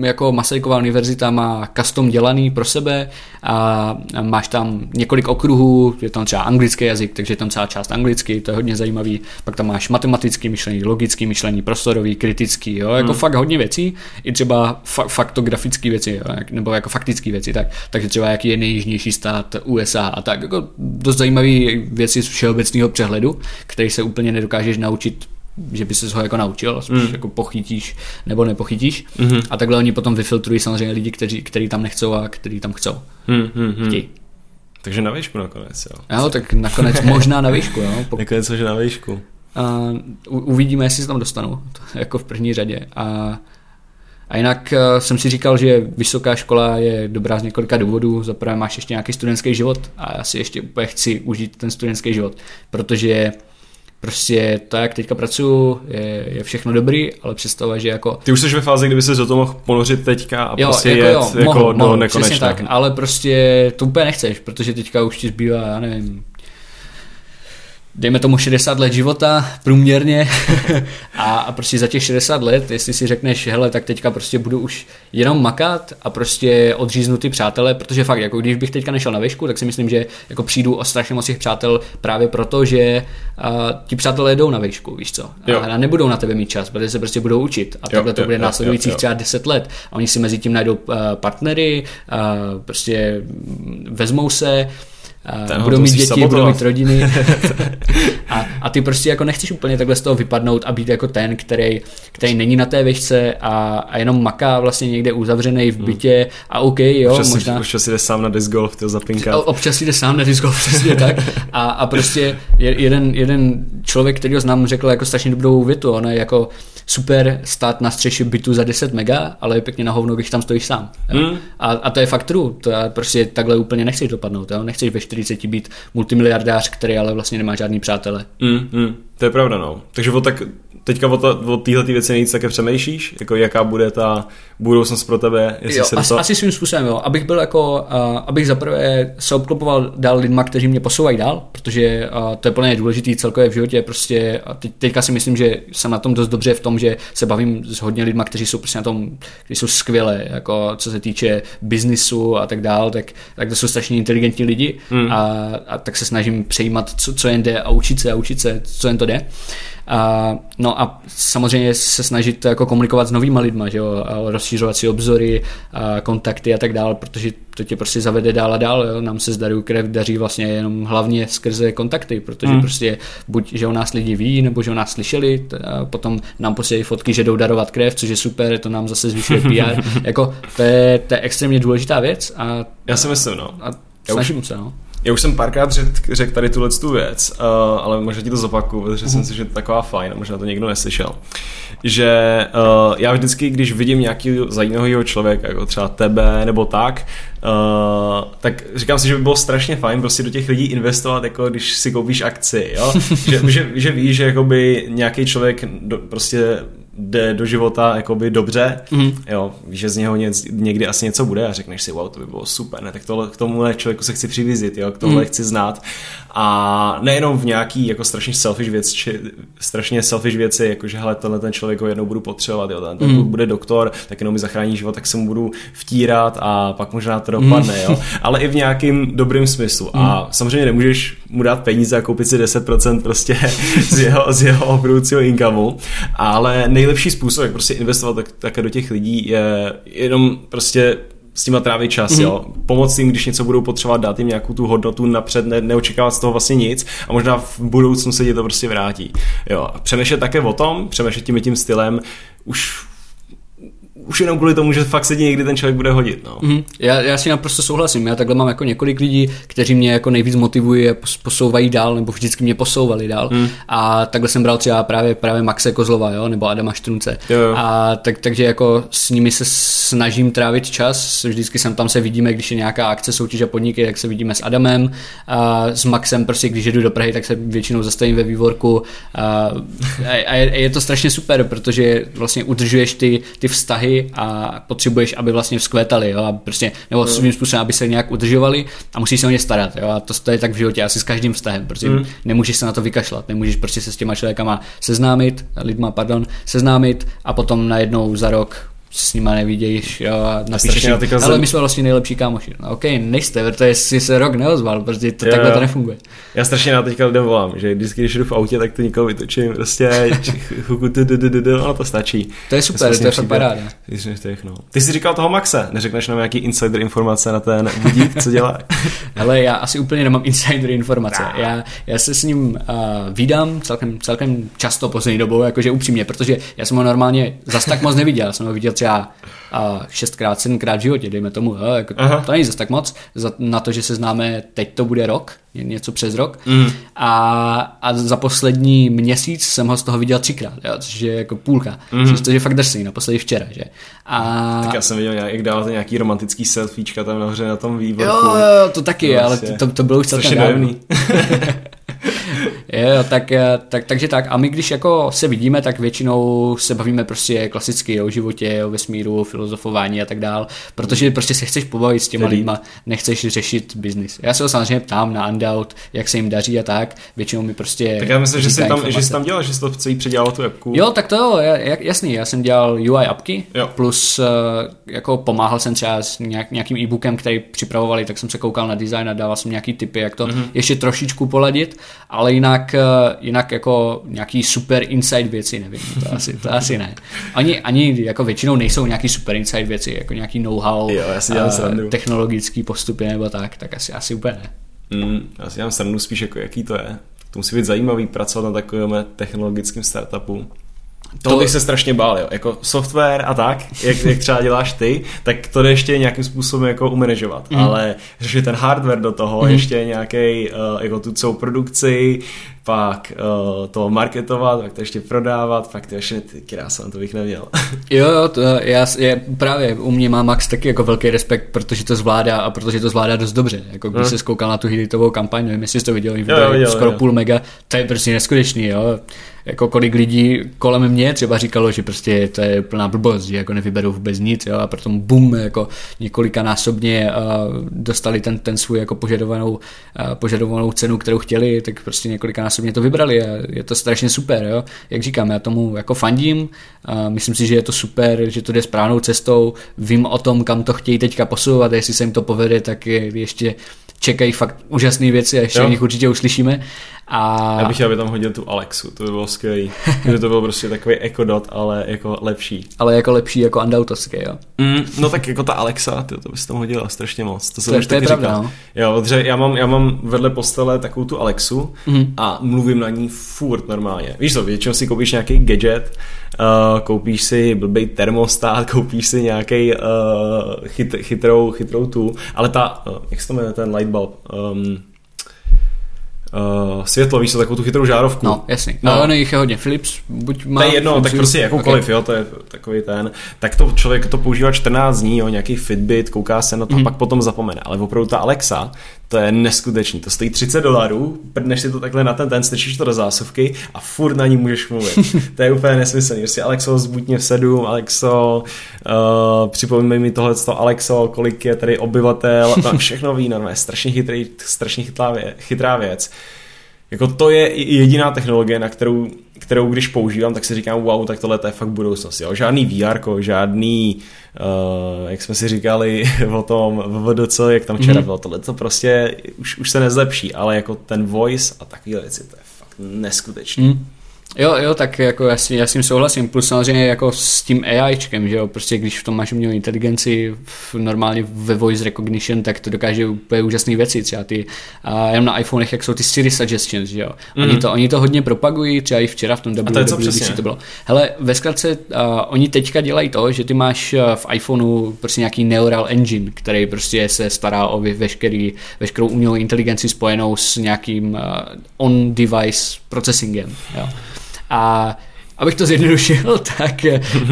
jako Masaryková univerzita má custom dělaný pro sebe a máš tam několik okruhů, je tam třeba anglický jazyk, takže je tam celá část anglicky, to je hodně zajímavý, pak tam máš matematický myšlení, logický myšlení, prostorový, kritický, jo, jako hmm. fakt hodně věcí, i třeba fa- faktografické věci, jo, nebo jako faktické věci, tak, takže třeba jaký je nejjižnější stát USA a tak, jako dost zajímavé věci z všeobecného přehledu, který se úplně nedokážeš naučit že by se ho jako naučil, spíš mm. jako pochytíš nebo nepochytíš. Mm-hmm. A takhle oni potom vyfiltrují samozřejmě lidi, kteří, kteří tam nechcou a kteří tam chcou. Mm-hmm. Chtějí. Takže na výšku nakonec, jo. Jo, tak nakonec možná na výšku, jo. Pok- nakonec že na výšku. A u, uvidíme, jestli se tam dostanu, to jako v první řadě. A, a jinak uh, jsem si říkal, že vysoká škola je dobrá z několika důvodů. Za prvé máš ještě nějaký studentský život a já si ještě úplně chci užít ten studentský život, protože prostě to, jak teďka pracuju, je, je všechno dobrý, ale představa, že jako... Ty už jsi ve fázi, kdyby se do toho mohl ponořit teďka a jo, prostě jako jet jo, jako mohl, do mohl, nekonečna. tak, ale prostě to úplně nechceš, protože teďka už ti zbývá, já nevím, dejme tomu 60 let života průměrně a, a prostě za těch 60 let, jestli si řekneš, hele, tak teďka prostě budu už jenom makat a prostě odříznu ty přátelé, protože fakt, jako když bych teďka nešel na výšku, tak si myslím, že jako přijdu o strašně moc těch přátel právě proto, že a, ti přátelé jdou na výšku, víš co, Jo. a nebudou na tebe mít čas, protože se prostě budou učit a takhle to bude jo, následujících jo, jo. třeba 10 let a oni si mezi tím najdou a, partnery, a, prostě vezmou se, a Ten ho budou to mít děti, budou sabotovat. mít rodiny a, a ty prostě jako nechceš úplně takhle z toho vypadnout a být jako ten, který, který není na té výšce a, a jenom maká vlastně někde uzavřený v bytě a OK, jo, Občas, možná... si, občas jde sám na disc golf, ty ho zapinkat. O- Občas jde sám na disc golf, přesně tak. A, a prostě je- jeden, jeden člověk, který ho znám, řekl jako strašně dobrou větu. Ono je jako super stát na střeše bytu za 10 mega, ale je pěkně na hovno, když tam stojíš sám. Jo? Hmm. A, a, to je fakt true. To je prostě takhle úplně nechceš dopadnout. Jo? Nechceš ve 40 být multimiliardář, který ale vlastně nemá žádný přátele. Mm, mm, to je pravda, no. Takže o tak, teďka o, téhle věci nejvíc také přemýšlíš, jako jaká bude ta budoucnost pro tebe, jestli Jo, se asi, toho... asi svým způsobem, jo. Abych byl jako, uh, abych zaprvé se obklopoval dál lidma, kteří mě posouvají dál, protože uh, to je plně důležitý celkově v životě, prostě a teď, teďka si myslím, že jsem na tom dost dobře v tom, že se bavím s hodně lidma, kteří jsou prostě na tom, kteří jsou skvělé, jako co se týče biznisu a tak dál, tak, tak to jsou strašně inteligentní lidi Hmm. a, a tak se snažím přejímat, co, co jen jde a učit se a učit se, co jen to jde. A, no a samozřejmě se snažit jako komunikovat s novýma lidma, že jo, a rozšířovat si obzory, a kontakty a tak dále, protože to tě prostě zavede dál a dál, jo. nám se zdarí krev daří vlastně jenom hlavně skrze kontakty, protože Hmm. prostě buď, že o nás lidi ví, nebo že o nás slyšeli, a potom nám posílají fotky, že jdou darovat krev, což je super, to nám zase zvyšuje PR, jako to je, to je extrémně důležitá věc a, Já si myslím, no. a Já už- snažím se, no. Já už jsem párkrát řekl řek tady tuhle tu věc, uh, ale možná ti to zopakuju, protože jsem si, že to je taková fajn možná to někdo neslyšel. Že uh, já vždycky, když vidím nějaký zajímavého člověka, jako třeba tebe nebo tak, uh, tak říkám si, že by bylo strašně fajn prostě do těch lidí investovat, jako když si koupíš akci, jo? že, že, že víš, že jakoby nějaký člověk do, prostě jde do života jakoby dobře, Mhm. jo, víš, že z něho něc, někdy asi něco bude a řekneš si, wow, to by bylo super, ne, tak tohle, k tomuhle člověku se chci přivízit, jo, k tohle Mhm. chci znát A nejenom v nějaký jako strašně selfish věc, či, strašně selfish věci, jako že hele, tenhle ten člověk ho jednou budu potřebovat, jo, ten, ten mm. bude doktor, tak jenom mi zachrání život, tak se mu budu vtírat a pak možná to dopadne, mm. jo. Ale i v nějakým dobrým smyslu. Mm. A samozřejmě nemůžeš mu dát peníze a koupit si 10% prostě z jeho, z jeho budoucího inkameu, ale nejlepší způsob, jak prostě investovat tak, také do těch lidí je jenom prostě s tím trávit čas, mm-hmm. jo. Pomoct jim, když něco budou potřebovat, dát jim nějakou tu hodnotu napřed, ne, neočekávat z toho vlastně nic a možná v budoucnu se ti to prostě vrátí. Jo. A přemýšlet také o tom, přemýšlet tím tím stylem, už už jenom kvůli tomu, že fakt se ti někdy ten člověk bude hodit. No. Mm, já, já si naprosto souhlasím. Já takhle mám jako několik lidí, kteří mě jako nejvíc motivují a posouvají dál, nebo vždycky mě posouvali dál. Mm. A takhle jsem bral třeba právě, právě Maxe Kozlova, jo, nebo Adama Štrunce. Jo, jo. A tak, takže jako s nimi se snažím trávit čas. Vždycky jsem tam se vidíme, když je nějaká akce soutěže podniky, tak se vidíme s Adamem. A s Maxem prostě, když jedu do Prahy, tak se většinou zastavím ve vývorku. A, a je, je to strašně super, protože vlastně udržuješ ty, ty vztahy a potřebuješ, aby vlastně vzkvétali, jo, a prostě, nebo mm. svým způsobem, aby se nějak udržovali a musíš se o ně starat, jo, a to, to je tak v životě, asi s každým vztahem, prostě mm. nemůžeš se na to vykašlat, nemůžeš prostě se s těma člověkama seznámit, lidma, pardon, seznámit a potom najednou za rok s nima nevidíš jo, a napíšeš jim, ale zem... my jsme vlastně nejlepší kámoši. No, OK, nejste, protože jsi se rok neozval, protože to jo, takhle to nefunguje. Já strašně na teďka lidem volám, že vždycky, když jdu v autě, tak to nikoho vytočím, prostě ono to stačí. To je super, to je fakt paráda. No. Ty jsi říkal toho Maxe, neřekneš nám nějaký insider informace na ten budík, co dělá? Ale já asi úplně nemám insider informace. Já, já se s ním uh, vídám celkem, celkem často poslední dobou, jakože upřímně, protože já jsem ho normálně zas tak moc neviděl, já jsem ho viděl třeba a šestkrát, sedmkrát v životě, dejme tomu, jo, jako to není zase tak moc, za, na to, že se známe, teď to bude rok, něco přes rok mm. a, a za poslední měsíc jsem ho z toho viděl třikrát, jo, což je jako půlka, mm. což je fakt drsný, naposledy včera, že. A... Tak já jsem viděl, jak dáváte nějaký romantický selfiečka tam nahoře na tom výborku. Jo, jo, to taky, no, ale to, to, to bylo už celkem dávný. Jo, tak, eh, tak, takže tak. A my když jako se vidíme, tak většinou se bavíme prostě klasicky o životě, o vesmíru, o filozofování a tak dál, protože prostě se chceš pobavit s těma Tedy. lidma, nechceš řešit biznis. Já se ho samozřejmě ptám na Undout, jak se jim daří a tak. Většinou mi prostě. Tak já myslím, že jsi, tam, že jsi tam dělal, že jsi to celý předělal tu appku. Jo, tak to jo, jasný. Já jsem dělal UI appky, jo. plus uh, jako pomáhal jsem třeba s nějak, nějakým e-bookem, který připravovali, tak jsem se koukal na design a dával jsem nějaký tipy, jak to mm-hmm. ještě trošičku poladit, ale jinak, eh, jinak jako nějaký super inside věci, nevím, to asi, to asi ne. Ani, ani jako většinou nejsou nějaký super inside věci, jako nějaký know-how, jo, já si dělám uh, technologický postupy nebo tak, tak asi, asi úplně ne. Mm, já si dělám srandu spíš jako jaký to je. To musí být zajímavý pracovat na takovém technologickým startupu. To, to bych se strašně bál, jo. Jako software a tak, jak, jak třeba děláš ty, tak to jde ještě nějakým způsobem jako umanežovat. Mm. Ale řešit ten hardware do toho, mm. ještě nějaký uh, jako tu celou produkci, pak uh, to marketovat, pak to ještě prodávat, pak to ještě ty krása, to bych neměl. jo, jo, to já, je, právě u mě má Max taky jako velký respekt, protože to zvládá a protože to zvládá dost dobře. Jako když hmm. se skoukal na tu hitovou kampaň, nevím, jestli jsi to viděl, jo, jo, skoro jo. půl mega, to je prostě neskutečný, jo jako kolik lidí kolem mě třeba říkalo, že prostě to je plná blbost, že jako nevyberou vůbec nic, jo, a proto bum, jako několikanásobně uh, dostali ten, ten svůj jako požadovanou, uh, požadovanou cenu, kterou chtěli, tak prostě několikanásobně to vybrali a je to strašně super, jo. Jak říkám, já tomu jako fandím, uh, myslím si, že je to super, že to jde správnou cestou, vím o tom, kam to chtějí teďka posouvat, jestli se jim to povede, tak je ještě čekají fakt úžasné věci a ještě o nich určitě uslyšíme. A... Já bych chtěl, aby tam hodil tu Alexu, to by bylo skvělé. Kdyby to byl prostě takový ekodot, ale jako lepší. Ale jako lepší, jako andautovský, jo. Mm, no tak jako ta Alexa, ty, to bys tam hodila strašně moc. To, to, je, to je pravda, no. Jo, protože já mám, já mám vedle postele takovou tu Alexu mm. a mluvím na ní furt normálně. Víš co, většinou si koupíš nějaký gadget, uh, koupíš si blbý termostat, koupíš si nějaký uh, chyt, chytrou, chytrou tu, ale ta, uh, jak se to jmenuje, ten lightbulb, um, uh, světlo, víš, takovou tu chytrou žárovku. No, jasný. No, no jich je hodně. Philips, buď má... To je jedno, tak prostě jakoukoliv, okay. jo, to je takový ten. Tak to člověk to používá 14 dní, jo, nějaký Fitbit, kouká se na to, mm. pak potom zapomene. Ale opravdu ta Alexa, To je neskutečný. To stojí 30 dolarů, prdneš si to takhle na ten ten, strčíš to do zásuvky a furt na ní můžeš mluvit. to je úplně nesmyslný. Prostě Alexo, zbuď mě v sedm, Alexo, uh, připomínej mi tohle, Alexo, kolik je tady obyvatel, a všechno ví, no, je strašně, chytrý, strašně chytrá, věc, chytrá věc. Jako to je jediná technologie, na kterou, kterou když používám, tak si říkám, wow, tak tohle je fakt budoucnost. Jo? Žádný VR, žádný, uh, jak jsme si říkali o tom VVDC, jak tam včera mm. bylo, tohle to prostě už, už se nezlepší, ale jako ten voice a takové věci, to je fakt neskutečný. Mm. Jo, jo, tak jako já, si, já s tím souhlasím, plus samozřejmě jako s tím AIčkem, že jo, prostě když v tom máš umělou inteligenci v, normálně ve voice recognition, tak to dokáže úplně úžasné věci, třeba ty, a jenom na iPhonech, jak jsou ty Siri suggestions, že jo, mm. oni, to, oni to hodně propagují, třeba i včera v tom WWDC to bylo. Hele, ve zkratce, uh, oni teďka dělají to, že ty máš v iPhoneu prostě nějaký neural engine, který prostě se stará o veškerý, veškerou umělou inteligenci spojenou s nějakým uh, on-device processingem, jo. A abych to zjednodušil, tak,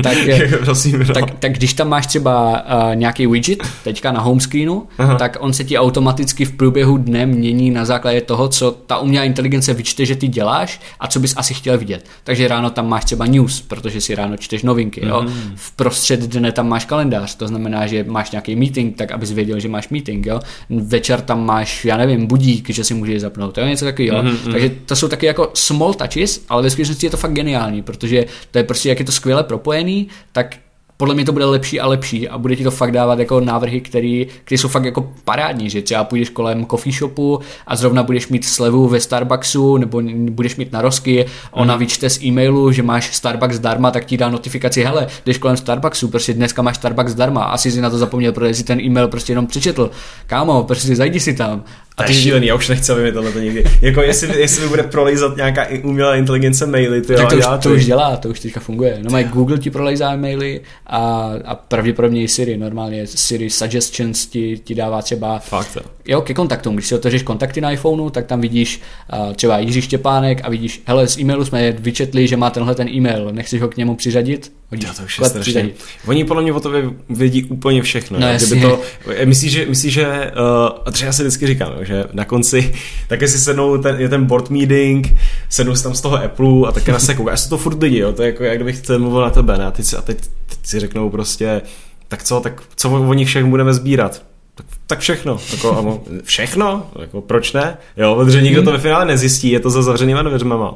tak, Prosím, no. tak, tak když tam máš třeba uh, nějaký widget teďka na home screenu, Aha. tak on se ti automaticky v průběhu dne mění na základě toho, co ta umělá inteligence vyčte, že ty děláš a co bys asi chtěl vidět. Takže ráno tam máš třeba news, protože si ráno čteš novinky. Mm. Jo? Mhm. V prostřed dne tam máš kalendář, to znamená, že máš nějaký meeting, tak abys věděl, že máš meeting. Jo? Večer tam máš, já nevím, budík, že si můžeš zapnout. To je něco takového. Mm, mm. Takže to jsou taky jako small touches, ale ve skutečnosti je to fakt geniální, protože to je prostě, jak je to skvěle propojený, tak podle mě to bude lepší a lepší a bude ti to fakt dávat jako návrhy, které jsou fakt jako parádní, že třeba půjdeš kolem coffee shopu a zrovna budeš mít slevu ve Starbucksu nebo budeš mít na rozky, ona mm. vyčte z e-mailu, že máš Starbucks zdarma, tak ti dá notifikaci, hele, jdeš kolem Starbucksu, prostě dneska máš Starbucks zdarma, asi si na to zapomněl, protože si ten e-mail prostě jenom přečetl. Kámo, prostě zajdi si tam a ty šílený, já už nechci, aby mi tohle to někdy. Jako jestli, jestli mi bude prolejzat nějaká umělá inteligence maily, ty tak to, už, to, to už dělá, to už teďka funguje. No mají Google ti prolejzá maily a, a pravděpodobně i Siri, normálně Siri Suggestions ti, ti dává třeba Fakt, jo, ke kontaktům. Když si otevřeš kontakty na iPhoneu, tak tam vidíš uh, třeba Jiří Štěpánek a vidíš, hele, z e-mailu jsme vyčetli, že má tenhle ten e-mail, nechceš ho k němu přiřadit? Hodíš, to už je strašně. Oni podle mě o tobě vědí úplně všechno. No, Kdyby to, myslíš, že, myslí, že uh, a třeba já si vždycky říkám, že na konci také si sednou, ten, je ten board meeting, sednou si tam z toho Apple a také na se kouká. jsou to furt lidi, jo? to je jako, jak kdybych mluvil na tebe, ne? A teď, a teď, teď si řeknou prostě, tak co, tak co o nich všech budeme sbírat? tak, tak všechno. Jako, všechno? Jako, proč ne? Jo, protože nikdo to ve finále nezjistí, je to za zavřenýma dveřmama.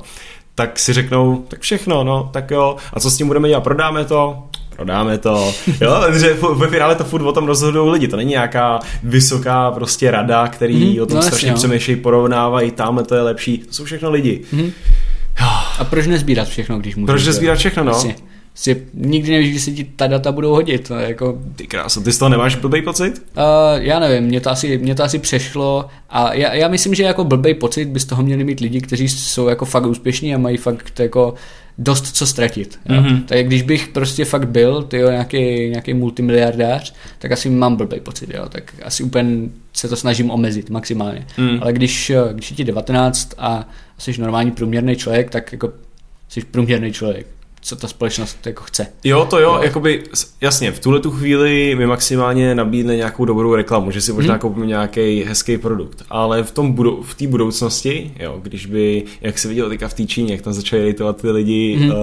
Tak si řeknou, tak všechno, no, tak jo. A co s tím budeme dělat? Prodáme to? Prodáme to. Jo, protože ve finále to furt o tom rozhodují lidi. To není nějaká vysoká prostě rada, který mm, o tom no, strašně přemýšlejí, porovnávají, tam to je lepší. To jsou všechno lidi. Mm. A proč nezbírat všechno, když můžeš? Proč nezbírat všechno, no? Vlastně si nikdy nevíš, kdy se ti ta data budou hodit. To jako... Ty krása, ty z toho nemáš blbý pocit? Uh, já nevím, mě to, asi, mě to asi přešlo a já, já myslím, že jako blbý pocit by z toho měli mít lidi, kteří jsou jako fakt úspěšní a mají fakt jako dost co ztratit. Mm-hmm. Tak když bych prostě fakt byl tyjo, nějaký, nějaký multimiliardář, tak asi mám blbý pocit. Jo. Tak asi úplně se to snažím omezit maximálně. Mm. Ale když, když je ti 19 a jsi normální průměrný člověk, tak jako jsi průměrný člověk co ta společnost jako chce. Jo, to jo, jo. jakoby, jasně, v tuhle tu chvíli mi maximálně nabídne nějakou dobrou reklamu, že si možná hmm. koupím nějaký hezký produkt, ale v tom budou, v té budoucnosti, jo, když by, jak se viděl teďka v té Číně, jak tam začali rejtovat ty lidi hmm. uh,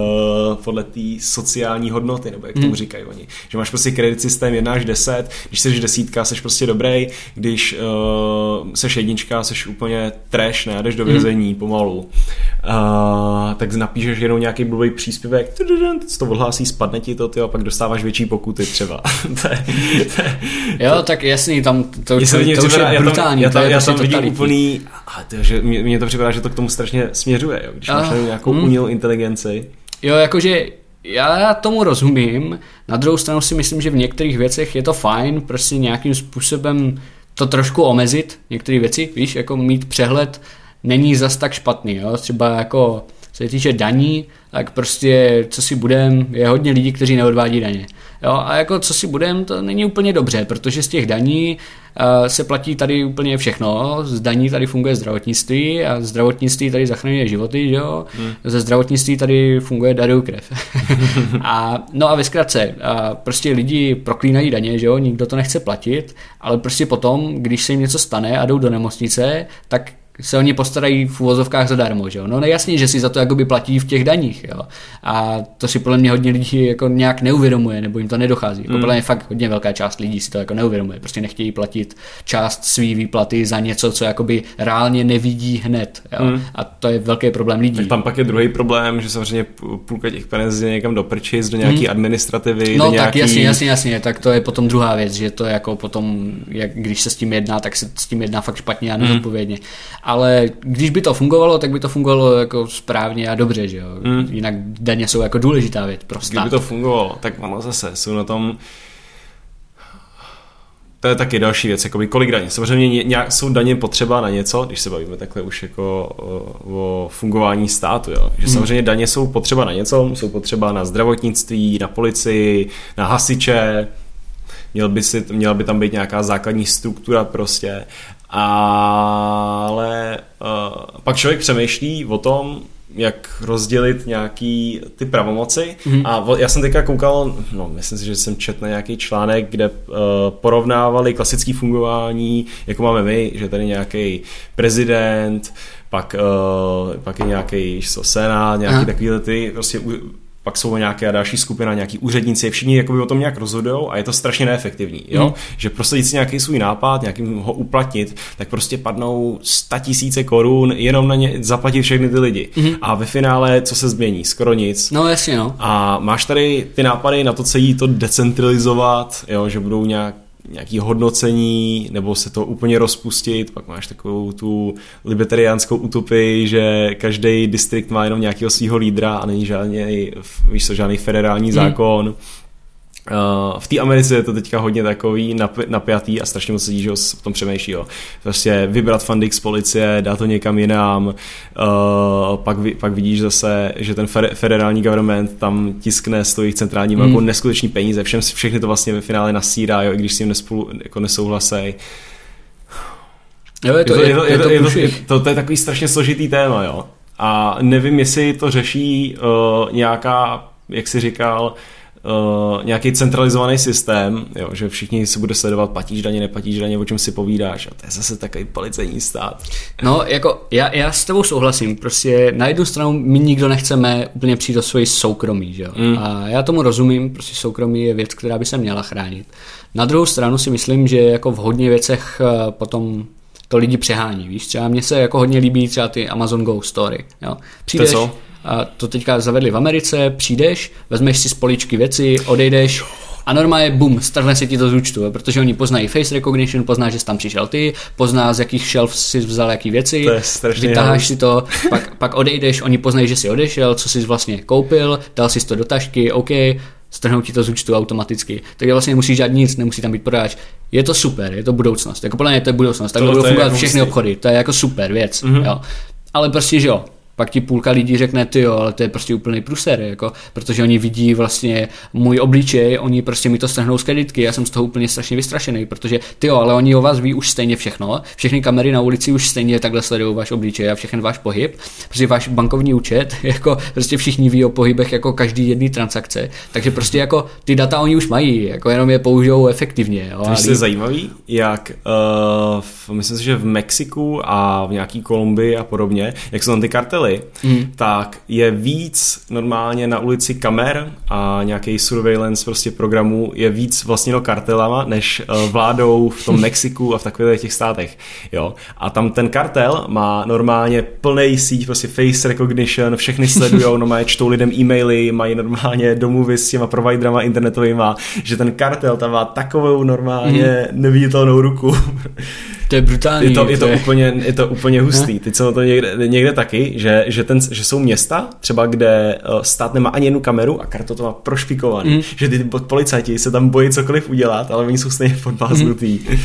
podle té sociální hodnoty, nebo jak tomu hmm. říkají oni, že máš prostě kredit systém 1 až 10, když jsi desítka, jsi prostě dobrý, když uh, seš jednička, seš úplně trash, ne, jdeš do hmm. vězení hmm. pomalu, uh, tak napíšeš jenom nějaký blbý příspěvek, to odhlásí, spadne ti to, ty, a pak dostáváš větší pokuty třeba. to je, to je, jo, tak jasný, tam to, to, to, to už je brutální. Já tam, já tam, já tam vidím úplný, a to, že mě, mě to připadá, že to k tomu strašně směřuje, jo, když máš nějakou hmm. umělou inteligenci. Jo, jakože já tomu rozumím, na druhou stranu si myslím, že v některých věcech je to fajn, prostě nějakým způsobem to trošku omezit, některé věci, víš, jako mít přehled není zas tak špatný, jo, třeba jako Co se týče daní, tak prostě co si budem, je hodně lidí, kteří neodvádí daně. Jo, a jako co si budem, to není úplně dobře, protože z těch daní uh, se platí tady úplně všechno. Z daní tady funguje zdravotnictví a zdravotnictví tady zachraňuje životy, jo. Hmm. Ze zdravotnictví tady funguje darují krev. a, no a ve zkratce, uh, prostě lidi proklínají daně, že jo, nikdo to nechce platit, ale prostě potom, když se jim něco stane a jdou do nemocnice, tak se oni postarají v uvozovkách zadarmo, že jo? No nejasně, že si za to jakoby platí v těch daních, jo? A to si podle mě hodně lidí jako nějak neuvědomuje, nebo jim to nedochází. Jako mm. podle mě fakt hodně velká část lidí si to jako neuvědomuje. Prostě nechtějí platit část své výplaty za něco, co jakoby reálně nevidí hned, jo? Mm. A to je velký problém lidí. Tak tam pak je druhý problém, že samozřejmě půlka těch peněz je někam do prčic, do nějaký mm. administrativy, No tak nějaký... jasně, jasně, jasně, tak to je potom druhá věc, že to jako potom, jak když se s tím jedná, tak se s tím jedná fakt špatně a nezodpovědně. Mm ale když by to fungovalo, tak by to fungovalo jako správně a dobře, že jo. Mm. Jinak daně jsou jako důležitá věc pro stát. Kdyby to fungovalo, tak ono zase jsou na tom to je taky další věc, jakoby kolik daní. Samozřejmě nějak jsou daně potřeba na něco, když se bavíme takhle už jako o, o fungování státu, jo. Že hmm. samozřejmě daně jsou potřeba na něco, jsou potřeba na zdravotnictví, na policii, na hasiče, měl by, si, měla by tam být nějaká základní struktura prostě, ale uh, pak člověk přemýšlí o tom, jak rozdělit nějaký ty pravomoci. Mm-hmm. a já jsem teďka koukal, no myslím si, že jsem četl na nějaký článek, kde uh, porovnávali klasické fungování, jako máme my, že tady nějaký prezident, pak, uh, pak je nějaký senát, nějaký takový ty prostě pak jsou nějaké další skupina, nějaký úředníci, všichni jakoby o tom nějak rozhodují a je to strašně neefektivní, jo? Mm. Že prostě si nějaký svůj nápad, nějakým ho uplatnit, tak prostě padnou 100 tisíce korun jenom na ně zaplatit všechny ty lidi. Mm. A ve finále, co se změní? Skoro nic. No jasně, no. A máš tady ty nápady na to celý to decentralizovat, jo? že budou nějak nějaký hodnocení, nebo se to úplně rozpustit, pak máš takovou tu libertariánskou utopii, že každý distrikt má jenom nějakého svého lídra a není žádný, víš co, žádný federální hmm. zákon. Uh, v té Americe je to teďka hodně takový napjatý a strašně moc lidí, že o tom přemýšlí. Jo. Prostě vybrat funding z policie, dát to někam jinam, uh, pak, pak vidíš zase, že ten federální government tam tiskne z těch centrálních mm. jako neskutečný peníze, všem, všechny to vlastně ve finále nasírá, jo, i když s tím nespolu, jako nesouhlasej. Jo, je to, je, to, je, to, je, to, je, to, to je takový strašně složitý téma, jo. A nevím, jestli to řeší uh, nějaká, jak jsi říkal, uh, nějaký centralizovaný systém, jo, že všichni se bude sledovat, platíš daně, neplatíš daně, o čem si povídáš. A to je zase takový policejní stát. No, jako já, já s tebou souhlasím. Prostě na jednu stranu my nikdo nechceme úplně přijít do svoji soukromí, že jo. Mm. A já tomu rozumím, prostě soukromí je věc, která by se měla chránit. Na druhou stranu si myslím, že jako v hodně věcech eh, potom to lidi přehání, víš, třeba mně se jako hodně líbí třeba ty Amazon Go Story, jo. Přijdeš, to co? a to teďka zavedli v Americe, přijdeš, vezmeš si z poličky věci, odejdeš a normálně bum, strhne se ti to z účtu, protože oni poznají face recognition, pozná, že jsi tam přišel ty, pozná, z jakých shelf si vzal jaký věci, to vytáháš si to, pak, pak odejdeš, oni poznají, že jsi odešel, co jsi vlastně koupil, dal si to do tašky, OK, strhnou ti to z účtu automaticky. Takže vlastně nemusíš dělat nic, nemusí tam být prodáč. Je to super, je to budoucnost. Jako podle mě to je budoucnost. Tak budou fungovat všechny obchody. To je jako super věc. Mm-hmm. Jo. Ale prostě, že jo, pak ti půlka lidí řekne, ty jo, ale to je prostě úplný pruser, jako, protože oni vidí vlastně můj obličej, oni prostě mi to strhnou z kreditky, já jsem z toho úplně strašně vystrašený, protože ty jo, ale oni o vás ví už stejně všechno, všechny kamery na ulici už stejně takhle sledují váš obličej a všechny váš pohyb, protože váš bankovní účet, jako prostě všichni ví o pohybech jako každý jedný transakce, takže prostě jako ty data oni už mají, jako jenom je použijou efektivně. Jo, to je zajímavý, jak uh, v, myslím si, že v Mexiku a v nějaký Kolumbii a podobně, jak jsou tam ty kartely, byli, mm. tak je víc normálně na ulici kamer a nějaký surveillance prostě programů je víc vlastně do kartelama, než uh, vládou v tom Mexiku a v takových těch státech. Jo. A tam ten kartel má normálně plný síť, prostě face recognition, všechny sledujou, no mají čtou lidem e-maily, mají normálně domluvy s těma providerama internetovými, že ten kartel tam má takovou normálně mm. neviditelnou ruku. To je brutální. Je to, je to, je... Úplně, je to úplně hustý. Teď jsem to někde, někde taky, že, že, ten, že jsou města, třeba kde eh, stát nemá ani jednu kameru a karto to má prošpikovaný. Mm. Že ty policajti se tam bojí cokoliv udělat, ale oni jsou stejně podmáznutý. Mm.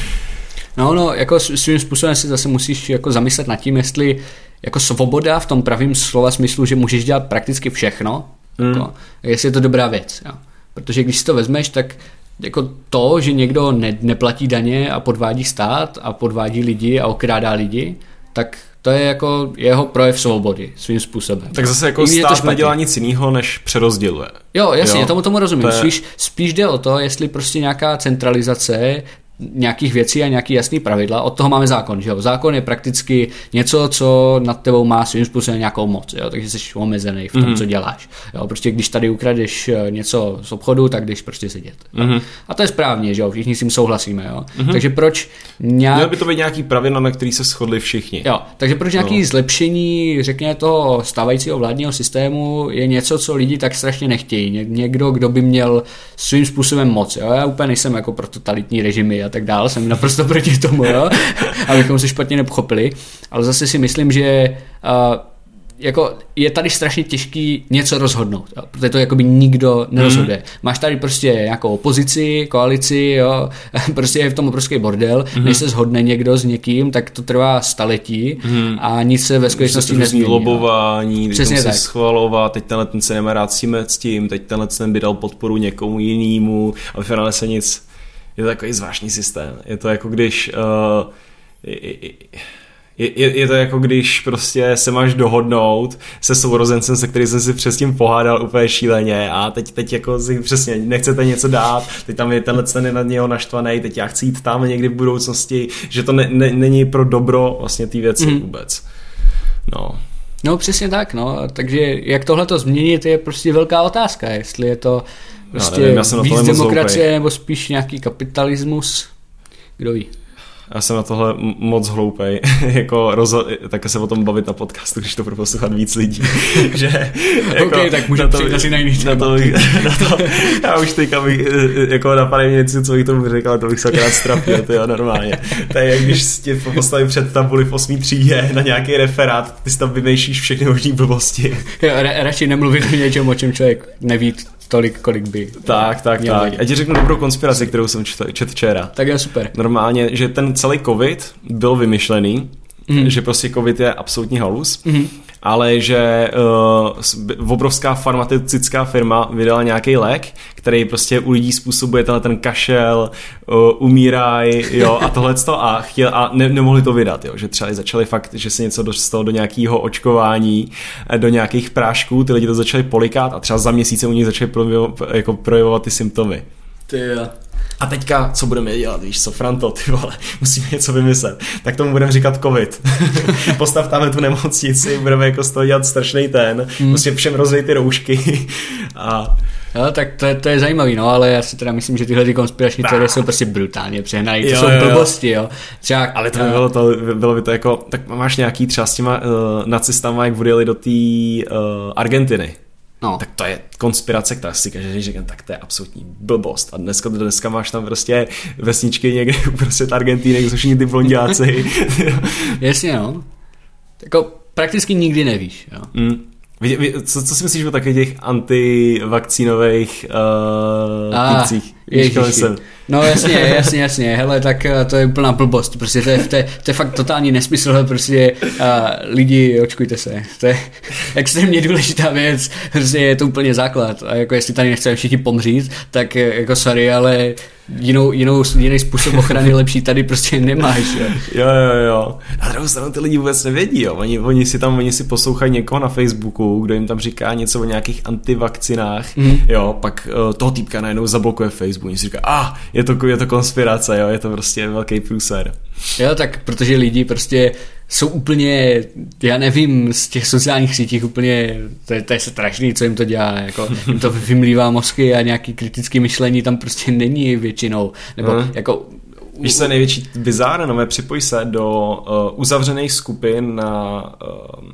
No, no, jako svým způsobem si zase musíš jako zamyslet nad tím, jestli jako svoboda v tom pravém slova smyslu, že můžeš dělat prakticky všechno, mm. jako, jestli je to dobrá věc. Jo. Protože když si to vezmeš, tak jako to, že někdo ne, neplatí daně a podvádí stát a podvádí lidi a okrádá lidi, tak to je jako jeho projev svobody svým způsobem. Tak zase jako I stát to nedělá nic jiného, než přerozděluje. Jo, jasně, jo? tomu tomu rozumím. To je... spíš, spíš jde o to, jestli prostě nějaká centralizace nějakých věcí a nějaký jasný pravidla. Od toho máme zákon, že jo? Zákon je prakticky něco, co nad tebou má svým způsobem nějakou moc, jo? takže jsi omezený v tom, mm-hmm. co děláš. Jo? Prostě když tady ukradeš eh, něco z obchodu, tak jdeš prostě sedět. Mm-hmm. A to je správně, že jo? Všichni s tím souhlasíme, jo? Mm-hmm. Takže proč nějak... Měl by to být nějaký pravidla, na který se shodli všichni. Jo, takže proč nějaký no. zlepšení, řekněme, toho stávajícího vládního systému je něco, co lidi tak strašně nechtějí. Ně- někdo, kdo by měl svým způsobem moc, jo? Já úplně nejsem jako pro totalitní režimy a tak dále, jsem naprosto proti tomu, jo? abychom se špatně nepochopili, ale zase si myslím, že uh, jako je tady strašně těžký něco rozhodnout, jo? protože to jakoby nikdo nerozhoduje. Mm. Máš tady prostě nějakou opozici, koalici, jo? prostě je v tom obrovský bordel, mm. než se shodne někdo s někým, tak to trvá staletí mm. a nic se ve skutečnosti nezmění. lobování, Přesně se schvalovat, teď tenhle ten se nemá rád s tím, teď tenhle ten by dal podporu někomu jinému a v finále se nic je to takový zvláštní systém. Je to jako když uh, je, je, je to jako když prostě se máš dohodnout se sourozencem, se kterým jsem si předtím pohádal úplně šíleně a teď, teď jako si přesně nechcete něco dát, teď tam je tenhle ten na něho naštvaný, teď já chci jít tam někdy v budoucnosti, že to ne, ne, není pro dobro vlastně ty věci mm. vůbec. No. No přesně tak, no. Takže jak tohle to změnit je prostě velká otázka, jestli je to Prostě já nevím, já jsem víc demokracie nebo spíš nějaký kapitalismus, kdo ví. Já jsem na tohle moc hloupej, jako rozho- tak se o tom bavit na podcastu, když to bude poslouchat víc lidí. že, jako, OK, tak můžeme přijít asi na jiný na to, na to, já už teďka bych, jako napadne mě něco, co bych tomu řekl, ale to bych se akorát strapil, to jo, normálně. To je jak když tě postavím před tabuli v 8. třídě na nějaký referát, ty si tam vymýšlíš všechny možné blbosti. Jo, radši nemluvit o něčem, o čem člověk neví tolik, kolik by. Tak, tak, měl tak. A ti řeknu dobrou konspiraci, kterou jsem četl, čet včera. Tak je super. Normálně, že ten celý covid byl vymyšlený, mm. že prostě covid je absolutní halus. Mm ale že uh, obrovská farmaceutická firma vydala nějaký lék, který prostě u lidí způsobuje tenhle ten kašel, uh, umíraj, jo, a tohle a chtěl, a ne, nemohli to vydat, jo, že třeba začali fakt, že se něco dostalo do nějakého očkování, eh, do nějakých prášků, ty lidi to začali polikát a třeba za měsíce u nich začali projevovat, jako projevovat ty symptomy. Ty. A teďka, co budeme dělat, víš co, Franto, ty vole, musíme něco vymyslet. Tak tomu budeme říkat covid. Postav tam tu nemocnici, budeme jako z toho dělat strašný ten, hmm. prostě všem rozej ty roušky a Jo, tak to, je, to je zajímavý, no, ale já si teda myslím, že tyhle ty konspirační teorie jsou prostě brutálně přehnané, to jo, jsou jo, blbosti, jo. Třeba, ale to by bylo, to, bylo by to jako, tak máš nějaký třeba s těma uh, nacistama, jak odjeli do té uh, Argentiny. No. Tak to je konspirace, která si každý říká, tak to je absolutní blbost. A dneska, dneska máš tam prostě vesničky někde prostě jsou všichni ty blondiáci. Jasně, no. Jako prakticky nikdy nevíš, jo. Mm. Co, co si myslíš o takových těch antivakcínových uh, ah, No jasně, jasně, jasně, hele, tak uh, to je úplná blbost, prostě to je, to je, to je fakt totální nesmysl, prostě uh, lidi, očkujte se, to je extrémně důležitá věc, prostě je to úplně základ a jako jestli tady nechceme všichni pomřít, tak jako sorry, ale jinou, jinou, jiný způsob ochrany lepší tady prostě nemáš. Jo, jo, jo. jo. Na druhou stranu ty lidi vůbec nevědí, jo. Oni, oni si tam, oni si poslouchají někoho na Facebooku, kdo jim tam říká něco o nějakých antivakcinách, mm. jo, pak uh, toho týpka najednou zablokuje Facebook, oni si říká, a ah, je to, je to konspirace, jo, je to prostě velký průser. Jo, tak protože lidi prostě jsou úplně, já nevím, z těch sociálních sítích úplně, to je, to je strašný, co jim to dělá, jako jim to vymlívá mozky a nějaký kritický myšlení tam prostě není většinou, nebo hmm. jako Víš, co je největší bizár? No, připoj se do uh, uzavřených skupin na uh,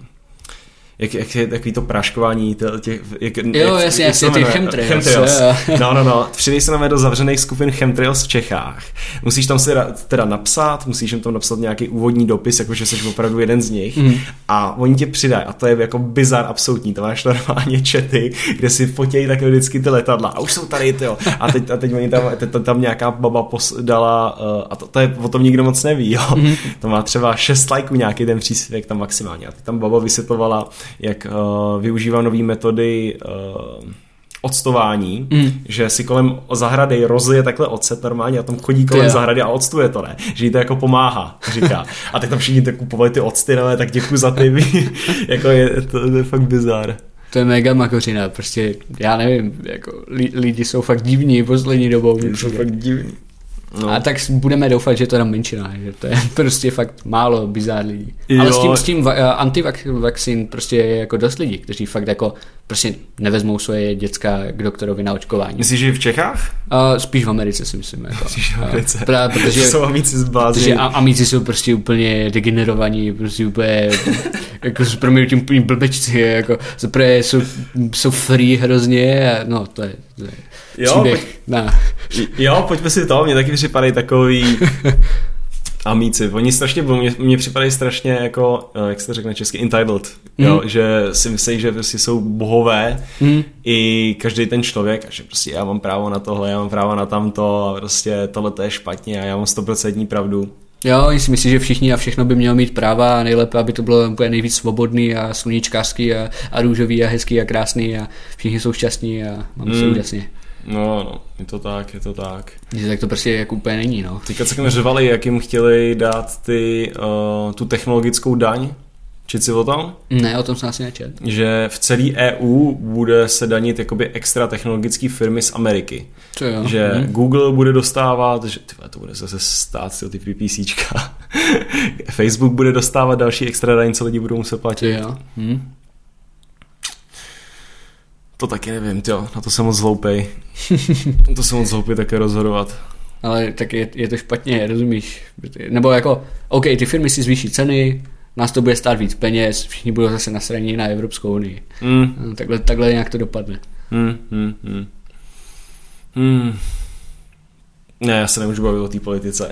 jak, jak je takový to praškování těch, jak, jo, jak, jasně, jak jasně, ty chemtrails. chemtrails. No, no, no, přidej se nám do zavřených skupin chemtrails v Čechách. Musíš tam si teda napsat, musíš jim tam napsat nějaký úvodní dopis, jakože jsi opravdu jeden z nich mm. a oni tě přidají a to je jako bizar absolutní, to máš normálně čety, kde si fotějí takhle vždycky ty letadla a už jsou tady, ty A teď, a teď oni tam, teď tam nějaká baba dala, uh, a to, to, je, o tom nikdo moc neví, jo. Mm. To má třeba 6 lajků nějaký ten příspěvek tam maximálně. A teď tam baba vysvětlovala, jak uh, využívá nové metody uh, octování, mm. že si kolem zahrady rozlije takhle ocet normálně a tam chodí kolem Ty zahrady a octuje to, ne? Že jí to jako pomáhá, říká. A tak tam všichni tak kupovali ty octy, no, tak děkuji za ty, jako je, to, to je fakt bizar. To je mega makořina, prostě já nevím, jako lidi jsou fakt divní poslední dobou. Jsou fakt divní. No. A tak budeme doufat, že to je menšina, že to je prostě fakt málo bizár lidí. Jo. Ale s tím, s tím uh, antivakcín prostě je jako dost lidí, kteří fakt jako prostě nevezmou svoje děcka k doktorovi na očkování. Myslíš, že v Čechách? Uh, spíš v Americe si myslím. Jako. Myslíš v Americe? Uh, pra, protože, jsou amici z bázy. Protože amici jsou prostě úplně degenerovaní, prostě úplně jako s proměnutím úplně blbečci, jako jsou, jsou free hrozně, a, no to je, to je jo, příběh. Pojď, no. jo, pojďme si to, mě taky připadají takový amíci. Oni strašně, mě, mě připadají strašně jako, eh, jak se to řekne česky, entitled. Mm. Jo, že si myslí, že prostě jsou bohové mm. i každý ten člověk a že prostě já mám právo na tohle, já mám právo na tamto a prostě tohle to je špatně a já mám 100% pravdu. Jo, oni si myslí, že všichni a všechno by mělo mít práva a nejlépe, aby to bylo úplně nejvíc svobodný a sluníčkářský a, a růžový a hezký a krásný a všichni jsou šťastní a máme mm. se úžasně. No, no, je to tak, je to tak. Že tak to prostě jako úplně není, no. Teďka se řevali, jak jim chtěli dát ty, uh, tu technologickou daň, Čet si o tom? Ne, o tom jsem asi nečet. Že v celé EU bude se danit jakoby extra technologické firmy z Ameriky. To jo. Že hmm. Google bude dostávat, že tyhle, to bude zase stát ty PPCčka. Facebook bude dostávat další extra daň, co lidi budou muset platit. To jo. Hmm. To taky nevím, jo, na to jsem moc hloupej. to jsem moc hloupej také rozhodovat. Ale tak je, je to špatně, rozumíš? Nebo jako, OK, ty firmy si zvýší ceny, nás to bude stát víc peněz, všichni budou zase nasraní na Evropskou unii. Mm. No, takhle, takhle nějak to dopadne. Mm, mm, mm. Mm. Ne, já se nemůžu bavit o té politice.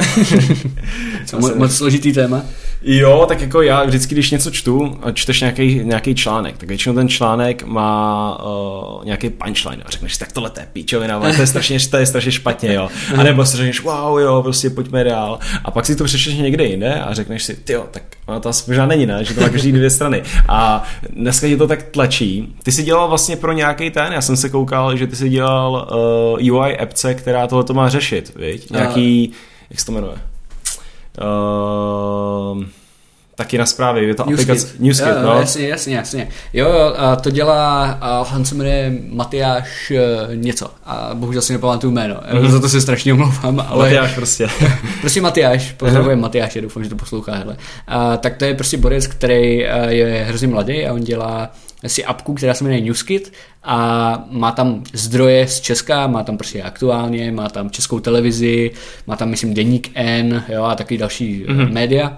Co, mo- moc složitý téma? Jo, tak jako já vždycky, když něco čtu a čteš nějaký, nějaký článek, tak většinou ten článek má uh, nějaký punchline a řekneš, tak tohle je píčovina, ale to je strašně, to je strašně špatně, jo. A nebo si řekneš, wow, jo, prostě pojďme dál. A pak si to přečteš někde jinde a řekneš si, ty tak ona to možná není, ne? že to má každý dvě strany. A dneska ti to tak tlačí. Ty jsi dělal vlastně pro nějaký ten, já jsem se koukal, že ty jsi dělal uh, eh, UI appce, která tohle to má řešit, viď? Nějaký, jak se to jmenuje? Uh, taky na zprávě, je to Newskit. aplikace Newskit, jo, no. Jasně, jasně, jasně. Jo, a to dělá, a on se jmenuje Matyáš uh, něco a bohužel si nepamatuju jméno, mm-hmm. za to se strašně omlouvám, ale... Matyáš prostě. prostě Matyáš, pozdravujem uh-huh. Matyáše, doufám, že to poslouchá, hele. A, tak to je prostě borec, který uh, je hrozně mladý a on dělá si apku, která se jmenuje Newskit a má tam zdroje z Česka, má tam prostě aktuálně, má tam českou televizi, má tam myslím Deník N jo, a taky další mm-hmm. média.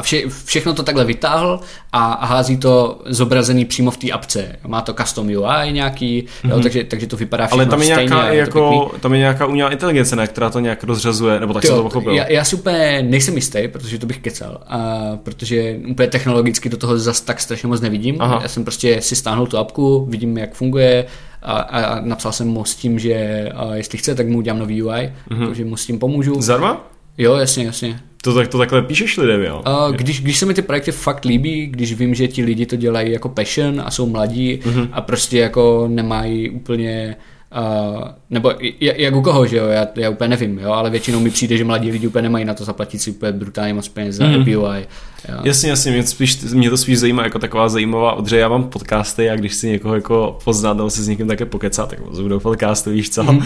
A vše, všechno to takhle vytáhl a, a hází to zobrazený přímo v té apce. Má to custom UI nějaký, mm-hmm. jo, mhm. takže, takže to vypadá všechno Ale tam je stejně. Nějaká, jako, tam je nějaká umělá inteligence, ne, která to nějak rozřazuje, nebo tak jsem to pochopil. Já, já si úplně nejsem jistý, protože to bych kecal, a, protože úplně technologicky do toho zase tak strašně moc nevidím. Aha. Já jsem prostě si stáhnul tu apku, vidím, jak funguje, a, a napsal jsem mu s tím, že a jestli chce, tak mu udělám nový UI, mm-hmm. takže mu s tím pomůžu. Zdarma? Jo, jasně, jasně. To, tak, to takhle píšeš lidem, jo? Uh, když, když se mi ty projekty fakt líbí, když vím, že ti lidi to dělají jako passion a jsou mladí mm-hmm. a prostě jako nemají úplně Uh, nebo jak u koho, že jo, já, já úplně nevím, jo, ale většinou mi přijde, že mladí lidi úplně nemají na to zaplatit si úplně brutálně moc peněz za mm. API. Jo. Jasně, jasně, mě, spíš, mě to spíš zajímá jako taková zajímavá, protože já mám podcasty a když si někoho jako poznat nebo se s někým také pokecat, tak budou podcasty, víš co, mm. uh,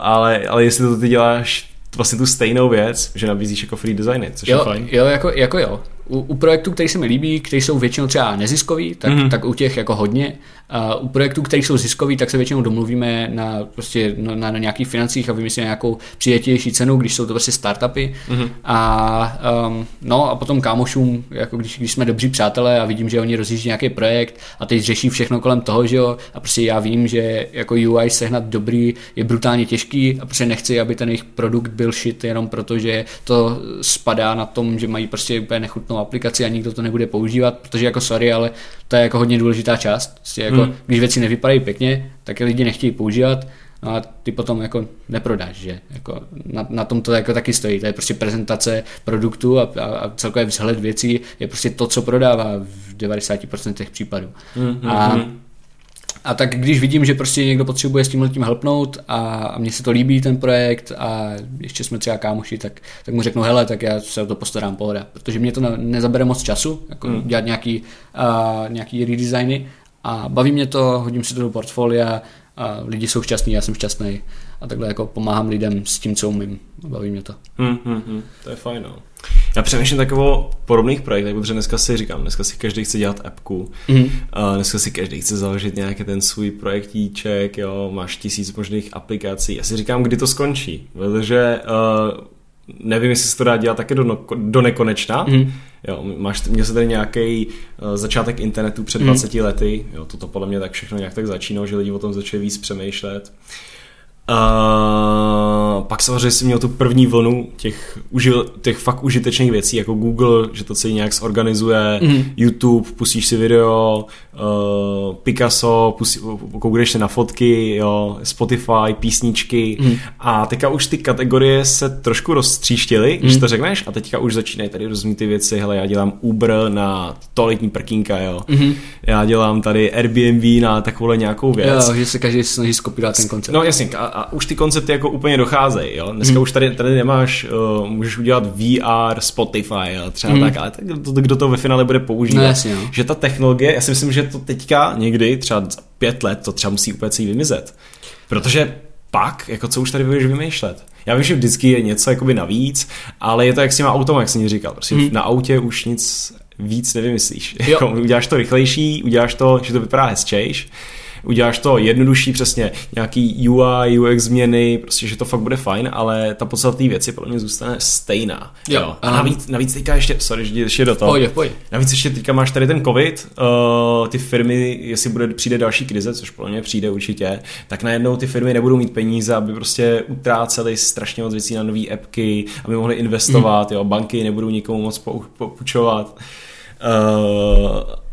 ale, ale jestli to ty děláš vlastně tu stejnou věc, že nabízíš jako free designy, což jo, je fajn. Jo, jako, jako jo. u, u projektů, které se mi líbí, které jsou většinou třeba neziskový, tak, mm-hmm. tak u těch jako hodně. U projektů, které jsou ziskový, tak se většinou domluvíme na, prostě, na, na, na nějakých financích a vymyslíme nějakou přijetější cenu, když jsou to prostě startupy. Mm-hmm. A, um, no, a potom kámošům, jako když, když jsme dobří přátelé a vidím, že oni rozjíždí nějaký projekt a teď řeší všechno kolem toho, že jo, a prostě já vím, že jako UI sehnat dobrý je brutálně těžký a prostě nechci, aby ten jejich produkt byl shit jenom proto, že to spadá na tom, že mají prostě úplně nechutnou aplikaci a nikdo to nebude používat, protože jako sorry, ale to je jako hodně důležitá část. Prostě jako, hmm. Když věci nevypadají pěkně, tak je lidi nechtějí používat no a ty potom jako neprodáš, že? Jako na, na tom to jako taky stojí. To je prostě prezentace produktu a, a, a celkově vzhled věcí je prostě to, co prodává v 90% případů. Hmm, a hmm a tak když vidím, že prostě někdo potřebuje s tím letím helpnout a, a mně se to líbí ten projekt a ještě jsme třeba kámoši, tak, tak mu řeknu, hele, tak já se o to postarám pohoda, protože mě to ne, nezabere moc času, jako mm. dělat nějaký, uh, nějaký redesigny a baví mě to, hodím si to do portfolia a lidi jsou šťastní, já jsem šťastný a takhle jako pomáhám lidem s tím, co umím. Baví mě to. Hmm, hmm, hmm. To je fajn, no. Já přemýšlím takovou podobných projektech, protože dneska si říkám, dneska si každý chce dělat appku, mm. a dneska si každý chce založit nějaký ten svůj projektíček, jo, máš tisíc možných aplikací. Já si říkám, kdy to skončí, protože uh, nevím, jestli se to dá dělat také do, no, do nekonečna. Mm. Jo, máš, měl se tady nějaký uh, začátek internetu před 20 mm. lety, jo, toto podle mě tak všechno nějak tak začínalo, že lidi o tom začali víc přemýšlet. Uh, pak samozřejmě si měl tu první vlnu těch, užil, těch fakt užitečných věcí, jako Google, že to celý nějak zorganizuje, mm. YouTube, pustíš si video, uh, Picasso, koukneš se na fotky, jo, Spotify, písničky mm. a teďka už ty kategorie se trošku roztříštily, když mm. to řekneš, a teďka už začínají tady rozumět ty věci, hele, já dělám Uber na toaletní prkínka, jo, mm. já dělám tady Airbnb na takovou nějakou věc. Jo, že se každý snaží skopírovat ten koncept. No jasně, a, a už ty koncepty jako úplně docházejí, jo, dneska mm. už tady, tady nemáš, uh, můžeš udělat VR, Spotify, jo, třeba mm. tak, ale tak, kdo, kdo to ve finále bude používat, no, jasně, jo. že ta technologie, já si myslím, že to teďka někdy, třeba za pět let, to třeba musí úplně celý vymizet. Protože pak, jako co už tady budeš vymýšlet? Já vím, že vždycky je něco jakoby navíc, ale je to jak s těma autem, jak jsem říkal. Prostě hmm. na autě už nic víc nevymyslíš. Jo. Jako, uděláš to rychlejší, uděláš to, že to vypadá hezčejš, uděláš to jednodušší, přesně nějaký UI, UX změny, prostě, že to fakt bude fajn, ale ta podstatná věc je podle mě zůstane stejná. Jo. jo. A navíc, navíc teďka ještě, sorry, že ještě do toho. Pojď, pojď. Navíc ještě teďka máš tady ten covid, uh, ty firmy, jestli bude, přijde další krize, což podle mě přijde určitě, tak najednou ty firmy nebudou mít peníze, aby prostě utráceli strašně moc věcí na nové appky, aby mohli investovat, mm. jo, banky nebudou nikomu moc půjčovat. Uh,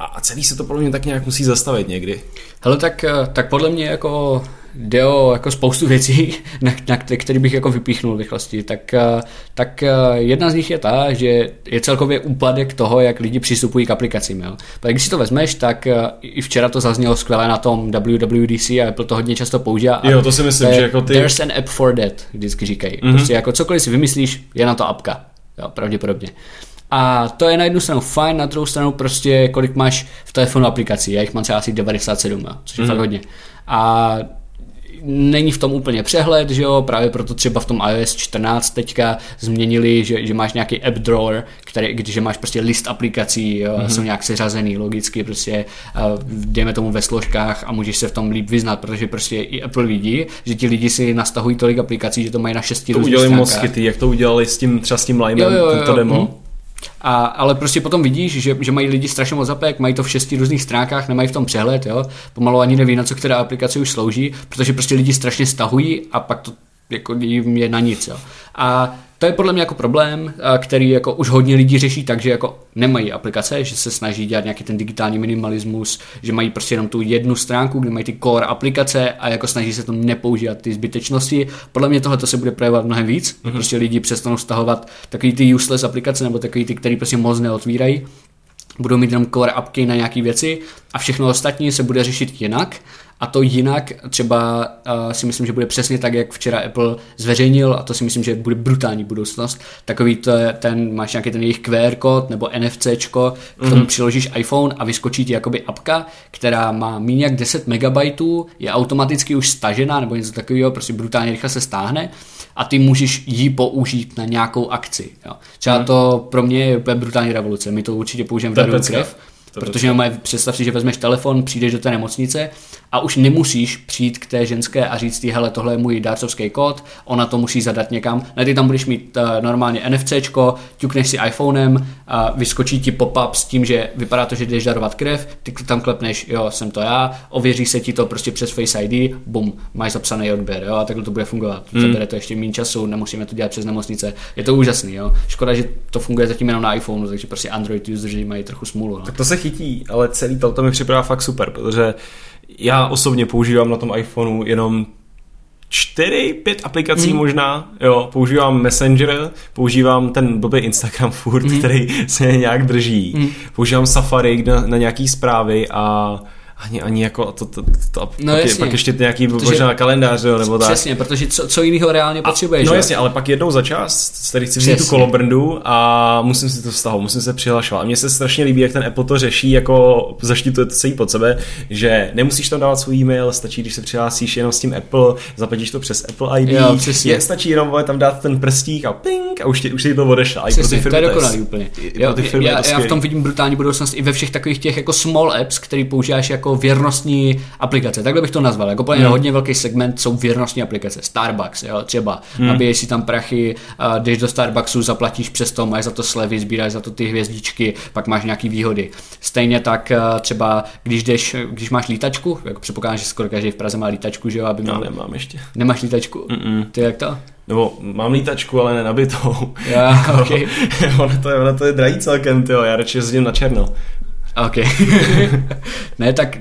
a celý se to podle mě tak nějak musí zastavit někdy. Hele, tak, eh, tak podle mě jako jde o jako spoustu věcí, na, na které bych jako vypíchnul v rychlosti. Tak, eh, tak eh, jedna z nich je ta, že je celkově úpadek toho, jak lidi přistupují k aplikacím. Jo. Protože když si to vezmeš, tak i včera to zaznělo skvěle na tom WWDC a Apple to hodně často používá. Jo, to si myslím, že jako ty... There's an app for that, vždycky říkají. Mm-hmm. Prostě jako cokoliv si vymyslíš, je na to apka. Jo, pravděpodobně. A to je na jednu stranu fajn, na druhou stranu prostě kolik máš v telefonu aplikací, já jich mám třeba asi 97, což je mm. fakt hodně. A není v tom úplně přehled, že jo, právě proto třeba v tom iOS 14 teďka změnili, že, že máš nějaký app drawer, který, když máš prostě list aplikací, jo, mm-hmm. jsou nějak seřazený logicky prostě, dejme tomu ve složkách a můžeš se v tom líp vyznat, protože prostě i Apple vidí, že ti lidi si nastahují tolik aplikací, že to mají na šesti To udělali moc chytý, jak to udělali s tím třeba s tím Limem, jo, jo, jo, to demo. Mm. A, ale prostě potom vidíš, že, že mají lidi strašně moc zapek, mají to v šesti různých stránkách, nemají v tom přehled, jo. Pomalu ani neví, na co která aplikace už slouží, protože prostě lidi strašně stahují a pak to jako je na nic, jo. A to je podle mě jako problém, který jako už hodně lidí řeší tak, že jako nemají aplikace, že se snaží dělat nějaký ten digitální minimalismus, že mají prostě jenom tu jednu stránku, kde mají ty core aplikace a jako snaží se to nepoužívat ty zbytečnosti. Podle mě tohle se bude projevovat mnohem víc, mm-hmm. prostě lidi přestanou stahovat takový ty useless aplikace nebo takový ty, který prostě moc neotvírají budou mít jenom core apky na nějaké věci a všechno ostatní se bude řešit jinak A to jinak třeba uh, si myslím, že bude přesně tak, jak včera Apple zveřejnil, a to si myslím, že bude brutální budoucnost. Takový to je ten, máš nějaký ten jejich QR kód nebo NFCčko, k tomu mm-hmm. přiložíš iPhone a vyskočí ti jakoby apka, která má méně jak 10 megabajtů, je automaticky už stažená nebo něco takového, prostě brutálně rychle se stáhne a ty můžeš ji použít na nějakou akci. Jo. Třeba mm. to pro mě je úplně brutální revoluce. My to určitě použijeme v krev. To protože mají, představ si, že vezmeš telefon, přijdeš do té nemocnice a už nemusíš přijít k té ženské a říct jí, hele, tohle je můj dárcovský kód, ona to musí zadat někam. Ne, ty tam budeš mít uh, normálně NFCčko, ťukneš si iPhonem, a vyskočí ti pop-up s tím, že vypadá to, že jdeš darovat krev, ty tam klepneš, jo, jsem to já, ověří se ti to prostě přes Face ID, bum, máš zapsaný odběr, jo, a takhle to bude fungovat. Hmm. Zabere to ještě méně času, nemusíme to dělat přes nemocnice. Je to úžasný, jo. Škoda, že to funguje zatím jenom na iPhoneu, takže prostě Android useři mají trochu smůlu. No. Tak to se chytí, ale celý to, to mi připadá fakt super, protože já osobně používám na tom iPhoneu jenom čtyři, pět aplikací mm. možná, jo, používám Messenger, používám ten blbý Instagram furt, mm. který se nějak drží, mm. používám Safari na, na nějaký zprávy a ani, ani jako to, to, to, to no pak, je, pak ještě nějaký protože, možná kalendář, jo, nebo tak. Přesně, protože co, co jiného reálně potřebuješ. No jasně, ale pak jednou za čas tady chci vzít tu kolobrndu a musím si to vztahovat, musím se přihlašovat. A mně se strašně líbí, jak ten Apple to řeší, jako zaštituje to celý pod sebe, že nemusíš tam dávat svůj e-mail, stačí, když se přihlásíš jenom s tím Apple, zaplatíš to přes Apple ID, jo, přesně. Je, stačí jenom tam dát ten prstík a ping a už ti, už ti to odešlo. Přesně, to je dokonalý úplně. Jo, já, já, v tom vidím brutální budoucnost i ve všech takových těch jako small apps, který používáš jako jako věrnostní aplikace. Takhle bych to nazval. Jako mm. hodně velký segment jsou věrnostní aplikace. Starbucks, jo, třeba. Mm. Nabiješ si tam prachy, jdeš do Starbucksu, zaplatíš přes to, máš za to slevy, sbíráš za to ty hvězdičky, pak máš nějaký výhody. Stejně tak třeba, když jdeš, když máš lítačku, jako předpokládám, že skoro každý v Praze má lítačku, že jo, aby měl... Já nemám ještě. Nemáš lítačku? Mm-mm. Ty jak to? Nebo mám lítačku, ale nenabitou. Já, jako, okay. ono, to je, ono to je drahý celkem, tyjo. já radši jezdím na černo. OK. ne, tak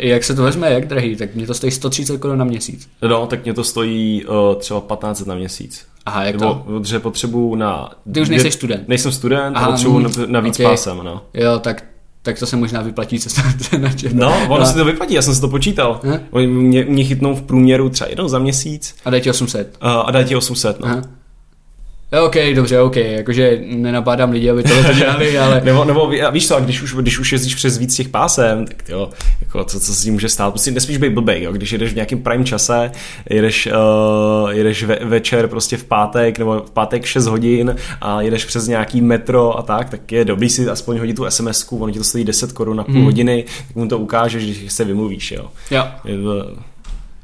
jak se to vezme, jak drahý? Tak mě to stojí 130 korun na měsíc. No, tak mě to stojí uh, třeba 15 na měsíc. Aha, jak to? Protože potřebuju na... Ty už nejsi student. Nejsem student, Aha, potřebuju na, na víc okay. pásem, no. Jo, tak tak to se možná vyplatí cesta na No, ono no. se to vyplatí, já jsem si to počítal. Oni mě, mě chytnou v průměru třeba jednou za měsíc. A dají ti 800. Uh, a dají ti 800, no. Aha. OK, dobře, OK, jakože nenapádám lidi, aby tohle to dělali, ale... nebo, nebo víš co, když už, když už jezdíš přes víc těch pásem, tak jo, jako co, co si může stát, prostě nesmíš být blbej, jo, když jedeš v nějakém prime čase, jedeš, uh, jedeš ve, večer prostě v pátek, nebo v pátek 6 hodin a jedeš přes nějaký metro a tak, tak je dobrý si aspoň hodit tu SMS-ku, ono ti to stojí 10 korun na půl hmm. hodiny, tak mu to ukážeš, když se vymluvíš, jo. Jo. Je to,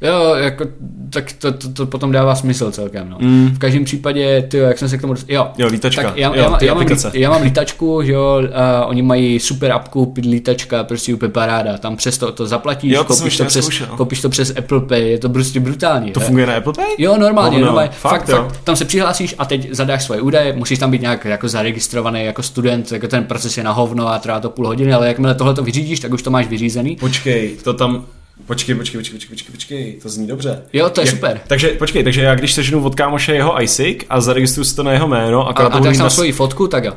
Jo, jako, tak to, to, to, potom dává smysl celkem. No. Mm. V každém případě, ty, jak jsem se k tomu dostal, jo, jo lítačka. Tak já, jo, já, já, mám, já mám lítačku, že jo, a oni mají super apku, lítačka, prostě úplně paráda. Tam přes to, to zaplatíš, jo, to koupíš, to přes, koupíš to přes Apple Pay, je to prostě brutální. To funguje na Apple Pay? Jo, normálně, oh, no, normálně. Fakt, fakt, fakt, tam se přihlásíš a teď zadáš svoje údaje, musíš tam být nějak jako zaregistrovaný jako student, jako ten proces je na hovno a trvá to půl hodiny, ale jakmile tohle to vyřídíš, tak už to máš vyřízený. Počkej, to tam Počkej, počkej, počkej, počkej, počkej, počkej, to zní dobře. Jo, to je Jak, super. Takže počkej, takže já když seženu od kámoše jeho ISIC a zaregistruju si to na jeho jméno a, a, a tak tam svoji fotku, tak jo.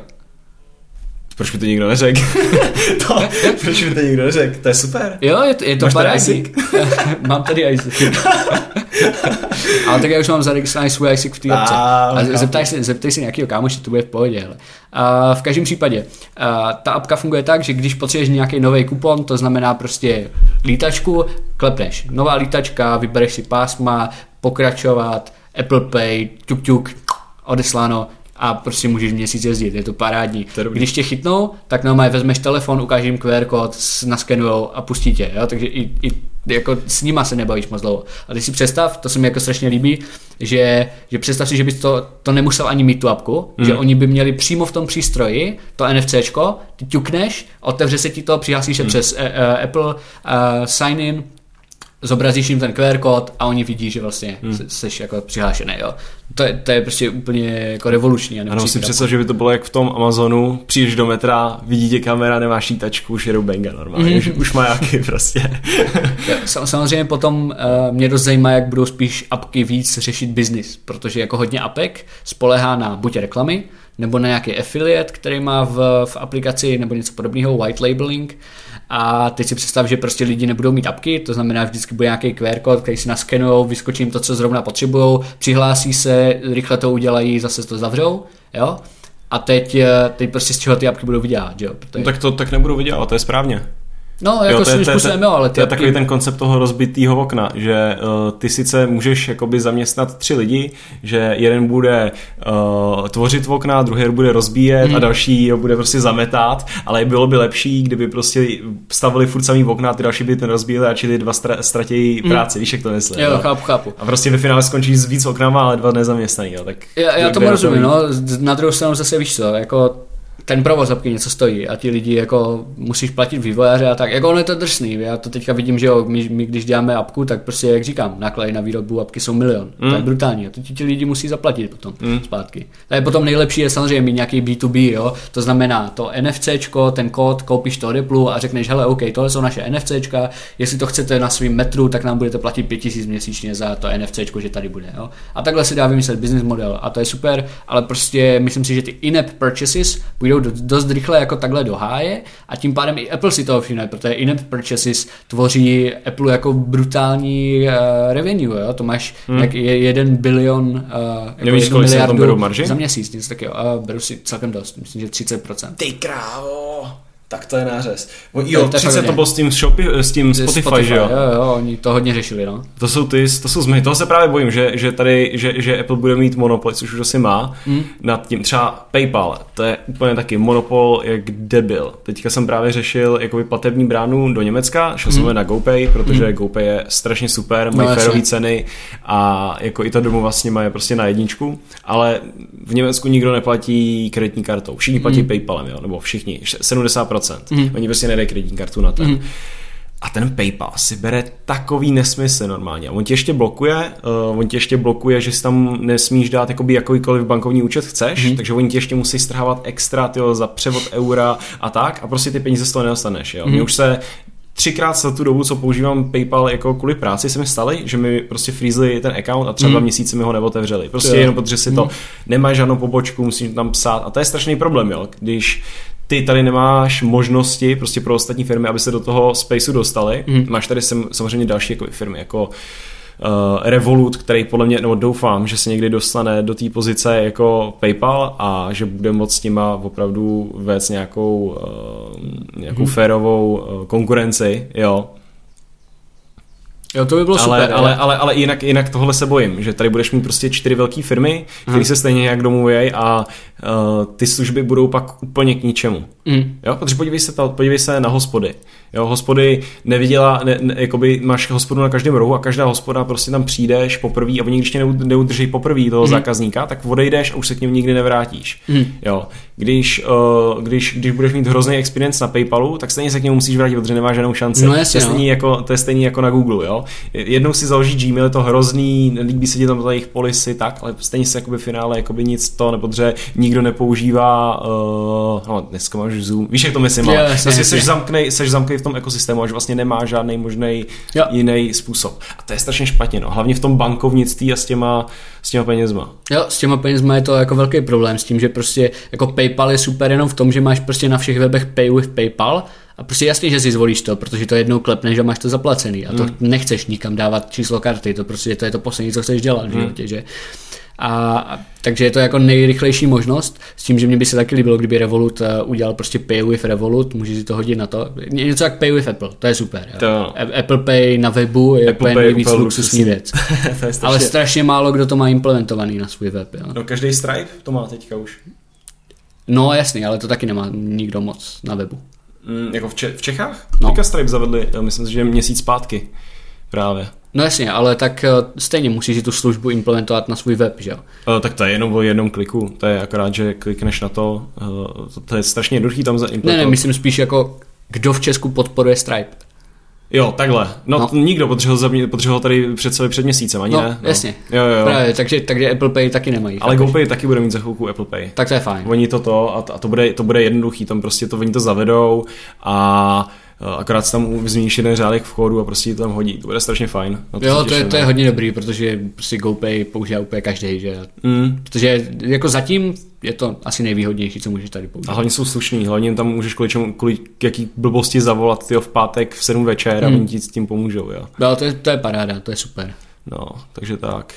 Proč mi to nikdo neřekl? to, proč mi to nikdo neřekl? To je super. Jo, je to, je to Máš tady ISIC? mám tady ISIC. Ale tak já už mám zaregistrovaný svůj ISIC v té obce. A zeptaj se, zeptej se nějakého kámoše, to bude v pohodě. Ale. A v každém případě, a ta apka funguje tak, že když potřebuješ nějaký nový kupon, to znamená prostě lítačku, klepneš. Nová lítačka, vybereš si pásma, pokračovat, Apple Pay, tuk tuk, odesláno, a prostě můžeš měsíc jezdit, je to parádní. To Když tě chytnou, tak normálně vezmeš telefon, ukážeš jim QR kód, naskenujou a pustí tě, jo? takže i, i jako s nima se nebavíš moc dlouho. A ty si představ, to se mi jako strašně líbí, že, že představ si, že bys to, to nemusel ani mít tu apku, mm. že oni by měli přímo v tom přístroji to NFCčko, ty ťukneš, otevře se ti to, přihlásíš se mm. přes uh, uh, Apple uh, sign in, zobrazíš jim ten QR kód a oni vidí, že vlastně hmm. jsi jako přihlášený, jo. To je, to je prostě úplně jako revoluční. Ano, si představ, že by to bylo jak v tom Amazonu, přijdeš do metra, vidí tě kamera, nemáš šítačku, už jedou benga normálně, mm. už, už má jaký prostě. Samozřejmě potom uh, mě dost zajímá, jak budou spíš apky víc řešit biznis, protože jako hodně apek spolehá na buď reklamy, nebo na nějaký affiliate, který má v, v aplikaci nebo něco podobného, white labeling. A teď si představ, že prostě lidi nebudou mít apky, to znamená, vždycky bude nějaký QR kód, který si naskenují, vyskočí jim to, co zrovna potřebují, přihlásí se, rychle to udělají, zase to zavřou, jo? A teď, eh, teď prostě z čeho ty apky budou vydělat, jo? Protože... No, tak to tak nebudu vydělat, to je správně. No, jako jo, svým způsobem, jo, ale ty to je takový ten koncept toho rozbitého okna, že uh, ty sice můžeš jakoby zaměstnat tři lidi, že jeden bude uh, tvořit okna, druhý bude rozbíjet hmm. a další ho bude prostě zametat, ale bylo by lepší, kdyby prostě stavili furt samý okna a ty další by ten rozbíjeli a ty dva stra- ztratějí hmm. práci, víš, jak to myslím. Jo, no? chápu, chápu. A prostě ve finále skončí s víc oknama, ale dva nezaměstnaný, jo, tak... Já, já tomu rozumím, no, na druhou stranu zase víš co, jako ten provoz apky něco stojí a ti lidi jako musíš platit vývojáře a tak. Jako ono je to drsný, já to teďka vidím, že jo, my, my když děláme apku, tak prostě jak říkám, náklady na výrobu apky jsou milion. Mm. To je mm. brutální a to ti, ti lidi musí zaplatit potom mm. zpátky. je potom nejlepší je samozřejmě mít nějaký B2B, jo, to znamená to NFCčko, ten kód, koupíš to Ripple a řekneš, hele, OK, tohle jsou naše NFCčka, jestli to chcete na svým metru, tak nám budete platit 5000 měsíčně za to NFCčko, že tady bude, jo. A takhle se dá vymyslet business model a to je super, ale prostě myslím si, že ty in-app purchases budou dost rychle jako takhle do háje a tím pádem i Apple si toho všimne, protože in-app purchases tvoří Apple jako brutální uh, revenue, jo? to máš hmm. jak je, jeden bilion uh, jako Nevíš, kolik miliardu marži? za měsíc, něco takového, uh, beru si celkem dost, myslím, že 30%. Ty krávo! Tak to je nářez. Jo, to, 30 to bylo s tím, Shopy, s tím Spotify, Spotify, že jo? jo? Jo, oni to hodně řešili, no. To jsou ty, to jsou zmy, toho se právě bojím, že, že tady, že, že Apple bude mít monopol, což už asi má, hmm. nad tím. Třeba PayPal, to je úplně taky monopol jak debil. Teďka jsem právě řešil jakoby platební bránu do Německa, šel jsem na GoPay, protože hmm. GoPay je strašně super, mají no, férové ceny a jako i ta domů vlastně má je prostě na jedničku, ale v Německu nikdo neplatí kreditní kartou. Všichni platí hmm. PayPalem, jo, nebo všichni, 70%. 100%. Mm. Oni prostě nedají kreditní kartu na ten. Mm. A ten PayPal si bere takový nesmysl normálně. On tě ještě blokuje, uh, on tě ještě blokuje, že si tam nesmíš dát jakoby jakýkoliv bankovní účet chceš, mm. takže oni ti ještě musí strhávat extra tyjo, za převod eura a tak a prostě ty peníze z toho nedostaneš. Jo? Mm. Mě už se třikrát za tu dobu, co používám PayPal jako kvůli práci, se mi staly, že mi prostě freezli ten account a třeba mm. dva měsíce mi ho neotevřeli. Prostě jenom protože si to mm. nemá žádnou pobočku, musím tam psát a to je strašný problém, jo. Když ty tady nemáš možnosti prostě pro ostatní firmy, aby se do toho spaceu dostali. Mm. Máš tady samozřejmě další jako firmy, jako uh, Revolut, který podle mě, nebo doufám, že se někdy dostane do té pozice jako PayPal a že bude moct s nima opravdu vést nějakou, uh, nějakou mm. férovou uh, konkurenci, jo. Jo, to by bylo ale, super. Ale, ale, ale jinak, jinak tohle se bojím, že tady budeš mít prostě čtyři velké firmy, které hmm. se stejně nějak domluví a uh, ty služby budou pak úplně k ničemu. Hmm. Jo, protože podívej se, podívej se na hospody. Jo, hospody neviděla, ne, ne, jakoby máš hospodu na každém rohu a každá hospoda prostě tam přijdeš poprvé a oni když tě neudrží poprvé toho hmm. zákazníka, tak odejdeš a už se k něm nikdy nevrátíš. Hmm. Jo, když, uh, když, když budeš mít hrozný experience na PayPalu, tak stejně se k němu musíš vrátit, protože nemáš žádnou šanci. No, jasně, to, je stejný no. jako, to je stejný jako na Google, jo. Jednou si založí Gmail, je to hrozný, nelíbí se ti tam jejich policy, tak, ale stejně se jakoby v finále jakoby nic to, nebo protože nikdo nepoužívá, uh, no, dneska máš Zoom, víš, jak to myslím, ale yeah, prostě seš zamknej, seš zamknej v tom ekosystému, až vlastně nemá žádný možný jiný způsob. A to je strašně špatně, no. Hlavně v tom bankovnictví a s těma, s těma penězma. Jo, s těma penězma je to jako velký problém s tím, že prostě jako PayPal je super jenom v tom, že máš prostě na všech webech Pay with PayPal, a prostě jasně, že si zvolíš to, protože to jednou klepneš a máš to zaplacený. A to mm. nechceš nikam dávat číslo karty, to prostě to je to poslední, co chceš dělat v hmm. životě, mm. že? A, takže je to jako nejrychlejší možnost, s tím, že mě by se taky líbilo, kdyby Revolut uh, udělal prostě Pay with Revolut, může si to hodit na to. Něco jak Pay with Apple, to je super. Jo. To. Apple Pay na webu je Apple Pay nejvíc luxusní věc. strašně... Ale strašně málo kdo to má implementovaný na svůj web. Jo. No každý Stripe to má teďka už. No jasný, ale to taky nemá nikdo moc na webu. Mm, jako v, Če- v Čechách? No. Teďka Stripe zavedli, myslím si, že měsíc zpátky právě. No jasně, ale tak eh, stejně musíš tu službu implementovat na svůj web, že jo? Uh, tak to je jenom o jednom kliku, to je akorát, že klikneš na to, to, to je strašně jednoduchý tam zaimplementovat. Ne, ne, myslím spíš jako, kdo v Česku podporuje Stripe. Jo, takhle. No, no. nikdo potřeboval, potřeboval tady před celý před měsícem, ani no, ne? No, jasně. Jo, jo. Právě, takže, takže Apple Pay taky nemají. Ale GoPay taky bude mít za chvilku Apple Pay. Tak to je fajn. Oni to to a, a to, bude, to bude jednoduchý, tam prostě to oni to zavedou a akorát tam zmíníš jeden řádek vchodu a prostě tam hodí. To bude strašně fajn. To jo, to je, to je no. hodně dobrý, protože prostě GoPay používá úplně každý, že? Mm. Protože jako zatím je to asi nejvýhodnější, co můžeš tady použít. A hlavně jsou slušný, hlavně tam můžeš kvůli, čemu, kvůli jaký blbosti zavolat tyjo, v pátek v 7 večer a mm. oni ti s tím pomůžou. Jo. No, to je, to je paráda, to je super. No, takže tak.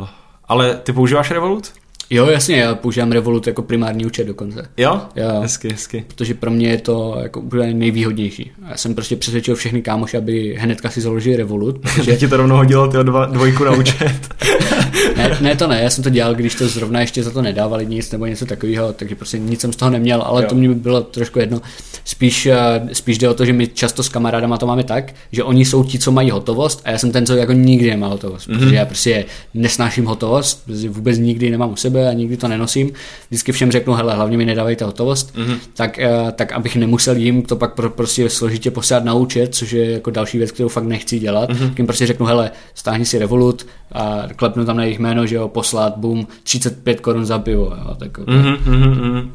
Uh, ale ty používáš Revolut? Jo, jasně, já používám Revolut jako primární účet dokonce. Jo? Jo. Hezky, hezky. Protože pro mě je to jako úplně nejvýhodnější. Já jsem prostě přesvědčil všechny kámoši, aby hnedka si založili Revolut. Protože... ti to rovnou hodilo ty dva, dvojku na účet. ne, ne, to ne, já jsem to dělal, když to zrovna ještě za to nedávali nic nebo něco takového, takže prostě nic jsem z toho neměl, ale jo. to mě bylo trošku jedno. Spíš, eh, spíš jde o to, že my často s kamarádama to máme tak, že oni jsou ti, co mají hotovost a já jsem ten, co jako nikdy nemá hotovost, mm-hmm. protože já prostě nesnáším hotovost, vůbec nikdy nemám u sebe a nikdy to nenosím. Vždycky všem řeknu, hele, hlavně mi nedávejte hotovost, mm-hmm. tak, eh, tak abych nemusel jim to pak pro, prostě složitě posílat na účet, což je jako další věc, kterou fakt nechci dělat. Mm-hmm. Tím prostě řeknu, hele, stáhni si Revolut a klepnu tam na jejich jméno, že jo, poslat, bum, 35 korun za pivo, jo, tak mm-hmm, mm-hmm.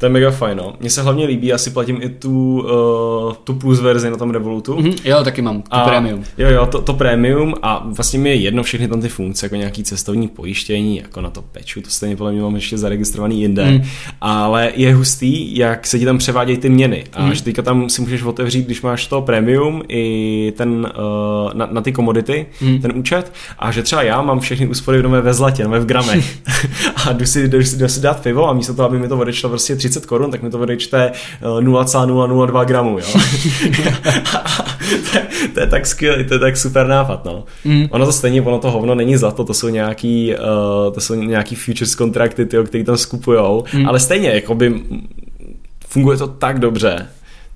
To je mega fajn, no. Mně se hlavně líbí, já si platím i tu, uh, tu plus verzi na tom Revolutu. Mm-hmm, jo, taky mám, to a, premium. Jo, jo, to, to premium a vlastně mi je jedno všechny tam ty funkce, jako nějaký cestovní pojištění, jako na to peču, to stejně podle mě mám ještě zaregistrovaný jinde, mm. ale je hustý, jak se ti tam převádějí ty měny a mm. že teďka tam si můžeš otevřít, když máš to premium i ten uh, na, na ty komodity, mm. ten účet a že třeba já mám všechny úspory v ve zlatě, v gramech a jdu si, jdu si, jdu si dát pivo a místo toho, aby mi to odečlo prostě 30 korun, tak mi to odečte 0,002 gramů, jo. to, je, to, je tak skvělý, to je tak super nápad, no. Mm. Ono to stejně, ono to hovno není zlato, to jsou nějaký, uh, to jsou nějaký futures kontrakty, tyjo, který tam skupujou, mm. ale stejně, jakoby funguje to tak dobře,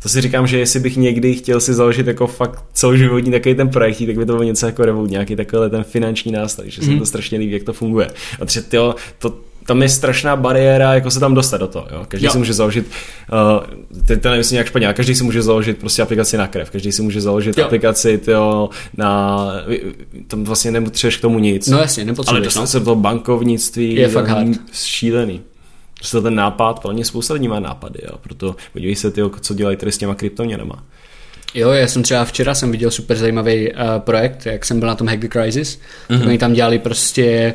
to si říkám, že jestli bych někdy chtěl si založit jako fakt celoživotní takový ten projekt, tak by to bylo něco jako Revolut, nějaký takový ten finanční nástroj, že mm. se to strašně líbí, jak to funguje. A třeba tyjo, to, tam je strašná bariéra, jako se tam dostat do toho. Jo? Každý jo. si může založit, uh, teď to nemyslím nějak špatně, každý si může založit prostě aplikaci na krev, každý si může založit jo. aplikaci tyjo, na, tam vlastně nepotřebuješ k tomu nic. No jasně, nepotřebuješ. Ale dostat no. se do toho bankovnictví je fakt hard. šílený. Prostě ten nápad, mě spousta lidí má nápady, jo? proto podívej se, tyjo, co dělají tady s těma kryptoměnama. Jo, já jsem třeba včera jsem viděl super zajímavý uh, projekt, jak jsem byl na tom Hack the Crisis. Mm-hmm. Oni tam dělali prostě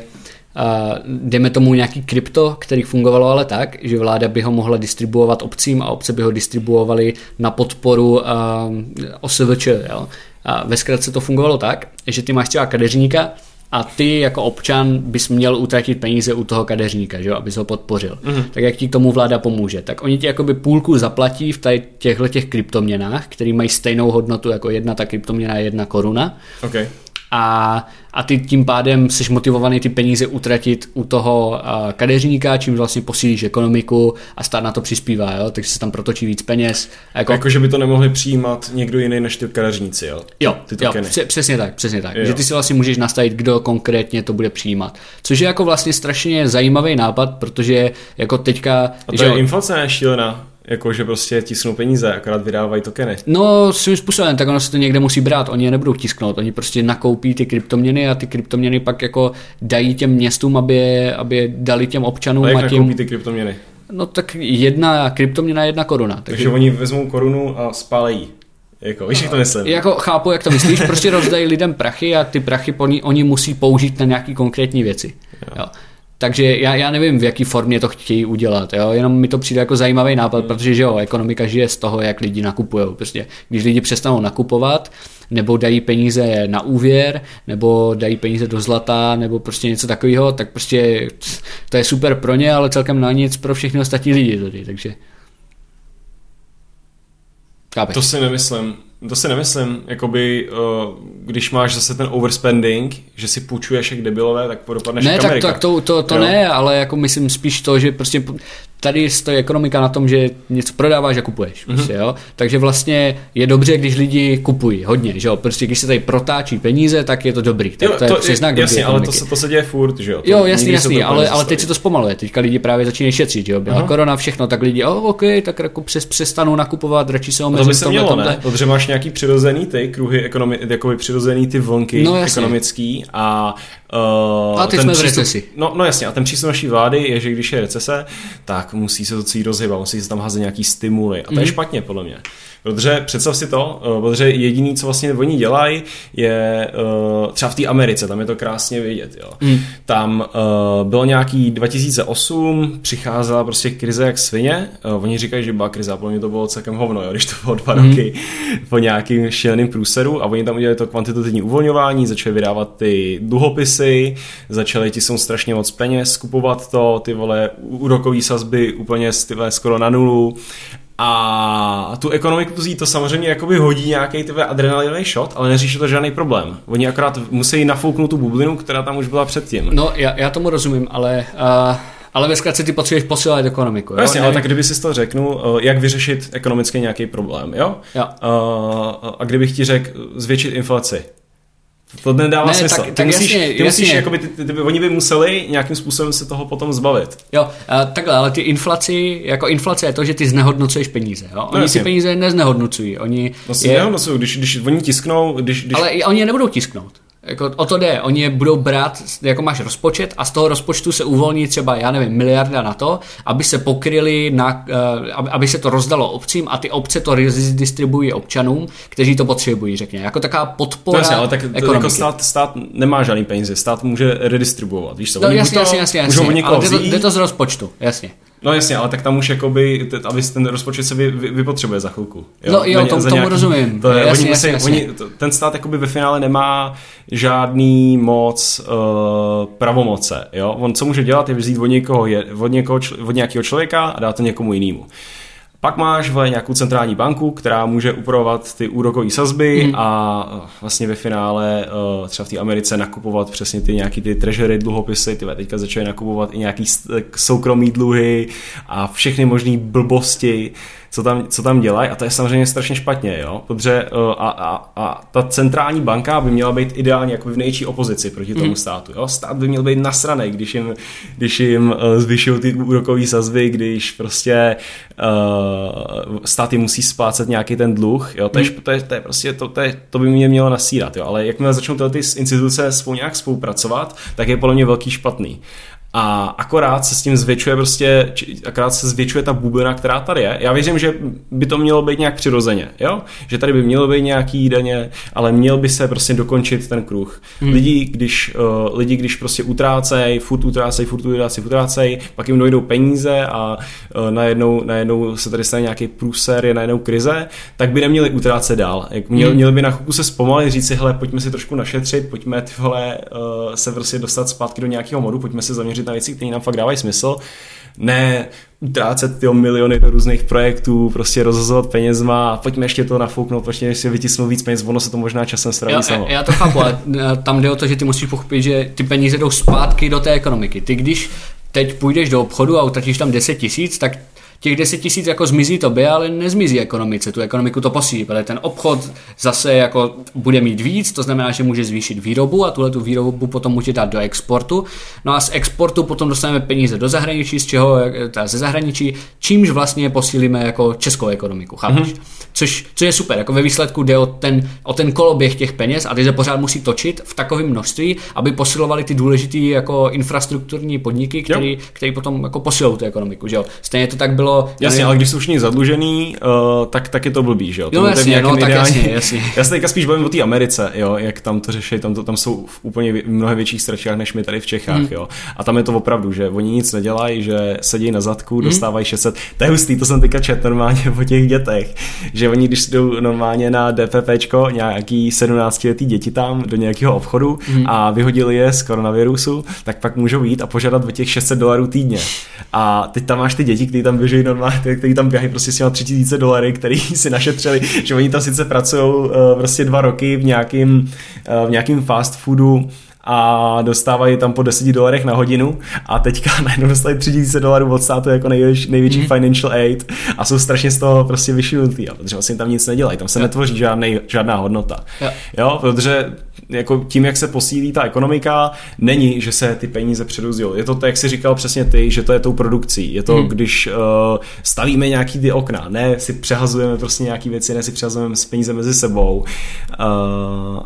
dejme tomu nějaký krypto, který fungovalo ale tak, že vláda by ho mohla distribuovat obcím a obce by ho distribuovaly na podporu uh, OSVČ. Jo? A ve zkratce to fungovalo tak, že ty máš třeba kadeřníka, a ty jako občan bys měl utratit peníze u toho kadeřníka, že jo, abys ho podpořil. Mm-hmm. Tak jak ti k tomu vláda pomůže? Tak oni ti jakoby půlku zaplatí v těchto těch kryptoměnách, které mají stejnou hodnotu jako jedna ta kryptoměna jedna koruna. Okay a, a ty tím pádem jsi motivovaný ty peníze utratit u toho kadeřníka, čím vlastně posílíš ekonomiku a stát na to přispívá, jo? takže se tam protočí víc peněz. Jako, jako že by to nemohli přijímat někdo jiný než ty kadeřníci, jo? Jo, ty jo přesně tak, přesně tak. Jo. Že ty si vlastně můžeš nastavit, kdo konkrétně to bude přijímat. Což je jako vlastně strašně zajímavý nápad, protože jako teďka... A to že je inflace šílená jako že prostě tisknou peníze, akorát vydávají tokeny. No, svým způsobem, tak ono se to někde musí brát, oni je nebudou tisknout, oni prostě nakoupí ty kryptoměny a ty kryptoměny pak jako dají těm městům, aby je, aby je dali těm občanům. A jak a tím... nakoupí ty kryptoměny? No tak jedna kryptoměna, jedna koruna. Takže, takže oni vezmou korunu a spálejí. Jako, víš, jak to myslím? Jako chápu, jak to myslíš, prostě rozdají lidem prachy a ty prachy oni musí použít na nějaký konkrétní věci. Jo. Jo. Takže já, já nevím, v jaký formě to chtějí udělat, jo? jenom mi to přijde jako zajímavý nápad, hmm. protože že jo, ekonomika žije z toho, jak lidi nakupují. Prostě, když lidi přestanou nakupovat, nebo dají peníze na úvěr, nebo dají peníze do zlata, nebo prostě něco takového, tak prostě to je super pro ně, ale celkem na nic pro všechny ostatní lidi tady, takže... To si nemyslím. To si nemyslím, jakoby, uh, když máš zase ten overspending, že si půjčuješ jak debilové, tak dopadneš Ne, tak, Amerika. tak to, to, to ne, ale jako myslím spíš to, že prostě tady stojí ekonomika na tom, že něco prodáváš a kupuješ. Mm-hmm. Prostě, jo? Takže vlastně je dobře, když lidi kupují hodně. Že jo? Prostě když se tady protáčí peníze, tak je to dobrý. Tak jo, to, to je příznak Jasně, ale to se, to se děje furt. Že jo? To jo, jasný, jasný, ale, ale teď se to zpomaluje. Teďka lidi právě začínají šetřit. Že jo? Byla Aha. korona, všechno, tak lidi, oh, OK, tak jako přes, přestanou nakupovat, radši se omezit. To by se mělo, ne? Protože máš nějaký přirozený ty kruhy, ekonomi, jakoby přirozený ty vlnky no, ekonomický a Uh, a teď jsme v recesi. No, no jasně, a ten přístup naší vlády je, že když je recese, tak musí se to celý rozhybat, musí se tam házet nějaký stimuly. A to mm. je mhm. špatně, podle mě. Protože představ si to, uh, protože jediný, co vlastně oni dělají, je uh, třeba v té Americe, tam je to krásně vidět. Jo. Mm. Tam uh, bylo nějaký 2008, přicházela prostě krize jak svině. Oni říkají, že byla krize, a pro mě to bylo celkem hovno, jo, když to bylo dva mm. roky po nějakým šíleným průseru a oni tam udělali to kvantitativní uvolňování, začali vydávat ty dluhopisy, začali ti jsou strašně moc peněz, kupovat to, ty vole úrokové sazby úplně skoro na nulu a tu ekonomiku to samozřejmě jakoby hodí nějaký tyhle adrenalinový shot, ale neřeší to žádný problém. Oni akorát musí nafouknout tu bublinu, která tam už byla předtím. No, já, já tomu rozumím, ale... Uh... Ale ve zkratce ty potřebuješ posílat ekonomiku. Jo? Jasně, ale tak kdyby si to řeknu, eh, jak vyřešit ekonomicky nějaký problém, jo? jo. Uh, a kdybych ti řekl zvětšit inflaci, to nedává ne, smysl. Tak, ty tak musíš, jasně, ty musíš jasně. Jakoby, ty, ty, ty, oni by museli nějakým způsobem se toho potom zbavit. Jo, uh, takhle, ale ty inflaci, jako inflace je to, že ty znehodnocuješ peníze. Jo? Oni no, si peníze neznehodnocují. Oni no si je... nehodnocují, když, když oni tisknou, když, když... Ale oni je nebudou tisknout. Jako o to jde, oni je budou brát, jako máš rozpočet a z toho rozpočtu se uvolní třeba, já nevím, miliarda na to, aby se pokryli, na, uh, aby se to rozdalo obcím a ty obce to distribuují občanům, kteří to potřebují, řekněme. Jako taková podpora jasně, ale tak ekonomiky. jako stát, stát nemá žádný peníze, stát může redistribuovat, víš co? No, jasně, jasně, jasně, jasně, ale jde to, jde to z rozpočtu, jasně. No jasně, ale tak tam už jakoby, aby ten rozpočet se vy, vy, vypotřebuje za chvilku. Jo? No jo, tom, tomu nějaký, rozumím. To je, jasně, oni musí, jasně, oni, ten stát jakoby ve finále nemá žádný moc uh, pravomoce. Jo? On co může dělat je vzít od někoho, je, od, někoho, od nějakého člověka a dát to někomu jinému. Pak máš v nějakou centrální banku, která může upravovat ty úrokové sazby mm. a vlastně ve finále třeba v té Americe nakupovat přesně ty nějaký ty treasury dluhopisy, ty teďka začaly nakupovat i nějaký soukromý dluhy a všechny možné blbosti, co tam, co tam dělají a to je samozřejmě strašně špatně, jo? protože uh, a, a, a ta centrální banka by měla být ideálně jako v nejčí opozici proti tomu mm. státu. Jo? Stát by měl být nasraný, když jim, když jim uh, zvyšují ty úrokové sazby, když prostě uh, státy musí splácet nějaký ten dluh, jo? To, je, to, je, to je prostě, to, to, je, to by mě mělo nasírat, jo? ale jakmile začnou tyhle ty instituce spolu nějak spolupracovat, tak je podle mě velký špatný. A akorát se s tím zvětšuje prostě, akorát se zvětšuje ta bublina, která tady je. Já věřím, že by to mělo být nějak přirozeně, jo? Že tady by mělo být nějaký daně, ale měl by se prostě dokončit ten kruh. Hmm. Lidi, když, uh, lidi, když prostě utrácej, furt utrácej, furt utrácej, furt utrácej, pak jim dojdou peníze a uh, najednou, najednou se tady stane nějaký průser, je najednou krize, tak by neměli utrácet dál. Jak měl, hmm. Měli by na chvilku se zpomalit, říct si, hele, pojďme si trošku našetřit, pojďme ty vole, uh, se prostě dostat zpátky do nějakého modu, pojďme se zaměřit zaměřit na věci, které nám fakt dávají smysl. Ne utrácet ty miliony do různých projektů, prostě rozhazovat penězma a pojďme ještě to nafouknout, pojďme ještě vytisnout víc peněz, ono se to možná časem spraví já, samo. Já to chápu, ale eh, tam jde o to, že ty musíš pochopit, že ty peníze jdou zpátky do té ekonomiky. Ty když teď půjdeš do obchodu a utratíš tam 10 tisíc, tak těch 10 tisíc jako zmizí tobě, ale nezmizí ekonomice. Tu ekonomiku to posílí, protože ten obchod zase jako bude mít víc, to znamená, že může zvýšit výrobu a tuhle tu výrobu potom může dát do exportu. No a z exportu potom dostaneme peníze do zahraničí, z čeho teda ze zahraničí, čímž vlastně posílíme jako českou ekonomiku, chápeš? Mm-hmm. Což, co je super, jako ve výsledku jde o ten, o ten koloběh těch peněz a ty se pořád musí točit v takovém množství, aby posilovali ty důležité jako infrastrukturní podniky, který potom jako posilují tu ekonomiku, že jo? Stejně to tak bylo bylo... Jasně, ale když jsou všichni zadlužený, uh, tak, tak je to blbý, že jo? No jasně, no, tak ideální... jasně, jasně. Já se teďka spíš bavím o té Americe, jo, jak tam to řeší, tam, to, tam jsou v úplně mnohem větších ztratách než my tady v Čechách, hmm. jo. A tam je to opravdu, že oni nic nedělají, že sedí na zadku, hmm. dostávají 600. To je hustý, to jsem teďka čet normálně o těch dětech, že oni když jdou normálně na DPPčko, nějaký 17 letý děti tam do nějakého obchodu hmm. a vyhodili je z koronavirusu, tak pak můžou jít a požádat o těch 600 dolarů týdně. A teď tam máš ty děti, kteří tam běží normálně, kteří tam běhají prostě s těma 3000 dolary, který si našetřili, že oni tam sice pracují uh, prostě dva roky v nějakým, uh, v nějakým fast foodu, a dostávají tam po 10 dolarech na hodinu a teďka najednou dostali 3000 dolarů od státu jako největší, největší mm. financial aid a jsou strašně z toho prostě vyšinutý, protože vlastně tam nic nedělají, tam se yeah. netvoří žádnej, žádná hodnota. Yeah. Jo, protože jako tím, jak se posílí ta ekonomika, není, že se ty peníze předuzují. Je to, jak jsi říkal přesně ty, že to je tou produkcí. Je to, hmm. když uh, stavíme nějaký ty okna, ne si přehazujeme prostě nějaký věci, ne si přehazujeme peníze mezi sebou uh,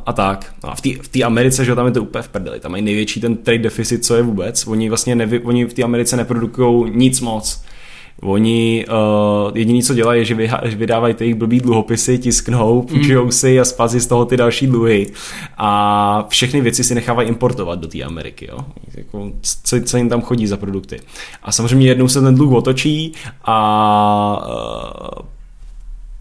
a tak. No a v té Americe, že tam je to úplně v prdeli, tam mají největší ten trade deficit, co je vůbec. Oni vlastně nevy, oni v té Americe neprodukují nic moc Oni uh, jediný, co dělají, je, že vydávají ty jejich blbý dluhopisy, tisknou, půjčují mm. si a spazí z toho ty další dluhy. A všechny věci si nechávají importovat do té Ameriky. Jo? Jako, co, co jim tam chodí za produkty. A samozřejmě jednou se ten dluh otočí a uh,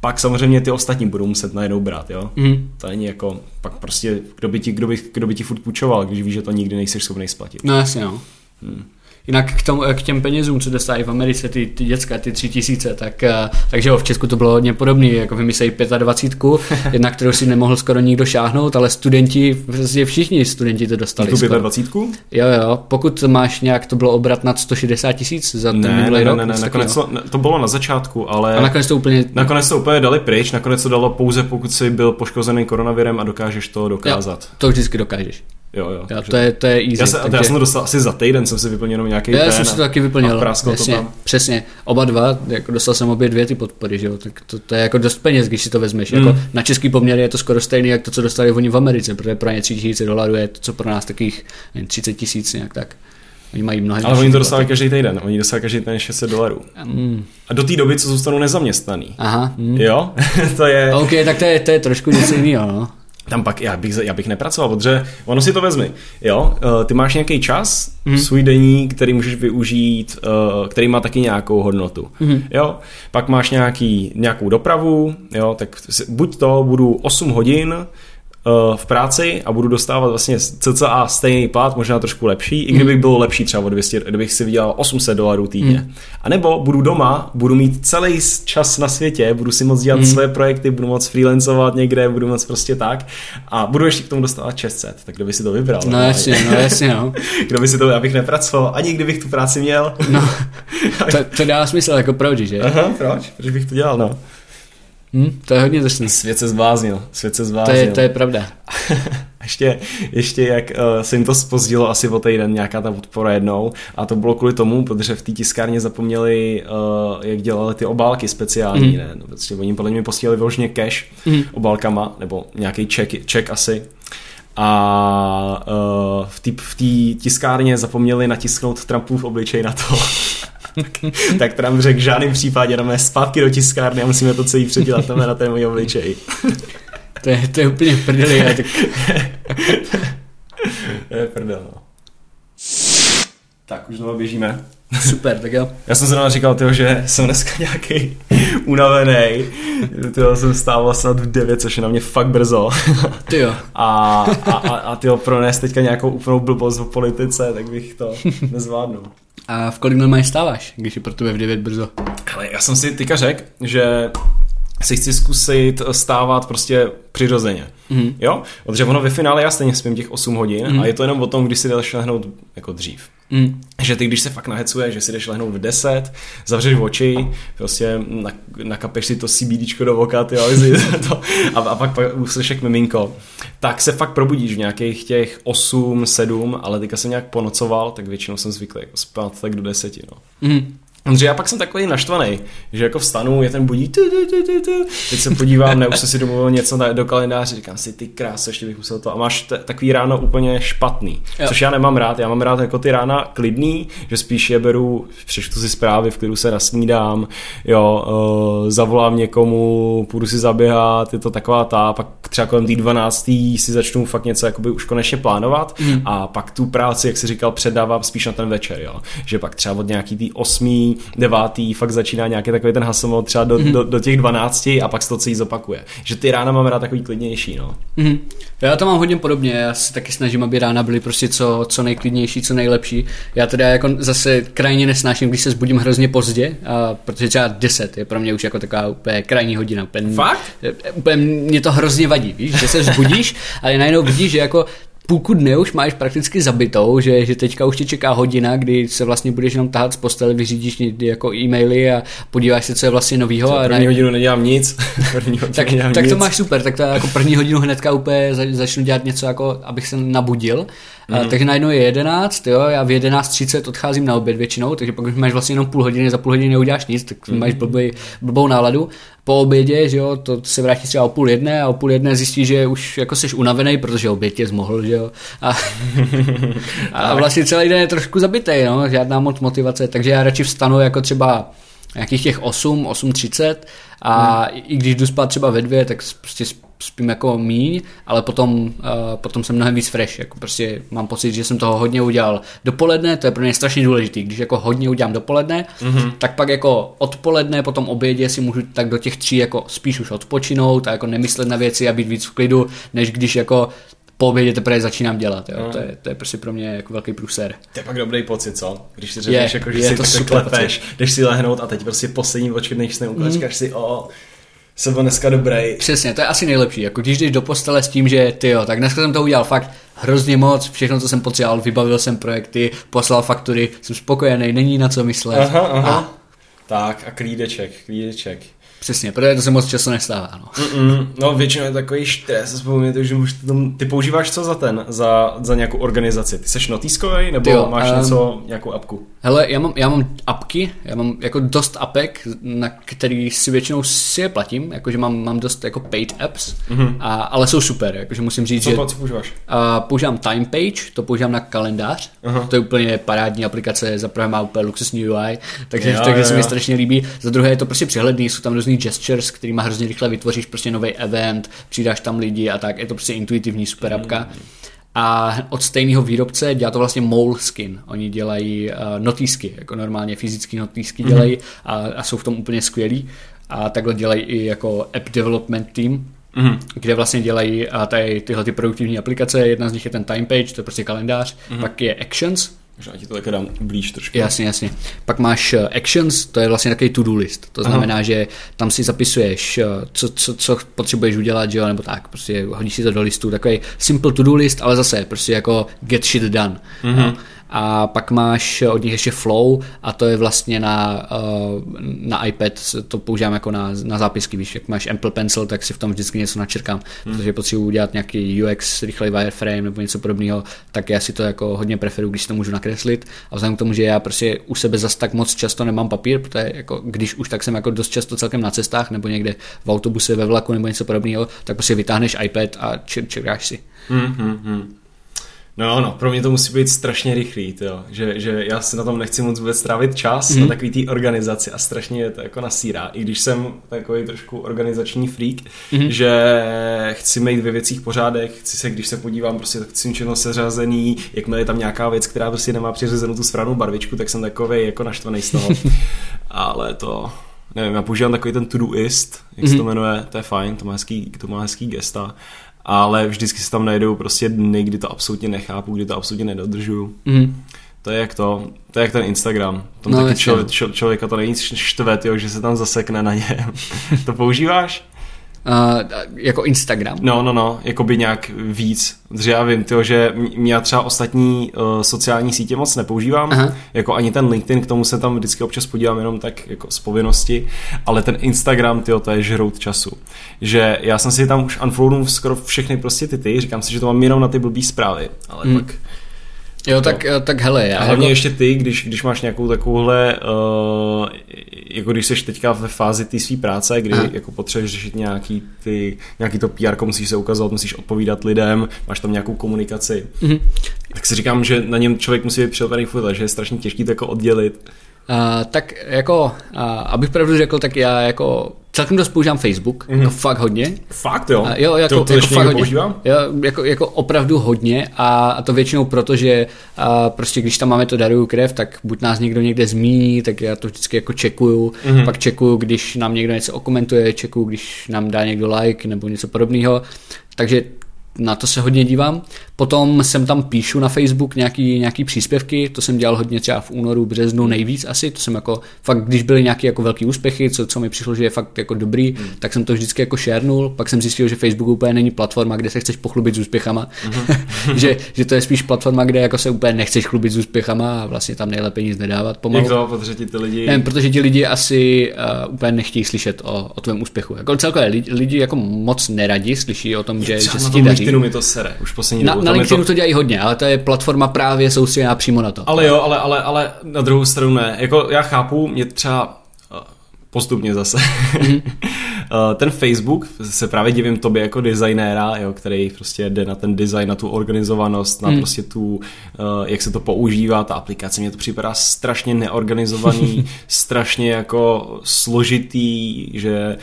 pak samozřejmě ty ostatní budou muset najednou brát, jo. Mm. To není jako, pak prostě, kdo by ti, kdo by, kdo by ti furt půjčoval, když víš, že to nikdy nejseš schopný splatit. No jasně, no. Hmm. Jinak k, tomu, k těm penězům, co dostávají v Americe ty, ty děcka, ty tři tisíce, tak, eh, takže jo, v Česku to bylo hodně podobné, jako vymyslejí 25, jedna, kterou si nemohl skoro nikdo šáhnout, ale studenti, prostě všichni studenti to dostali. Tu 25? Jo, jo, pokud máš nějak, to bylo obrat nad 160 tisíc za ten ne, minulý ne, rok. Ne, ne, ne, nakonec to, to, bylo na začátku, ale... A nakonec to úplně... Nakonec to úplně dali pryč, nakonec to dalo pouze, pokud jsi byl poškozený koronavirem a dokážeš to dokázat. Jo, to vždycky dokážeš. Jo, jo. jo to, je, to je easy. Já, se, takže... já jsem to dostal asi za týden, jsem si vyplnil jenom nějaký Já jsem si to taky vyplnil. Přesně, to tam. přesně. Oba dva, jako dostal jsem obě dvě ty podpory, že jo? Tak to, to, je jako dost peněz, když si to vezmeš. Mm. Jako na český poměr je to skoro stejný, jak to, co dostali oni v Americe, protože pro ně 3 tisíce dolarů je to, co pro nás takových 30 tisíc nějak tak. Oni mají mnohem Ale oni to dostávají každý týden, oni dostávají každý týden 600 dolarů. Mm. A do té doby, co zůstanou nezaměstnaný. Aha. Mm. Jo, to je... OK, tak to je, to je trošku něco jiného, no tam pak já bych, já bych nepracoval, protože ono si to vezmi, jo, uh, ty máš nějaký čas, mm. svůj denní, který můžeš využít, uh, který má taky nějakou hodnotu, mm. jo, pak máš nějaký, nějakou dopravu, jo, tak buď to budu 8 hodin Eh, v práci a budu dostávat vlastně cca stejný plat, možná trošku lepší, i kdyby bylo lepší třeba o 200, kdybych si vydělal 800 dolarů týdně. Mm. A nebo budu doma, budu mít celý čas na světě, budu si moc dělat mm. své projekty, budu moc freelancovat někde, budu moc prostě tak a budu ještě k tomu dostávat 600, tak kdo by si to vybral? No jasně, no jasně, no. kdo by si to, abych nepracoval, ani kdybych tu práci měl. No, to, to dá smysl, jako proč, že? Aha, proč? Proč bych to dělal, no. Hmm, to je hodně drsný. Svět se zbláznil. Svět se zbláznil. To je, to je pravda. ještě, ještě jak uh, se jim to spozdilo asi o týden, nějaká ta podpora jednou a to bylo kvůli tomu, protože v té tiskárně zapomněli, uh, jak dělali ty obálky speciální, mm. ne? No, prostě oni podle mě posílali vyloženě cash mm. obálkama, nebo nějaký check, check asi a uh, v té v tiskárně zapomněli natisknout Trumpův obličej na to. tak Trump řekl, v žádném případě jdeme zpátky do tiskárny a musíme to celý předělat tam na ten můj obličej. to, je, to je úplně prdeli. Já tak... to je prdel, no. Tak, už znovu běžíme. Super, tak jo. Já jsem se nám říkal, tyjo, že jsem dneska nějaký unavený. Tyjo, jsem stával snad v 9, což je na mě fakt brzo. Ty jo. A, a, a, a tyjo, pronést teďka nějakou úplnou blbost v politice, tak bych to nezvládnul. A v kolik normálně stáváš, když je pro tebe v 9 brzo? Ale já jsem si teďka řekl, že si chci zkusit stávat prostě přirozeně. Mm. Jo? Protože ono ve finále já stejně spím těch 8 hodin mm. a je to jenom o tom, když si jdeš lehnout jako dřív. Mm. Že ty, když se fakt nahecuješ, že si jdeš lehnout v 10, zavřeš oči, prostě nakapeš si to CBDčko do voka, ty, to, a, a pak, pak uslyšeš jak miminko, tak se fakt probudíš v nějakých těch 8, 7, ale teďka jsem nějak ponocoval, tak většinou jsem zvyklý jako spát tak do 10. No. Mm. Protože já pak jsem takový naštvaný, že jako vstanu, je ten budí, tu, tu, tu, tu, tu. teď se podívám, ne, už jsem si domluvil něco do kalendáře, říkám si, ty krás, ještě bych musel to. A máš t- takový ráno úplně špatný, jo. což já nemám rád, já mám rád jako ty rána klidný, že spíš je beru, přečtu si zprávy, v klidu se nasnídám, jo, uh, zavolám někomu, půjdu si zaběhat, je to taková ta, pak třeba kolem té 12. si začnu fakt něco jakoby už konečně plánovat mm. a pak tu práci, jak si říkal, předávám spíš na ten večer, jo, že pak třeba od nějaký tý 8 devátý, fakt začíná nějaký takový ten hasomol třeba do, mm-hmm. do, do, těch 12 a pak se to celý zopakuje. Že ty rána mám rád takový klidnější, no. Mm-hmm. Já to mám hodně podobně, já se taky snažím, aby rána byly prostě co, co nejklidnější, co nejlepší. Já teda jako zase krajně nesnáším, když se zbudím hrozně pozdě, a, protože třeba 10 je pro mě už jako taková úplně krajní hodina. Úplně, Fakt? Úplně mě to hrozně vadí, víš, že se zbudíš, ale najednou vidíš, že jako půlku dne už máš prakticky zabitou, že, že teďka už tě čeká hodina, kdy se vlastně budeš jenom tahat z postele, vyřídíš jako e-maily a podíváš se, co je vlastně novýho. a první hodinu nedělám nic. první tak, nedělám tak nic. to máš super, tak to jako první hodinu hnedka úplně začnu dělat něco, jako abych se nabudil. Mm. A, takže najednou je 11, jo, já v 11.30 odcházím na oběd většinou, takže pokud máš vlastně jenom půl hodiny, za půl hodiny neuděláš nic, tak mm. máš blbý, blbou náladu. Po obědě, že jo, to se vrátí třeba o půl jedné a o půl jedné zjistí, že už jako jsi unavený, protože oběd tě zmohl, že jo. A, a vlastně celý den je trošku zabitý, no, žádná moc motivace, takže já radši vstanu jako třeba nějakých těch 8, 8.30 a hmm. i když jdu spát třeba ve dvě, tak prostě spím jako míň, ale potom, uh, potom jsem mnohem víc fresh, jako prostě mám pocit, že jsem toho hodně udělal dopoledne, to je pro mě strašně důležité, když jako hodně udělám dopoledne, mm-hmm. tak pak jako odpoledne, potom obědě si můžu tak do těch tří jako spíš už odpočinout a jako nemyslet na věci a být víc v klidu, než když jako po obědě teprve začínám dělat. Jo? Mm. To, je, to je prostě pro mě jako velký průser. To je pak dobrý pocit, co? Když si řekneš, jako, že je si to super klepeš, jdeš si lehnout a teď prostě poslední očky, než se mm. si, o, jsem byl dneska dobrý. Přesně, to je asi nejlepší. Jako když jdeš do postele s tím, že ty jo, tak dneska jsem to udělal fakt hrozně moc, všechno, co jsem potřeboval, vybavil jsem projekty, poslal faktury, jsem spokojený, není na co myslet. Aha, aha. A... Tak a klídeček, klídeček. Přesně, protože to se moc často nestává. No, Mm-mm, no většinou je takový stres, vzpomínáte, že můžete tom, ty používáš co za ten, za, za nějakou organizaci? Ty seš notýskový nebo jo, máš um, něco, nějakou apku? Hele, já mám, já mám apky, já mám jako dost apek, na který si většinou si je platím, jakože mám, mám dost jako paid apps, mm-hmm. a, ale jsou super, jakože musím říct, co, že... Co používáš? A, používám Time Page, to používám na kalendář, uh-huh. to je úplně parádní aplikace, za prvé má úplně luxusní UI, takže, jo, takže jo, se jo. mi strašně líbí, za druhé je to prostě přehledný, jsou tam různý gestures, který má hrozně rychle vytvoříš prostě nový event, přidáš tam lidi a tak, je to prostě intuitivní super apka. Mm. A od stejného výrobce dělá to vlastně Moleskin. Oni dělají uh, notýsky, jako normálně fyzické notýsky mm. dělají a, a jsou v tom úplně skvělí. A takhle dělají i jako app development team, mm. kde vlastně dělají a tady tyhle ty produktivní aplikace. Jedna z nich je ten time page, to je prostě kalendář, mm. pak je Actions, Možná ti to také dám blíž trošku. Jasně, jasně. Pak máš uh, actions, to je vlastně takový to-do list. To znamená, Aha. že tam si zapisuješ, uh, co, co, co potřebuješ udělat, že jo, nebo tak, prostě hodíš si to do listu. Takový simple to-do list, ale zase prostě jako get shit done. Mm-hmm. No a pak máš od nich ještě Flow a to je vlastně na, uh, na iPad, to používám jako na, na zápisky, víš, jak máš Apple Pencil, tak si v tom vždycky něco načrkám, hmm. protože potřebuji udělat nějaký UX, rychlej wireframe nebo něco podobného, tak já si to jako hodně preferuji, když to můžu nakreslit a vzhledem k tomu, že já prostě u sebe zas tak moc často nemám papír, protože jako, když už tak jsem jako dost často celkem na cestách nebo někde v autobuse, ve vlaku nebo něco podobného, tak prostě vytáhneš iPad a čekáš si. Hmm, hmm, hmm. No, no, pro mě to musí být strašně rychlý, tyjo. Že, že já si na tom nechci moc vůbec strávit čas mm. na takový té organizaci a strašně je to jako nasírá. I když jsem takový trošku organizační freak, mm. že chci mít ve věcích pořádek, chci se, když se podívám, prostě tak chci všechno seřazený, jakmile je tam nějaká věc, která prostě nemá přiřazenou tu správnou barvičku, tak jsem takový jako naštvaný z toho. Ale to, nevím, já používám takový ten to-doist, jak mm. se to mhm. jmenuje, to je fajn, to má hezký, to má hezký gesta ale vždycky se tam najdou prostě dny, kdy to absolutně nechápu, kdy to absolutně nedodržuju. Mm. To je jak to, to je jak ten Instagram. Tam no, taky člověk, člověka to nejvíc štve, tyjo, že se tam zasekne na něm. to používáš? Uh, jako Instagram. No, no, no, jako by nějak víc. Protože já vím, tyjo, že mě třeba ostatní uh, sociální sítě moc nepoužívám, Aha. jako ani ten LinkedIn, k tomu se tam vždycky občas podívám jenom tak jako z povinnosti, ale ten Instagram, tyjo, to je žrout času. Že já jsem si tam už unfollownul skoro všechny prostě ty ty, říkám si, že to mám jenom na ty blbý zprávy, ale hmm. pak Jo, tak, no. tak hele. Já a hlavně jako... ještě ty, když, když máš nějakou takovouhle, uh, jako když jsi teďka ve fázi té své práce, kdy Aha. jako potřebuješ řešit nějaký, ty, nějaký to PR, musíš se ukazovat, musíš odpovídat lidem, máš tam nějakou komunikaci, mm-hmm. tak si říkám, že na něm člověk musí být připravený furt, že je strašně těžký to jako oddělit. Uh, tak jako, uh, abych pravdu řekl, tak já jako celkem dost používám Facebook, mm-hmm. jako fakt hodně. Fakt jo? A jo, jako, to, to jako fakt hodně. Používám? Jo, jako, jako opravdu hodně a, a to většinou proto, že a prostě když tam máme to daruju krev, tak buď nás někdo někde zmíní, tak já to vždycky jako čekuju, mm-hmm. pak čekuju, když nám někdo něco okomentuje, čekuju, když nám dá někdo like nebo něco podobného. Takže na to se hodně dívám. Potom jsem tam píšu na Facebook nějaký, nějaký příspěvky, to jsem dělal hodně třeba v únoru, březnu nejvíc asi, to jsem jako fakt, když byly nějaké jako velké úspěchy, co, co mi přišlo, že je fakt jako dobrý, mm. tak jsem to vždycky jako šernul, pak jsem zjistil, že Facebook úplně není platforma, kde se chceš pochlubit s úspěchama, mm. že, že to je spíš platforma, kde jako se úplně nechceš chlubit s úspěchama a vlastně tam nejlépe nic nedávat pomalu. Jak to, protože ti ty lidi... Ne, protože ti lidi asi uh, úplně nechtějí slyšet o, o tvém úspěchu. Jako celkově lidi, lidi jako moc neradi slyší o tom, že, že se ti daří. mi to sere, už poslední na, na LinkedInu to... to dělají hodně, ale to je platforma právě soustředěná přímo na to. Ale jo, ale, ale, ale na druhou stranu ne. Jako já chápu, mě třeba postupně zase. Mm-hmm. ten Facebook, se právě divím tobě jako designéra, jo, který prostě jde na ten design, na tu organizovanost, na hmm. prostě tu, uh, jak se to používá, ta aplikace, mně to připadá strašně neorganizovaný, strašně jako složitý, že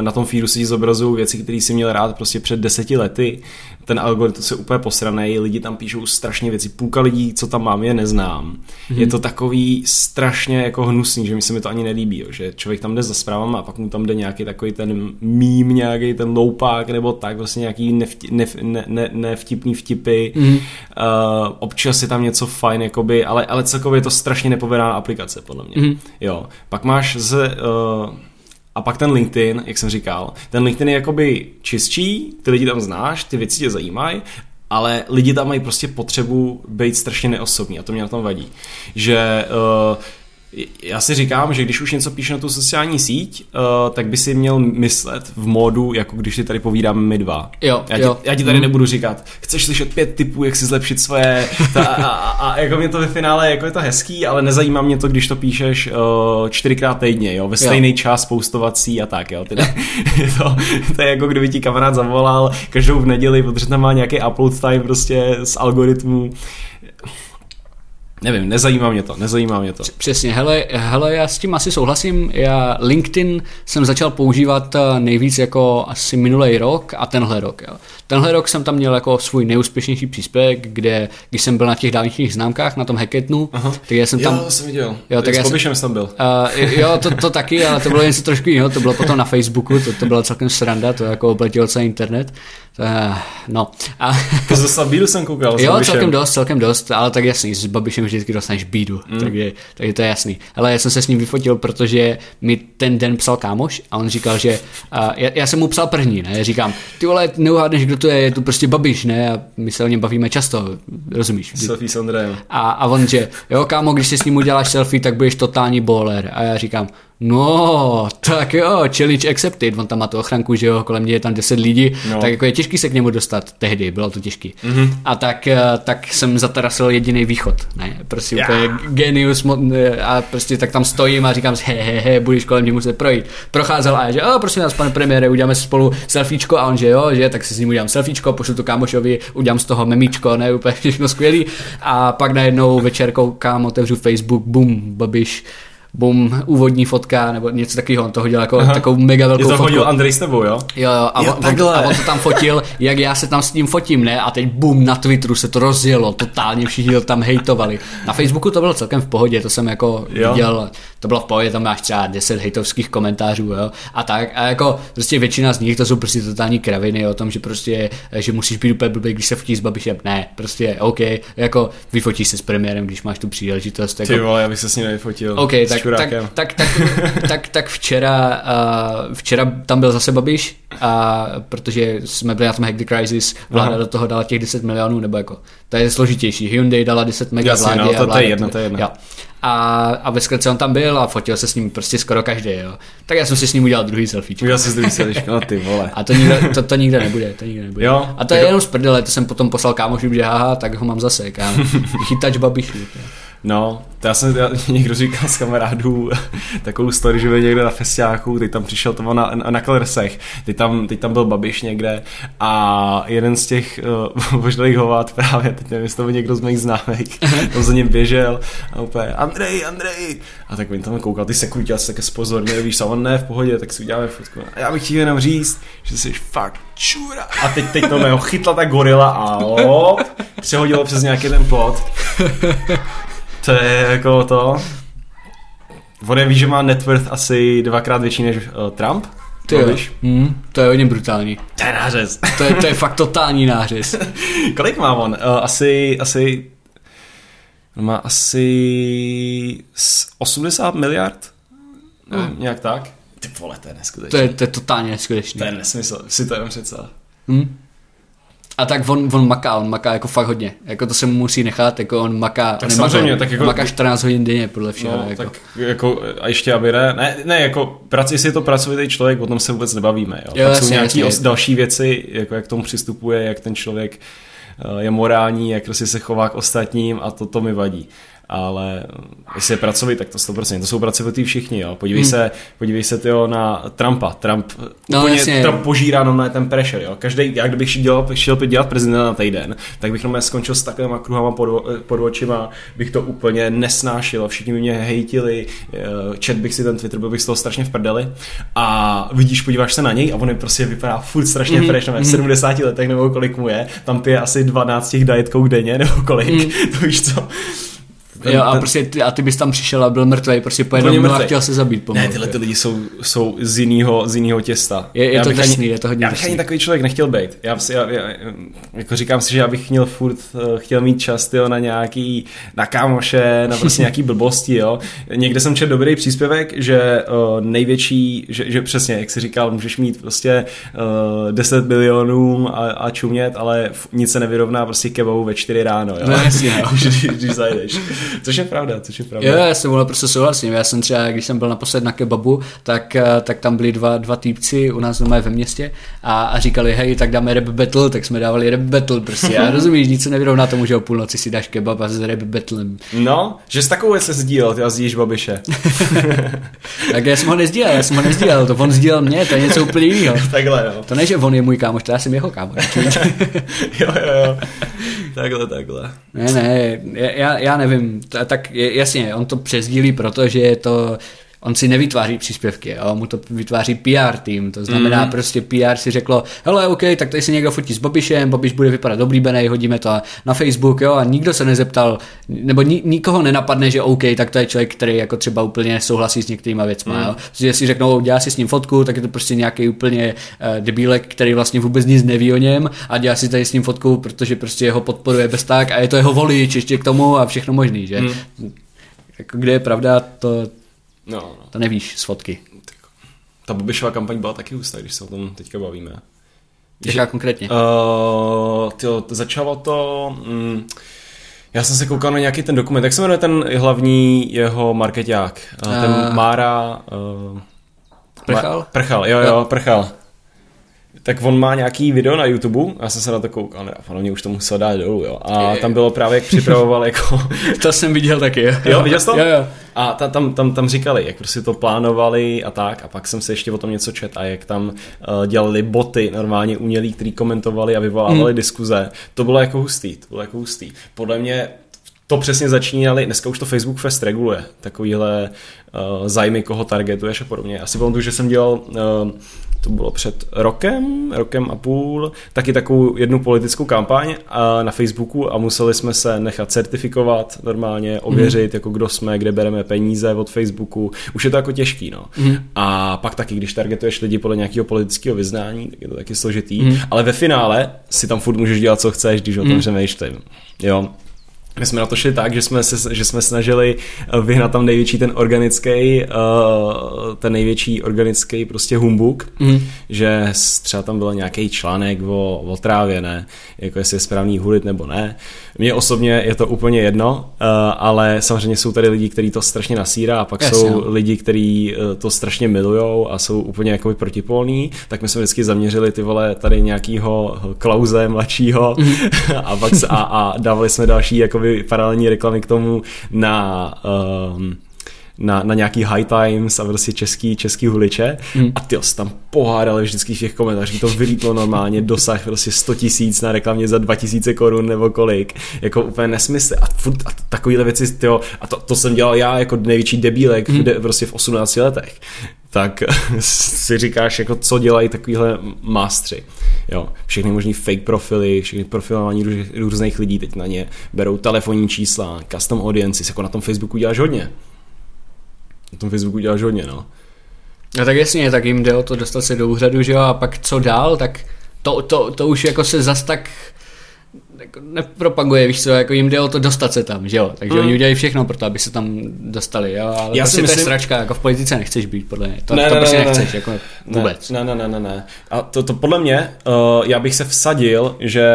na tom feedu se ti zobrazují věci, které si měl rád prostě před deseti lety, ten algoritmus je úplně posraný, lidi tam píšou strašně věci, půlka lidí, co tam mám, je neznám. Hmm. Je to takový strašně jako hnusný, že mi se mi to ani nelíbí, jo, že člověk tam jde za zprávama a pak mu tam jde nějaký takový ten mím, nějaký ten loupák nebo tak, vlastně nějaký nevti, nev, ne, ne, nevtipný vtipy. Hmm. Uh, občas je tam něco fajn, jakoby, ale, ale celkově je to strašně nepovedená aplikace, podle mě. Hmm. Jo. Pak máš z... Uh, a pak ten LinkedIn, jak jsem říkal, ten LinkedIn je jakoby čistší, ty lidi tam znáš, ty věci tě zajímají, ale lidi tam mají prostě potřebu být strašně neosobní a to mě na tom vadí. Že uh, já si říkám, že když už něco píše na tu sociální síť, uh, tak by si měl myslet v módu, jako když si tady povídáme my dva. Jo, já, jo. Ti, já ti tady mm. nebudu říkat, chceš slyšet pět typů, jak si zlepšit svoje... Ta, a, a, a, jako mě to ve finále, jako je to hezký, ale nezajímá mě to, když to píšeš uh, čtyřikrát týdně, jo, ve stejný jo. čas poustovací a tak, jo. Teda, to, to je jako kdyby ti kamarád zavolal každou v neděli, protože tam má nějaký upload time prostě z algoritmu nevím, nezajímá mě to, nezajímá mě to. Přesně, hele, hele, já s tím asi souhlasím, já LinkedIn jsem začal používat eh, nejvíc jako asi minulý rok a tenhle rok. Jo. Tenhle rok jsem tam měl jako svůj nejúspěšnější příspěvek, kde, když jsem byl na těch dálničních známkách, na tom hacketnu, tak já jsem tam... Jo, jsem viděl. Jo, tak jsem tam byl. Uh, jo, to, to taky, ale to bylo něco trošku jiného, to bylo potom na Facebooku, to, to bylo celkem sranda, to jako obletilo celý internet. Uh, no. A... to zase bídu jsem koukal. Jo, celkem dost, celkem dost, ale tak jasný, s Babišem vždycky dostaneš bídu, mm. takže, takže to je jasný. Ale já jsem se s ním vyfotil, protože mi ten den psal kámoš a on říkal, že uh, já, já, jsem mu psal první, ne, říkám, ty vole, neuhádneš, kdo to je, je to prostě Babiš, ne, a my se o něm bavíme často, rozumíš? Selfie s Andrejem. A, a on, že jo, kámo, když si s ním uděláš selfie, tak budeš totální bowler. A já říkám, No, tak jo, challenge accepted, on tam má tu ochranku, že jo, kolem mě je tam 10 lidí, no. tak jako je těžký se k němu dostat, tehdy bylo to těžký. Mm-hmm. A tak, eh, tak jsem zatarasil jediný východ, ne, prostě yeah. úplně genius eh, a prostě tak tam stojím a říkám si, he, he, he, budeš kolem mě muset projít. Procházel a já, že jo, prosím nás, pane premiére, uděláme spolu selfiečko a on, že jo, že tak si s ním udělám selfiečko, pošlu to kámošovi, udělám z toho memíčko, ne, úplně všechno skvělý. A pak najednou večer koukám, otevřu Facebook, bum, babiš, bum, úvodní fotka, nebo něco takového, on to hodil jako Aha. takovou mega velkou fotku. hodil Andrej s tebou, jo? Jo, jo, a, jo, on, a on to tam fotil, jak já se tam s ním fotím, ne? A teď bum, na Twitteru se to rozjelo, totálně všichni tam hejtovali. Na Facebooku to bylo celkem v pohodě, to jsem jako jo. viděl, to bylo v pohodě, tam máš třeba 10 hejtovských komentářů, jo? A tak, a jako prostě většina z nich to jsou prostě totální kraviny o tom, že prostě, že musíš být úplně blbý, když se fotíš s Babišem. Ne, prostě OK, jako vyfotíš se s premiérem, když máš tu příležitost. Jako... Ty vole, já bych se s ním nevyfotil. OK, tak tak, tak, tak, tak, tak včera, uh, včera tam byl zase Babiš, a protože jsme byli na tom Hack the Crisis, vláda Aha. do toho dala těch 10 milionů, nebo jako, to je složitější. Hyundai dala 10 mega Jasně, vládě. No, to, to je jedno, to je jedno. Jo. A, a ve zkratce on tam byl a fotil se s ním prostě skoro každý, jo. Tak já jsem si s ním udělal druhý selfie. Udělal si druhý selfie, no ty vole. A to nikde, to, to nikde nebude, to nikde nebude. Jo, a to je jenom z prdele, to jsem potom poslal kámošům, že haha, tak ho mám zase, kámo. Chytač babišů. No, to já jsem, já, někdo říkal z kamarádů takovou story, že byl někde na festiáku, teď tam přišel to na, na Klersech, teď tam, teď tam byl Babiš někde a jeden z těch uh, možných hovat právě, teď nevím, jestli to byl někdo z mých známých, tam za ním běžel a úplně Andrej, Andrej, a tak on tam koukal, ty sekundě, se také spozorně, víš, a on ne, v pohodě, tak si uděláme fotku. A já bych chtěl jenom říct, že jsi fakt čura. A teď, teď to mého chytla ta gorila a op, přehodilo přes nějaký ten plot. To je jako to... On ví, že má net worth asi dvakrát větší než uh, Trump. Ty jo. Mm, to je hodně brutální. To je nářez. to, je, to je fakt totální nářez. Kolik má on? Uh, asi, asi on má asi 80 miliard? Mm. nějak tak. Ty vole, to je neskutečné. To je, to je totálně neskutečné. To je nesmysl, si to jenom představ. Mm. A tak on, on maká, on maká jako fakt hodně. Jako to se mu musí nechat, jako on maká, tak samozřejmě, tak jako, maká 14 hodin denně podle všeho. No, jako. Tak jako, a ještě aby ne, ne, ne jako prac, jestli je to pracovitý člověk, o tom se vůbec nebavíme. Jo. jo Pak jasně, jsou nějaké další věci, jako jak tomu přistupuje, jak ten člověk eh, je morální, jak prostě se chová k ostatním a to, to mi vadí. Ale jestli je pracovitý, tak to 100%. To jsou pracovitý všichni, jo. Podívej hmm. se, podívej se tyjo, na Trumpa. Trump, No, úplně, jasně. Trump požírá na ten pressure, jo. Každý, jak kdybych šel dělat, šel dělat prezidenta na týden, tak bych normálně skončil s takovýma kruhama pod, pod očima, bych to úplně nesnášel, všichni by mě hejtili, eh, čet bych si ten Twitter, byl bych z toho strašně v prdeli a vidíš, podíváš se na něj a on je prostě vypadá furt strašně mm-hmm. fresh, nevím, v 70 letech nebo kolik mu je, tam pije asi 12 těch diet denně nebo kolik, mm. to víš co. Jo, a, prostě ty, a ty bys tam přišel a byl mrtvý, prostě po jednom a chtěl se zabít pomalu. Ne, tyhle ty lidi jsou, jsou z jiného z jinýho těsta. Je, je to drsný, je to hodně Já bych drsný. ani takový člověk nechtěl být. Já, já, já, jako říkám si, že já bych měl furt eh, chtěl mít čas tyjo, na nějaký, na kámoše, na prostě nějaký blbosti, jo. Někde jsem četl dobrý příspěvek, že uh, největší, že, že přesně, jak jsi říkal, můžeš mít prostě uh, 10 milionů a, a čumět, ale nic se nevyrovná prostě kebabu ve 4 ráno, jo. No jasně, no. když, když zajdeš. Což je pravda, což je pravda. Jo, já s tebou naprosto souhlasím. Já jsem třeba, když jsem byl naposled na kebabu, tak, eh, tak tam byli dva, dva týpci u nás doma ve městě a, a říkali, hej, tak dáme rap battle, tak jsme dávali rap battle prostě. A rozumíš, nic se nevyrovná tomu, že o půlnoci si dáš kebab a s rap battlem. No, že s takovou se sdílel, ty a zdíš babiše. Tak já jsem ho nezdílel, já jsem ho nezdílel, to on sdílel mě, to je něco úplně jiného. takhle, jo. To ne, že on je můj kámoš, to já jsem jeho kámoš. jo, jo, jo. Takhle, takhle. Ne, ne, já, já nevím, tak jasně, on to přezdílí, protože je to, on si nevytváří příspěvky, jo? mu to vytváří PR tým, to znamená mm. prostě PR si řeklo, hele, OK, tak tady si někdo fotí s Babišem, Babiš bude vypadat oblíbený, hodíme to na Facebook, jo, a nikdo se nezeptal, nebo ni, nikoho nenapadne, že OK, tak to je člověk, který jako třeba úplně souhlasí s některýma věcma, mm. jo. Protože si řeknou, dělá si s ním fotku, tak je to prostě nějaký úplně uh, debílek, který vlastně vůbec nic neví o něm a dělá si tady s ním fotku, protože prostě jeho podporuje bez tak a je to jeho volič ještě k tomu a všechno možný, že? Mm. Jako kde je pravda, to, No, no. to nevíš z fotky. Ta Babišová kampaň byla taky hustá, když se o tom teďka bavíme. Jaká konkrétně? Uh, tyjo, začalo to... Mm, já jsem se koukal na nějaký ten dokument. Jak se jmenuje ten hlavní jeho marketák? Uh, ten Uh, Mára... Uh, Prchal? Ma, prchal, jo, jo, prchal. Tak on má nějaký video na YouTube, já jsem se na to koukal, ne, ono mě už to musel dát dolů, jo. A Je. tam bylo právě, jak připravoval jako To jsem viděl taky. Jo, Jo, viděl jsi to? Jo, jo. A ta, tam, tam, tam říkali, jak prostě to plánovali a tak, a pak jsem se ještě o tom něco čet a jak tam uh, dělali boty normálně umělí, který komentovali a vyvolávali mm. diskuze. To bylo jako hustý, to bylo jako hustý. Podle mě to přesně začínali, dneska už to Facebook Fest reguluje, takovýhle uh, zájmy, koho targetuješ a podobně. Asi pamatuju, že jsem dělal, uh, to bylo před rokem, rokem a půl, taky takovou jednu politickou kampaň na Facebooku a museli jsme se nechat certifikovat normálně, ověřit, mm. jako kdo jsme, kde bereme peníze od Facebooku. Už je to jako těžký, no. Mm. A pak taky, když targetuješ lidi podle nějakého politického vyznání, tak je to taky složitý, mm. ale ve finále si tam furt můžeš dělat, co chceš, když o tom Mm. přemýšlím. Jo, my jsme na to šli tak, že jsme, se, že jsme snažili eh, vyhnat tam největší ten organický, uh, ten největší organický prostě humbuk, mm. že třeba tam byl nějaký článek o, o trávě, ne, jako jestli je správný hulit nebo ne. Mně osobně je to úplně jedno, uh, ale samozřejmě jsou tady lidi, kteří to strašně nasírá a pak Jasně, jsou no. lidi, kteří eh, to strašně milujou a jsou úplně jakoby protipolní, tak my jsme vždycky zaměřili ty vole tady nějakýho Klauze mladšího a, pak a, a dávali jsme další jakoby paralelní reklamy k tomu na um, na, na nějaký high times a prostě český, český huliče mm. a ty se tam pohádali vždycky v těch komentářích, to vylítlo normálně dosah prostě 100 tisíc na reklamě za 2000 korun nebo kolik, jako úplně nesmysl a, furt, a takovýhle věci, tyjo, a to, to jsem dělal já jako největší debílek mm. v, prostě v 18 letech tak si říkáš, jako co dělají takovýhle mástři. Jo, všechny možný fake profily, všechny profilování růz, různých lidí teď na ně berou telefonní čísla, custom audiences, jako na tom Facebooku děláš hodně. Na tom Facebooku děláš hodně, no. No tak jasně, tak jim jde o to dostat se do úřadu, že jo, a pak co dál, tak to, to, to už jako se zas tak jako nepropaguje, víš co, jako jim jde o to dostat se tam, že jo, takže mm. oni udělají všechno pro to, aby se tam dostali, jo, ale Já Já si prostě myslím... to je sračka, jako v politice nechceš být, podle mě, to, Ne, to ne, prostě ne, ne. nechceš, jako vůbec. Ne, ne, ne, ne, ne. A to, to podle mě, uh, já bych se vsadil, že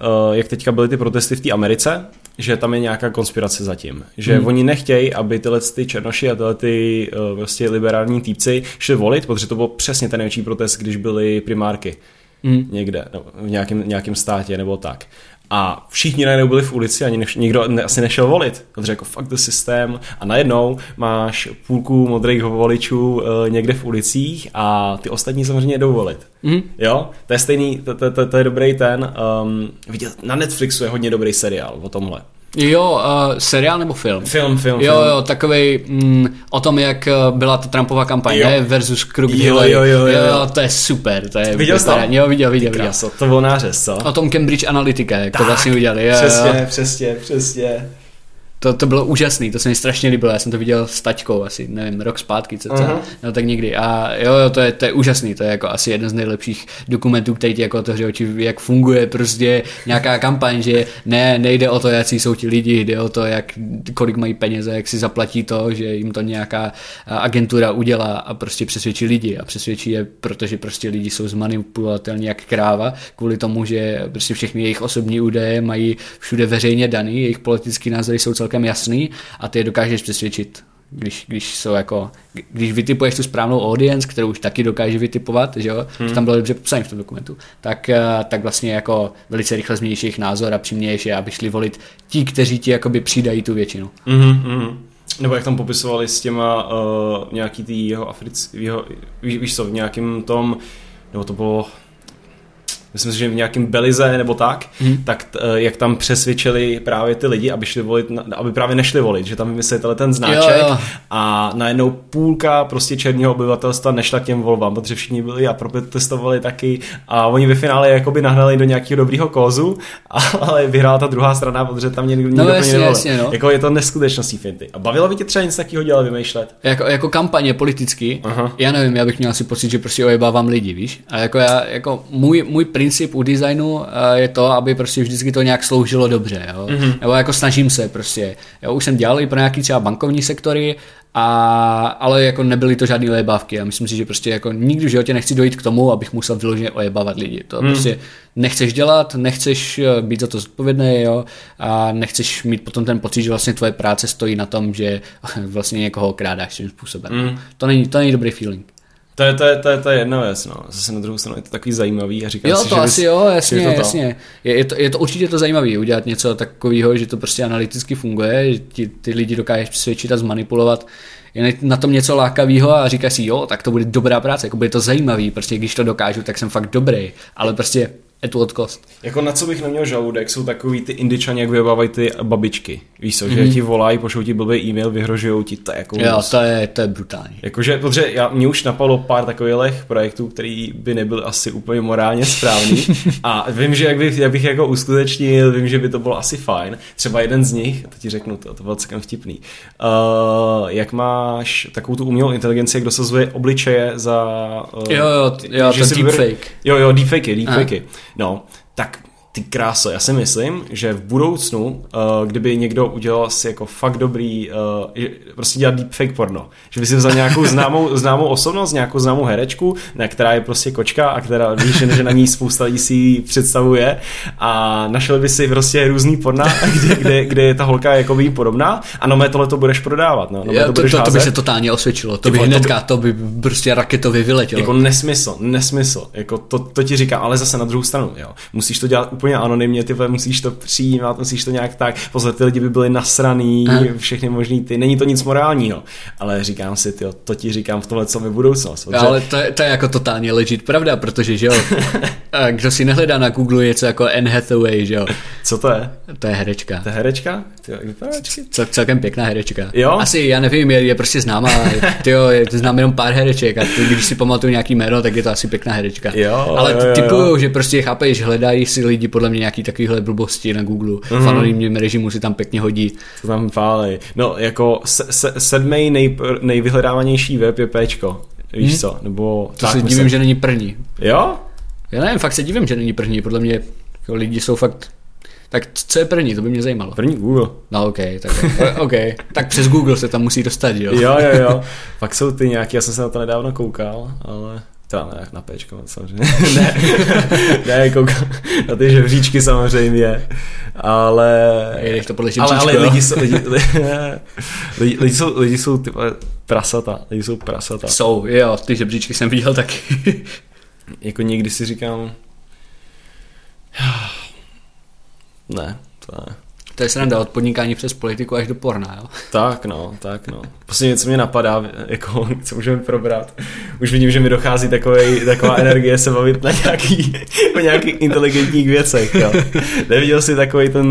uh, jak teďka byly ty protesty v té Americe, že tam je nějaká konspirace zatím. Že hmm. oni nechtějí, aby tyhle ty černoši a tyhle ty uh, vlastně liberální týpci šli volit, protože to byl přesně ten největší protest, když byly primárky. Mm. někde, no, v nějakém, nějakém státě nebo tak. A všichni najednou byli v ulici, ani neš, nikdo ne, asi nešel volit. Protože jako fakt to systém a najednou máš půlku modrých voličů uh, někde v ulicích a ty ostatní samozřejmě jdou volit. Mm. Jo, to je stejný, to, to, to, to je dobrý ten, um, viděl, na Netflixu je hodně dobrý seriál o tomhle. Jo, uh, seriál nebo film? Film, film. Jo, film. jo, takový mm, o tom, jak eh, byla ta Trumpova kampaň, Jo. ne? Versus Kruk Jo, jo, jo, jo, jo. to je super. To je Viděl jsi to? Jo, viděl, viděl, viděl. Kráso, to byl nářez, co? O tom Cambridge Analytica, jak to vlastně udělali. Jo, Přesně, jo. přesně, přesně. To, to bylo úžasný, to se mi strašně líbilo, já jsem to viděl s taťkou asi, nevím, rok zpátky, co Aha. no tak někdy a jo, jo, to je, to je úžasný, to je jako asi jeden z nejlepších dokumentů, který ti jako otevře oči, jak funguje prostě nějaká kampaň, že ne, nejde o to, jaký jsou ti lidi, jde o to, jak, kolik mají peněze, jak si zaplatí to, že jim to nějaká agentura udělá a prostě přesvědčí lidi a přesvědčí je, protože prostě lidi jsou zmanipulovatelní jak kráva, kvůli tomu, že prostě všechny jejich osobní údaje mají všude veřejně daný, jejich politický názory jsou celkem jasný a ty je dokážeš přesvědčit když, když jsou jako, když vytipuješ tu správnou audience, kterou už taky dokáže vytipovat, že jo, hmm. že tam bylo dobře popsané v tom dokumentu, tak, eh, tak vlastně jako velice rychle změníš jejich názor a přiměješ je, aby šli volit ti, kteří ti jakoby přidají tu většinu. Mm-hmm. Nebo jak tam popisovali s těma uh, nějaký tý jeho africký, jeho, ví, víš co, v nějakém tom, nebo to bylo, myslím si, že v nějakém Belize nebo tak, hmm. tak eh, jak tam přesvědčili právě ty lidi, aby šli volit, aby právě nešli volit, že tam vymysleli tenhle ten znáček Jo, jo. a najednou půlka prostě černého obyvatelstva nešla k těm volbám, protože všichni byli a protestovali taky a oni ve finále jakoby nahnali do nějakého dobrého kozu, ale vyhrála ta druhá strana, protože tam někdo, nikdo pro ně jasně, jasně, no. Jako je to neskutečností finty. A bavilo by tě třeba něco takového dělat, vymýšlet? Jako, jako kampaně politicky, Aha. já nevím, já bych měl asi pocit, že prostě ojebávám lidi, víš? A jako já, jako můj, můj princip u designu eh, je to, aby prostě vždycky to nějak sloužilo dobře, jo? Mm-hmm. Nebo jako snažím se prostě. Jo, už jsem dělal i pro nějaký třeba bankovní sektory, a, ale jako nebyly to žádné ojebávky a myslím si, že prostě jako nikdy v životě nechci dojít k tomu, abych musel vyloženě ojebávat lidi. To mm. prostě nechceš dělat, nechceš eh, být za to zodpovědný, jo, a nechceš mít potom ten pocit, že vlastně tvoje práce stojí na tom, že vlastně někoho okrádáš tím způsobem. Mm. To, není, to není dobrý feeling. To je, to je, to je, to je jedna věc, no. Zase na druhou stranu je to takový zajímavý a říkám Jo, si, to že asi bys- jo, jasně, je to to. jasně. Je, je, to, je to určitě to zajímavé, udělat něco takového, že to prostě analyticky funguje, že ti, ty lidi dokážeš přesvědčit a zmanipulovat. Je na tom něco lákavého a říkáš si, jo, tak to bude dobrá práce, jako bude to zajímavý, prostě když to dokážu, tak jsem fakt dobrý, ale prostě odkost. Jako na co bych neměl žaludek, jsou takový ty indičani, jak vyobávají ty babičky. Víš co, Mhm. že ti volají, pošlou ti blbý e-mail, vyhrožují ti, to je jako Jo, to je, to je brutální. Jakože, protože já, mě už napadlo pár takových projektů, který by nebyl asi úplně morálně správný a vím, že jak bych, jak bych jako uskutečnil, vím, že by to bylo asi fajn. Třeba jeden z nich, to ti řeknu, to, to bylo celkem vtipný. Uh, jak máš takovou tu umělou inteligenci, jak dosazuje obličeje za... Uh, Jo, jo, jo, že to si vyber- deepfake. Jo, jo, deepfakey, deepfakey. No, tak ty kráso, já si myslím, že v budoucnu, uh, kdyby někdo udělal si jako fakt dobrý, je- prostě dělat deepfake porno, že by si vzal nějakou známou, známou osobnost, nějakou známou herečku, na která je prostě kočka a která víš, že, na ní spousta lidí si představuje a našel by si prostě různý porna, kde, kde, kde je ta holka jako jí podobná a no mé tohle to budeš prodávat, no, no to, to, budeš to, to, by se totálně osvědčilo, to by hnedka, to by prostě raketově vyletělo. Jako nesmysl, nesmysl. Jako to, to ti říkám, ale zase na druhou stranu, jo. Musíš to dělat úplně anonymně, ty musíš to přijímat, musíš to nějak tak, pozor, ty lidi by byli nasraný, Aha. všechny možný ty, není to nic morálního, ale říkám si, tyjo, to ti říkám v tohle, co mi budoucnost. Jo, ale to je, to je jako totálně legit pravda, protože že jo, kdo si nehledá na Google něco jako Anne Hathaway, že jo, Co to je? to je herečka. To je herečka? Ty? Cel, celkem pěkná herečka. Jo? Asi, já nevím, je, je prostě známá, tyjo, je, znám jenom pár hereček a ty, když si pamatuju nějaký jméno, tak je to asi pěkná herečka. Jo, Ale jo, jo, jo. typuju, že prostě chápeš, hledají si lidi podle mě nějaký takovýhle blbosti na Google, Mhm. mm-hmm. v anonymním režimu si tam pěkně hodí. To tam pálej. No, jako se, se, sedmý nej, nejvyhledávanější web je Pčko. Víš Hmm. co? Nebo To se divím, že není první. Jo? Já nevím, fakt se divím, že není první, podle mě jako lidi jsou fakt... Tak co je první, to by mě zajímalo. První Google. No ok, tak, ok. tak přes Google se tam musí dostat, jo? Jo, jo, jo. Pak jsou ty nějaký, já jsem se na to nedávno koukal, ale Teda ne, jak na péčko, samozřejmě. ne, ne, jako na ty žebříčky samozřejmě, ale... Je, to podle. Ale, ale lidi, jsou, lidi, lidi, lidi, jsou, lidi jsou typa prasata, lidi jsou prasata. Jsou, jo, ty žebříčky jsem viděl taky. jako někdy si říkám... Ne, to ne. To je sranda od podnikání přes politiku až do porna, jo? Tak no, tak no. Prostě něco mě napadá, jako, co můžeme probrat. Už vidím, že mi dochází takovej, taková energie se bavit na nějaký, o nějakých inteligentních věcech. Jo. Neviděl jsi takový ten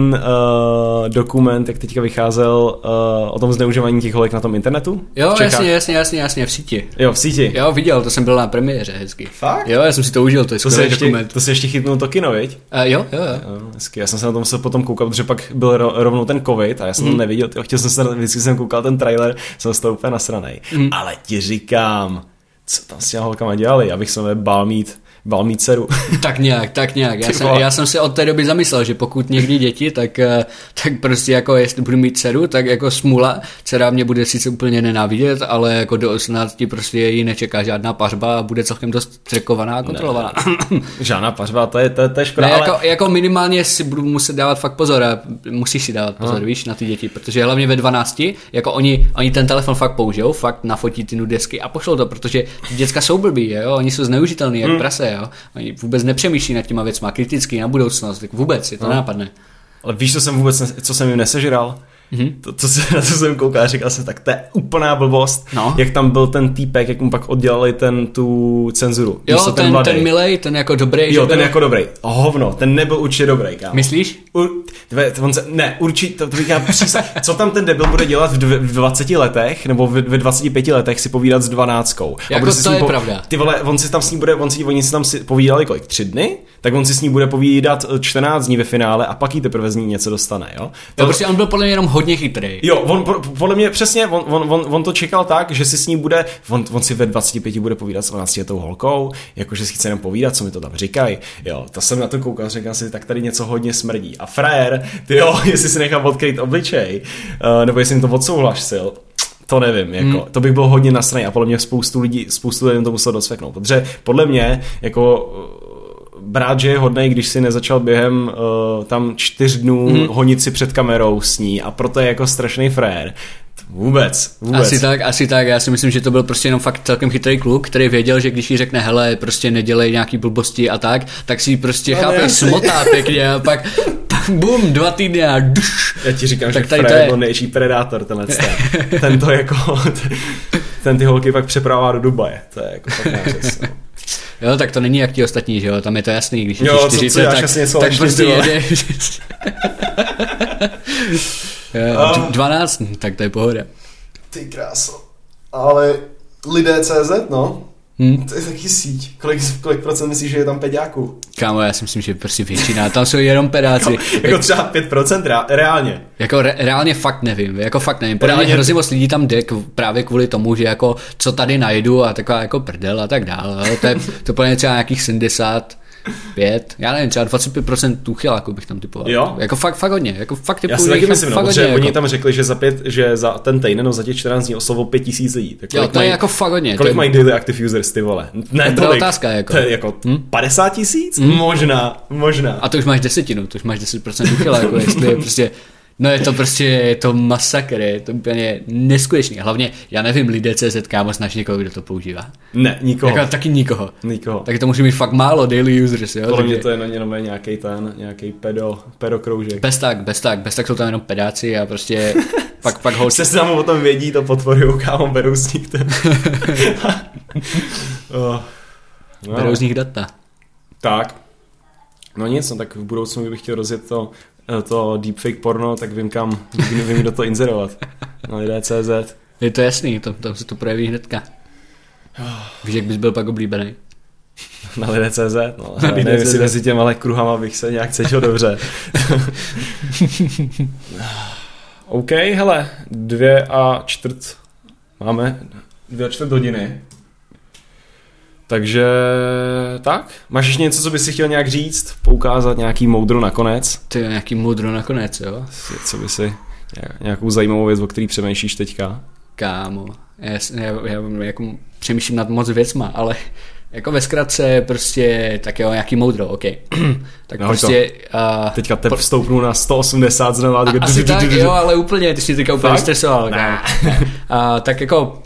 uh, dokument, jak teďka vycházel uh, o tom zneužívání těch holek na tom internetu? Jo, jasně, jasně, jasně, jasně, v síti. Jo, v síti. Jo, viděl, to jsem byl na premiéře hezky. Fakt? Jo, já jsem si to užil, to je To se, ještě, dokument. to se ještě chytnul to kino, viď? Uh, jo, jo, jo. Jo, hezky. Já jsem se na to musel potom koukat, protože pak byl ro- rovnou ten covid a já jsem to neviděl. Tyjo, chtěl jsem se, vždycky jsem koukal ten trailer, jsem z toho úplně nasranej. Ale ti říkám, co tam s těma holkama dělali, abych se bál mít, bál mít dceru. Tak nějak, tak nějak. Já jsem, já jsem si od té doby zamyslel, že pokud někdy děti, tak, eh, tak prostě jako jestli budu mít dceru, tak jako smůla. Dcera mě bude sice úplně nenávidět, ale jako do 18 prostě ji nečeká žádná pařba a bude celkem dost trekovaná a kontrolovaná. Žádná pařba, to je, to to je škoda, Ne, ale... jako, jako minimálně si budu muset dávat fakt pozor a musíš si dávat pozor, víš, na ty děti, protože hlavně ve 12, jako oni, oni ten telefon fakt použijou, fakt nafotí ty nudesky a pošlou to, protože děcka jsou blbí, jo, oni jsou zneužitelní jak prase, jo, oni vůbec nepřemýšlí nad těma věcma kriticky na budoucnost, tak vůbec, je to nenapadne. Ale víš, co jsem vůbec, ne, co jsem jim nesežral? Mm-hmm. To, to se, na to jsem koukal říkal jsem, tak to je úplná blbost, No. jak tam byl ten týpek, jak mu pak oddělali ten, tu cenzuru. Jo, co, ten, mladej. ten milej, ten jako dobrý, Jo, ten byl- jako dobrý. Hovno, ten nebyl určitě dobrý, kámo. Myslíš? U, tve, on se, ne, určitě, to, to bych já přísah, co tam ten debil bude dělat v, dv, v 20 letech, nebo v, ve 25 letech si povídat s 12. A Jako bude to je pravda. Ty vole, on si tam s ní bude, on si, oni si tam si povídali kolik, tři dny? Tak on si s ní bude povídat eh, 14 dní ve finále a pak jí teprve z ní něco dostane, jo? To prostě on byl podle mě jenom hodně chytrý. Jo, on po- podle mě přesně, on, on, on, on, to čekal tak, že si s ní bude, on, on si ve 25 bude povídat s 12 letou holkou, jakože si chce jenom povídat, co mi to tam říkají. Jo, to jsem na to koukal, říkal si, tak tady něco hodně smrdí. A frajer, ty jo, jestli si nechal odkryt obličej, uh, nebo jestli jim to odsouhlasil, to nevím, jako, hmm. to bych byl hodně nasraný a podle mě spoustu lidí, spoustu lidí to muselo dosveknout, protože podle mě, jako eh, brát, že je hodnej, když si nezačal během uh, tam čtyř dnů hmm. honit si před kamerou s ní a proto je jako strašný frér. Vůbec, vůbec. Asi tak, asi tak. Já si myslím, že to byl prostě jenom fakt celkem chytrý kluk, který věděl, že když jí řekne, hele, prostě nedělej nějaký blbosti a tak, tak si ji prostě No, chápeš, jasně. smotá pěkně a pak bum, dva týdny a duš. Já ti říkám, Tak že tady to Fred je- byl největší predátor tenhle ten. ten to jako, ten ty holky pak přepravá do Dubaje. To je jako fakt nářez. no. Jo, tak to není jak ti ostatní, že jo, tam je to jasný, když je Jo, co- co 40, děláš tak, tak lepší, prostě jede. Jo, d- 12, tak to je pohoda. Ty kráso. Ale lidé CZ, no. Hm? To je taky síť. Kolik, kolik procent myslíš, že je tam peďáků? Kámo, já si myslím, že prostě většina, tam jsou jenom pedáci. Jako třeba 5% rea- reálně. Jako re, reálně fakt nevím, jako fakt nevím. Podle mě hrozně moc lidí tam jde k, právě kvůli tomu, že jako co tady najdu a taková jako prdel a tak dále. To je to podle mě třeba nějakých 75, já nevím, třeba 25% tuchyláků bych tam typoval. Jo? Jako fakt, fakt hodně, jako fakt Já typuju, si že taky myslím, no, protože hodně, oni jako. tam řekli, že za, pět, že za ten týden nebo za těch 14 dní oslovil 5000 lidí. Tak Jo, to je mají- jako fakt hodně. Kolik to mají je, daily active users, ty vole? Ne, Dobrá tolik. otázka, jako. To je jako Hm? 50 tisíc? Možná, možná. a to už máš desetinu, to už máš 10% tuchyláků, jestli je prostě No je to prostě, je to masakr, je to úplně neskutečný. Hlavně, já nevím, lidé CZ, kámo, znáš někoho, kdo to používá. Ne, nikoho. Jako taky nikoho. Nikoho. Tak to může být fakt málo daily users, jo? Podle mě takže- to je na jenom nějaký ten, nějaký pedo, pedokroužek. Bez tak, bez tak, bez tak jsou tam jenom pedáci a prostě pak, pak holci. Se tam o tom vědí, to potvorují, kámo, berou z nich ten. oh. no, Berou z nich data. Tak. No nic, no tak v budoucnu, kdybych chtěl rozjet to, to deepfake porno, tak vím kam, vím, kdo to inzerovat. Na lidé.cz. Je to jasný, tam, tam se to projeví hnedka. Víš, jak bys byl pak oblíbený? Na lidé.cz, no. Na Já nevím, lidé.cz. jestli mezi těma ale kruhama bych se nějak cítil dobře. OK, hele, dvě a čtvrt, máme dvě a čtvrt hodiny. Takže tak, máš ještě něco, co bys si chtěl nějak říct, poukázat nějaký moudro nakonec? To je nějaký moudro nakonec, jo? Co by si, nějakou zajímavou věc, o který přemýšlíš teďka? Kámo, já, já, já jako přemýšlím nad moc věcma, ale jako ve zkratce prostě tak jo, nějaký moudro, OK. tak No, prostě... Uh, Teďka tep vstoupnu na 180 znova. A, tak- asi tak, jo, ale úplně, ty jsi teďka úplně stresoval. tak jako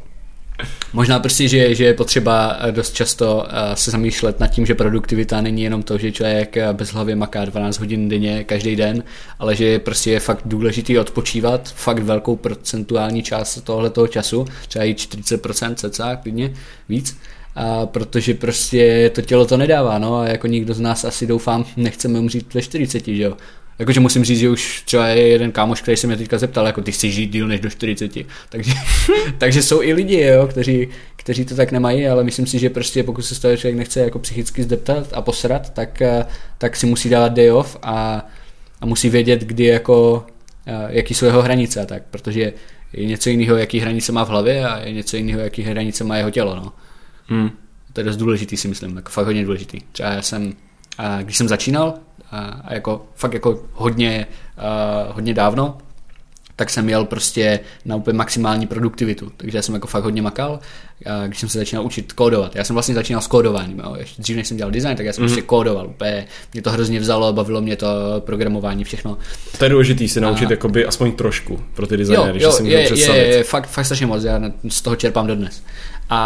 Možná prostě, že, že je potřeba eh, dost často eh, se zamýšlet nad tím, že produktivita není jenom to, že člověk eh, bez hlavy maká 12 hodin denně každý den, ale že je prostě je fakt důležitý odpočívat fakt velkou procentuální část tohoto času, třeba i 40% cca, klidně víc. A protože prostě to tělo to nedává, no a jako nikdo z nás asi doufám nechceme umřít ve 40, že jo. Jakože musím říct, že už třeba je jeden kámoš, který se mě teďka zeptal, jako ty chceš žít díl než do 40. Takže, takže jsou i lidi, jo, kteří, kteří to tak nemají, ale myslím si, že prostě pokud se z toho člověk nechce jako psychicky zdeptat a posrat, tak, eh, tak si musí dávat day off a, a musí vědět, kdy jako, eh, jaký jsou jeho hranice a tak, protože je něco jiného, jaký hranice má v hlavě a je něco jiného, jaký hranice má jeho tělo, no. Hmm. To je dost důležitý si myslím, jako fakt hodně důležitý. Třeba já jsem, a když jsem začínal, a, jako fakt jako hodně, a, hodně dávno, tak jsem jel prostě na úplně maximální produktivitu. Takže já jsem jako fakt hodně makal, a když jsem se začínal učit kódovat. Já jsem vlastně začínal s kódováním. Jo. Ještě dřív, než jsem dělal design, tak já jsem mm-hmm. prostě kódoval. Úplně mě to hrozně vzalo, bavilo mě to programování, všechno. To je důležitý si naučit a... jakoby aspoň trošku pro ty designéry, že si je, představit. je, je, fakt, fakt strašně moc, já z toho čerpám dodnes. A,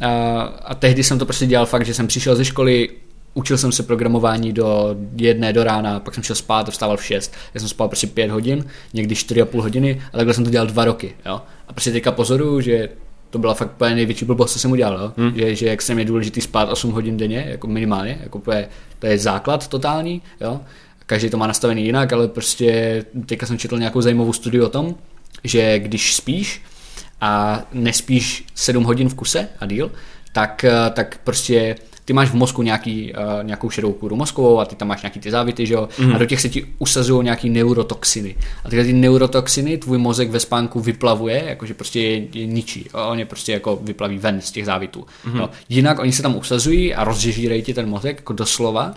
a, a tehdy jsem to prostě dělal fakt, že jsem přišel ze školy, učil jsem se programování do jedné do rána, pak jsem šel spát a vstával v 6. Já jsem spal prostě 5 hodin, někdy 4,5 hodiny, ale takhle jsem to dělal dva roky. Jo? A prostě teďka pozoruju, že to byla fakt úplně největší blbost, co jsem udělal, jo? Hmm. Že, že jak je důležitý spát 8 hodin denně, jako minimálně, jako to je, to je základ totální, jo? Každý to má nastavený jinak, ale prostě teďka jsem četl nějakou zajímavou studii o tom, že když spíš a nespíš 7 hodin v kuse a díl, tak, tak prostě ty máš v mozku nějaký, uh, nějakou šedou kůru mozkovou a ty tam máš nějaký ty závity, že jo? Mm. A do těch se ti usazují nějaký neurotoxiny. A tyhle ty neurotoxiny tvůj mozek ve spánku vyplavuje, jakože prostě je, je ničí. A on je prostě jako vyplaví ven z těch závitů. Mm. No, jinak oni se tam usazují a rozžežírají ti ten mozek jako doslova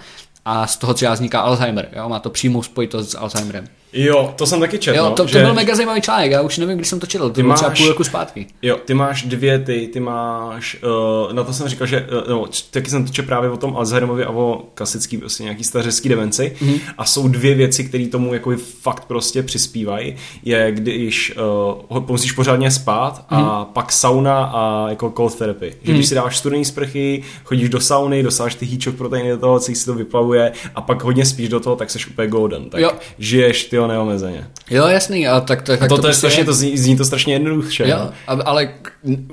a z toho třeba vzniká Alzheimer. Jo? Má to přímou spojitost s Alzheimerem. Jo, to jsem taky četl. Jo, to, to že... byl mega zajímavý článek, já už nevím, kdy jsem to četl, to Ty bylo třeba máš- půl roku zpátky. Jo, ty máš dvě, ty, ty máš, uh, na to jsem říkal, že, uh, no, taky jsem to četl právě o tom Alzheimerovi a o klasický, prostě nějaký stařecký demenci mm-hmm. a jsou dvě věci, které tomu jako fakt prostě přispívají, je když uh, musíš pořádně spát a mm-hmm. pak sauna a jako cold therapy, že mm-hmm. když si dáš studený sprchy, chodíš do sauny, dosáváš ty hýčok proteiny do toho, celý si to vyplavuje a pak hodně spíš do toho, tak seš úplně golden, tak Jo. žiješ ty neomezeně. Jo, jasný, a tak, tak, tak To, to, to je prostě strašně, to zní, zní to strašně jednoduše. Jo, no. a- ale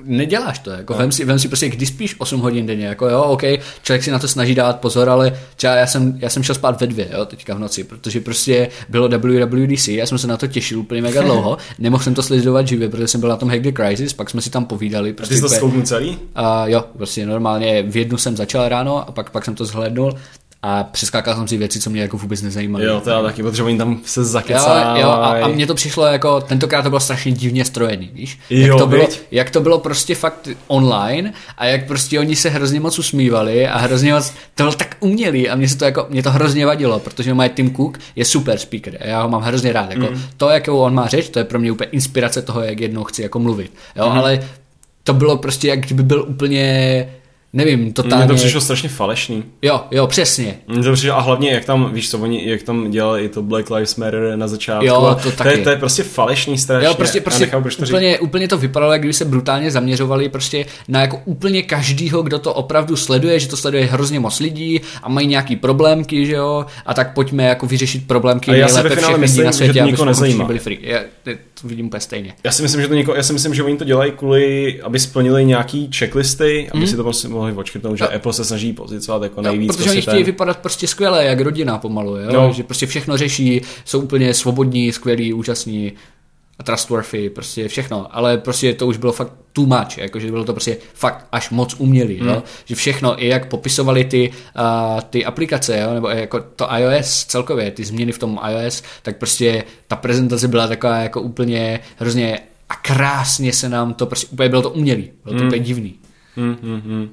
neděláš to, jako vem, si, vem si prostě, když spíš 8 hodin denně, jako jo, OK, člověk si na to snaží dávat pozor, ale třeba já jsem, já jsem šel spát ve dvě, jo, teďka v noci, protože prostě bylo WWDC, já jsem se na to těšil úplně mega dlouho, nemohl jsem to sledovat živě, protože jsem byl na tom Hack the Crisis, pak jsme si tam povídali. A Prostě ty jsi to úplně- celý? a jo, prostě normálně v jednu jsem začal ráno a pak, pak jsem to zhlédnul a přeskákal jsem si věci, co mě jako vůbec nezajímaly. Jo, to já taky, protože oni tam se Jo, zakecávají. jo, a, a mně to přišlo jako, tentokrát to bylo strašně divně strojený, víš? Jo, jak, to bylo, viď? jak to bylo prostě fakt online a jak prostě oni se hrozně moc usmívali a hrozně moc, to bylo tak umělý a mě se to jako, mě to hrozně vadilo, protože můj Tim Cook je super speaker a já ho mám hrozně rád, jako Mm. to, jakou on má řeč, to je pro mě úplně inspirace toho, jak jednou chci jako mluvit, jo, Mm. ale to bylo prostě, jak kdyby byl úplně, nevím, totálně... Mně to přišlo strašně falešný. Jo, jo, přesně. Mně to přišlo, a hlavně, jak tam, víš co, oni, jak tam dělali i to Black Lives Matter na začátku. Jo, to to, je, taky. to je prostě falešný strašně. Jo, prostě, prostě proč to říct. úplně, úplně to vypadalo, jak kdyby se brutálně zaměřovali prostě na jako úplně každýho, kdo to opravdu sleduje, že to sleduje hrozně moc lidí a mají nějaký problémky, že jo, a tak pojďme jako vyřešit problémky A já nejlépe finále všech lidí myslím, na že světě, to aby byli free. Já to vidím úplně stejně. Já si myslím, že to něko, já si myslím, že oni to dělají kvůli, aby splnili nějaký checklisty, aby si to prostě mohli očkrtnout, že. Jo. Apple se snaží pozicovat jako No, nejvíc. protože prostě oni chtějí ten- vypadat prostě skvěle, jak rodina pomalu, jo? No. že prostě všechno řeší, jsou úplně svobodní, skvělí, úžasní a trustworthy, prostě všechno, ale prostě to už bylo fakt too much, jakože bylo to prostě fakt až moc umělý, Hmm. jo? že všechno, i jak popisovali ty, uh, ty aplikace, jo? nebo jako to iOS celkově, ty změny v tom iOS, tak prostě ta prezentace byla taková jako úplně hrozně a krásně se nám to prostě, úplně bylo to umělý, bylo to Hmm. úplně divný. Hm, hm, hm.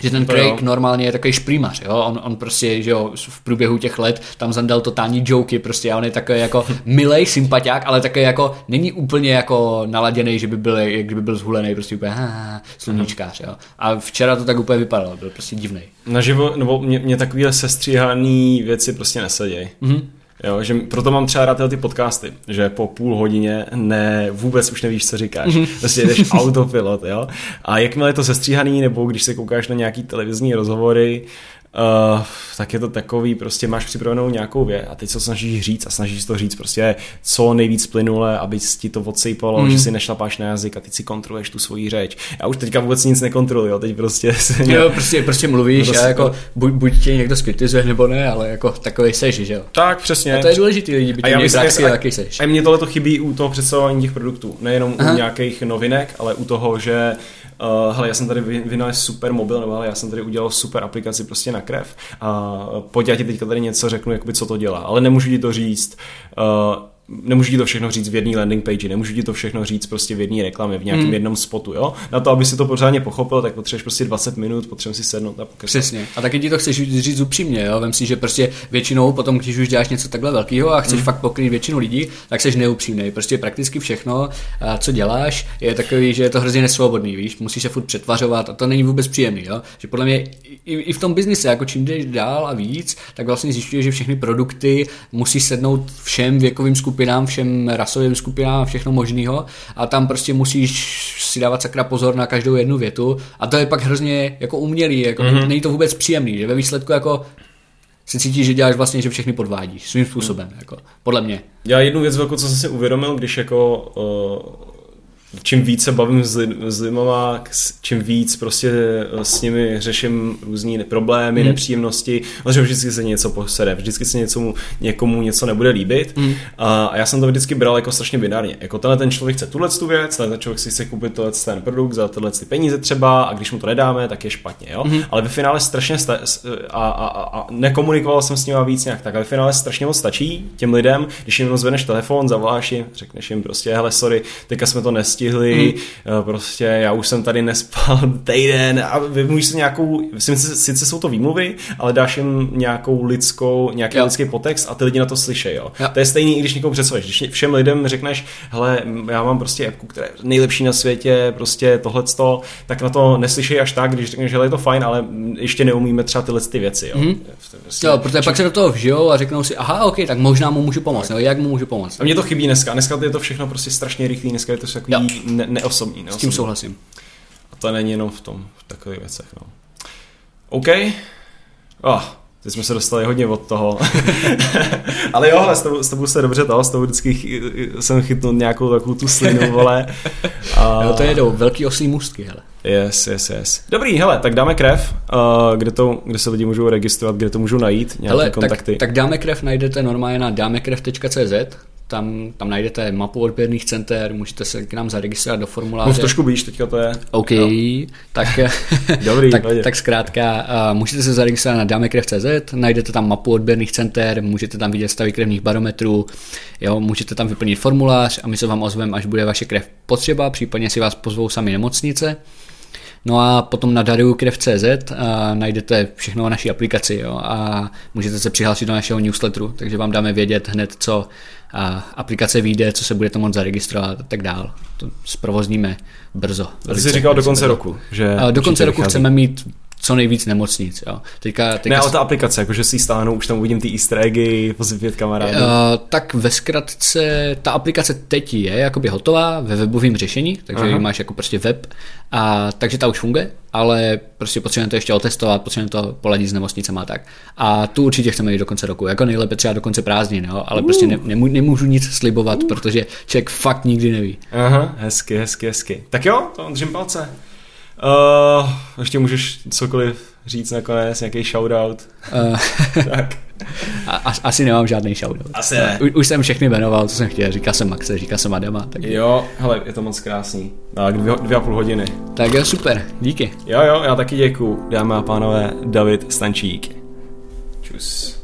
Že ten Craig jo. normálně je takový šprýmař, jo? On, on prostě, že jo, v průběhu těch let tam zandal totální joky prostě a on je takový jako milej sympatiák, ale takový jako, není úplně jako naladěný, že by byl, jak kdyby byl zhulený, prostě úplně ha, sluníčkář, jo? A včera to tak úplně vypadalo, byl prostě divný. Naživo, nebo mě, mě takovýhle sestříhaný věci prostě nesedějí. Mhm. Jo, že proto mám třeba rád ty podcasty, že po půl hodině ne, vůbec už nevíš, co říkáš. Mhm. Prostě jdeš autopilot, jo. A jakmile je to sestříhaný, nebo když se koukáš na nějaký televizní rozhovory, Uh, tak je to takový, prostě máš připravenou nějakou věc a teď se snažíš říct a snažíš to říct prostě co nejvíc plynule, aby ti to odsejpalo, mm. že si nešlapáš na jazyk a teď si kontroluješ tu svoji řeč. Já už teďka vůbec nic nekontroluji, jo, teď prostě se Jo, prostě, prostě mluvíš Prostě- a jako buď, buď tě někdo skritizuje nebo ne, ale jako takový seš, že jo. Tak, přesně. A to je důležitý lidi, by A tě já myslím, praxi, a- jaký seš. A mně tohle to chybí u toho představování těch produktů. Nejenom Aha. u nějakých novinek, ale u toho, že uh, hele, já jsem tady vy- vynalezl super mobil, nebo hele, já jsem tady udělal super aplikaci prostě na krev a pojď, já ti teďka tady něco řeknu, jakoby, co to dělá. Ale nemůžu ti to říct uh, nemůžu ti to všechno říct v jedné landing page, nemůžu ti to všechno říct prostě v jedné reklamě, v nějakém Hmm. jednom spotu, jo? Na to, aby si to pořádně pochopil, tak potřebuješ prostě 20 minut, potřebuješ si sednout a pokecat. Přesně. A taky ti to chceš říct upřímně, jo? Vem si, že prostě většinou potom, když už děláš něco takhle velkého a chceš fakt pokrýt většinu lidí, tak jsi neupřímný. Prostě prakticky všechno, co děláš, je takový, že je to hrozně nesvobodný, víš, musíš se furt přetvařovat a to není vůbec příjemný, jo? Že podle mě i, i v tom biznise, jako čím jdeš dál a víc, tak vlastně zjišťuješ, že všechny produkty musí sednout všem věkovým skupinám, všem rasovým skupinám a všechno možného a tam prostě musíš si dávat sakra pozor na každou jednu větu a to je pak hrozně jako umělý, jako mm-hmm. není to vůbec příjemný, že ve výsledku jako si cítíš, že děláš vlastně, že všechny podvádíš svým způsobem, jako, podle mě. Já jednu věc velkou, co jsem si uvědomil, když jako uh, čím víc se bavím s, lid, s čím víc prostě eh, s nimi řeším různý problémy, mm. nepříjemnosti, protože vždycky se něco posede, vždycky se něco, někomu něco nebude líbit mm. a, a já jsem to vždycky bral jako strašně binárně. Jako tenhle ten člověk chce tuhle tu věc, tenhle ten člověk si chce koupit tohle ten produkt za tyhle ty peníze třeba a když mu to nedáme, tak je špatně, jo. Mm. Ale ve finále strašně sta- a, a, a, a nekomunikoval jsem s nimi víc nějak tak, ale ve finále strašně moc stačí těm lidem, když jim zvedneš telefon, zavoláš jim, řekneš jim prostě, hele, sorry, teďka jsme to nestihli, Hmm. mm. prostě já už jsem tady nespal týden a vymluvíš si nějakou, sice, sice jsou to výmluvy, ale dáš jim nějakou lidskou, nějaký Jo. lidský podtext a ty lidi na to slyší, jo. Jo. To je stejný, i když někomu představíš. Když všem lidem řekneš, hele, já mám prostě appku, která je nejlepší na světě, prostě tohleto, tak na to neslyší až tak, když řekneš, že je to fajn, ale ještě neumíme třeba tyhle ty věci, jo. Je prostě- Jo, protože pak se do toho vžijou a řeknou si, aha, ok, tak možná mu můžu pomoct, nebo jak mu můžu pomoct. A mně to chybí dneska. Dneska je to všechno prostě strašně rychlý, dneska je to takový ne- neosobní. S tím neosobní. souhlasím. A to není jenom v tom, v takových věcech, no. OK. Oh, teď jsme se dostali hodně od toho. Ale jo, s tebou, s tebou se dobře to, s tebou vždycky chy- jsem chytnul nějakou takovou tu slinu, vole. A... Jo, to jedou velký oslý můstky, hele. Yes, yes, yes. Dobrý, hele, tak dáme krev, uh, kde, to, kde se lidi můžou registrovat, kde to můžou najít, nějaké Hele, tak, kontakty. tak dáme krev najdete normálně na dámekrev.cz, tam, tam najdete mapu odběrných center, můžete se k nám zaregistrovat do formuláře. Mluv trošku blíž, teďka to je. OK, Jo. tak, Dobrý, tak, tak zkrátka uh, můžete se zaregistrovat na damekrev.cz, najdete tam mapu odběrných center, můžete tam vidět stavy krevních barometrů, jo, můžete tam vyplnit formulář a my se vám ozveme, až bude vaše krev potřeba, případně si vás pozvou sami nemocnice. No a potom na dariukrev.cz najdete všechno o naší aplikaci jo, a můžete se přihlásit do našeho newsletteru, takže vám dáme vědět hned, co a aplikace vyjde, co se budete moct zaregistrovat a tak dál. To zprovozníme brzo. A ty velice- jsi říkal do velice konce brzo. roku, že do konce roku vychází. chceme mít co nejvíc nemocnic. Jo. Teďka, teďka Ne, ale ta aplikace, jakože si ji stáhnu, už tam uvidím ty easter eggy, pozvi pět kamarádů. Uh, tak ve zkratce, ta aplikace teď je jakoby hotová ve webovém řešení, takže Aha. máš jako prostě web, a, takže ta už funguje, ale prostě potřebujeme to ještě otestovat, potřebujeme to poladit s nemocnicema a tak. A tu určitě chceme jít do konce roku, jako nejlépe třeba do konce prázdnin, jo? ale prostě ne, nemů, nemůžu nic slibovat, protože člověk fakt nikdy neví. Aha, hezky, hezky, hezky. Tak jo, to držím palce. Uh, ještě můžeš cokoliv říct nakonec, nějaký shoutout. Uh, tak. a, asi nemám žádný shoutout. Asi ne. U, už jsem všechny jmenoval, co jsem chtěl, říkal jsem Maxe, říkal jsem Adama, tak, Jo, hele, je to moc krásný. Tak dvě, dvě a půl hodiny. tak jo, super, díky. Jo, jo, já taky děkuju, dámy a pánové, David Stančík. Čus.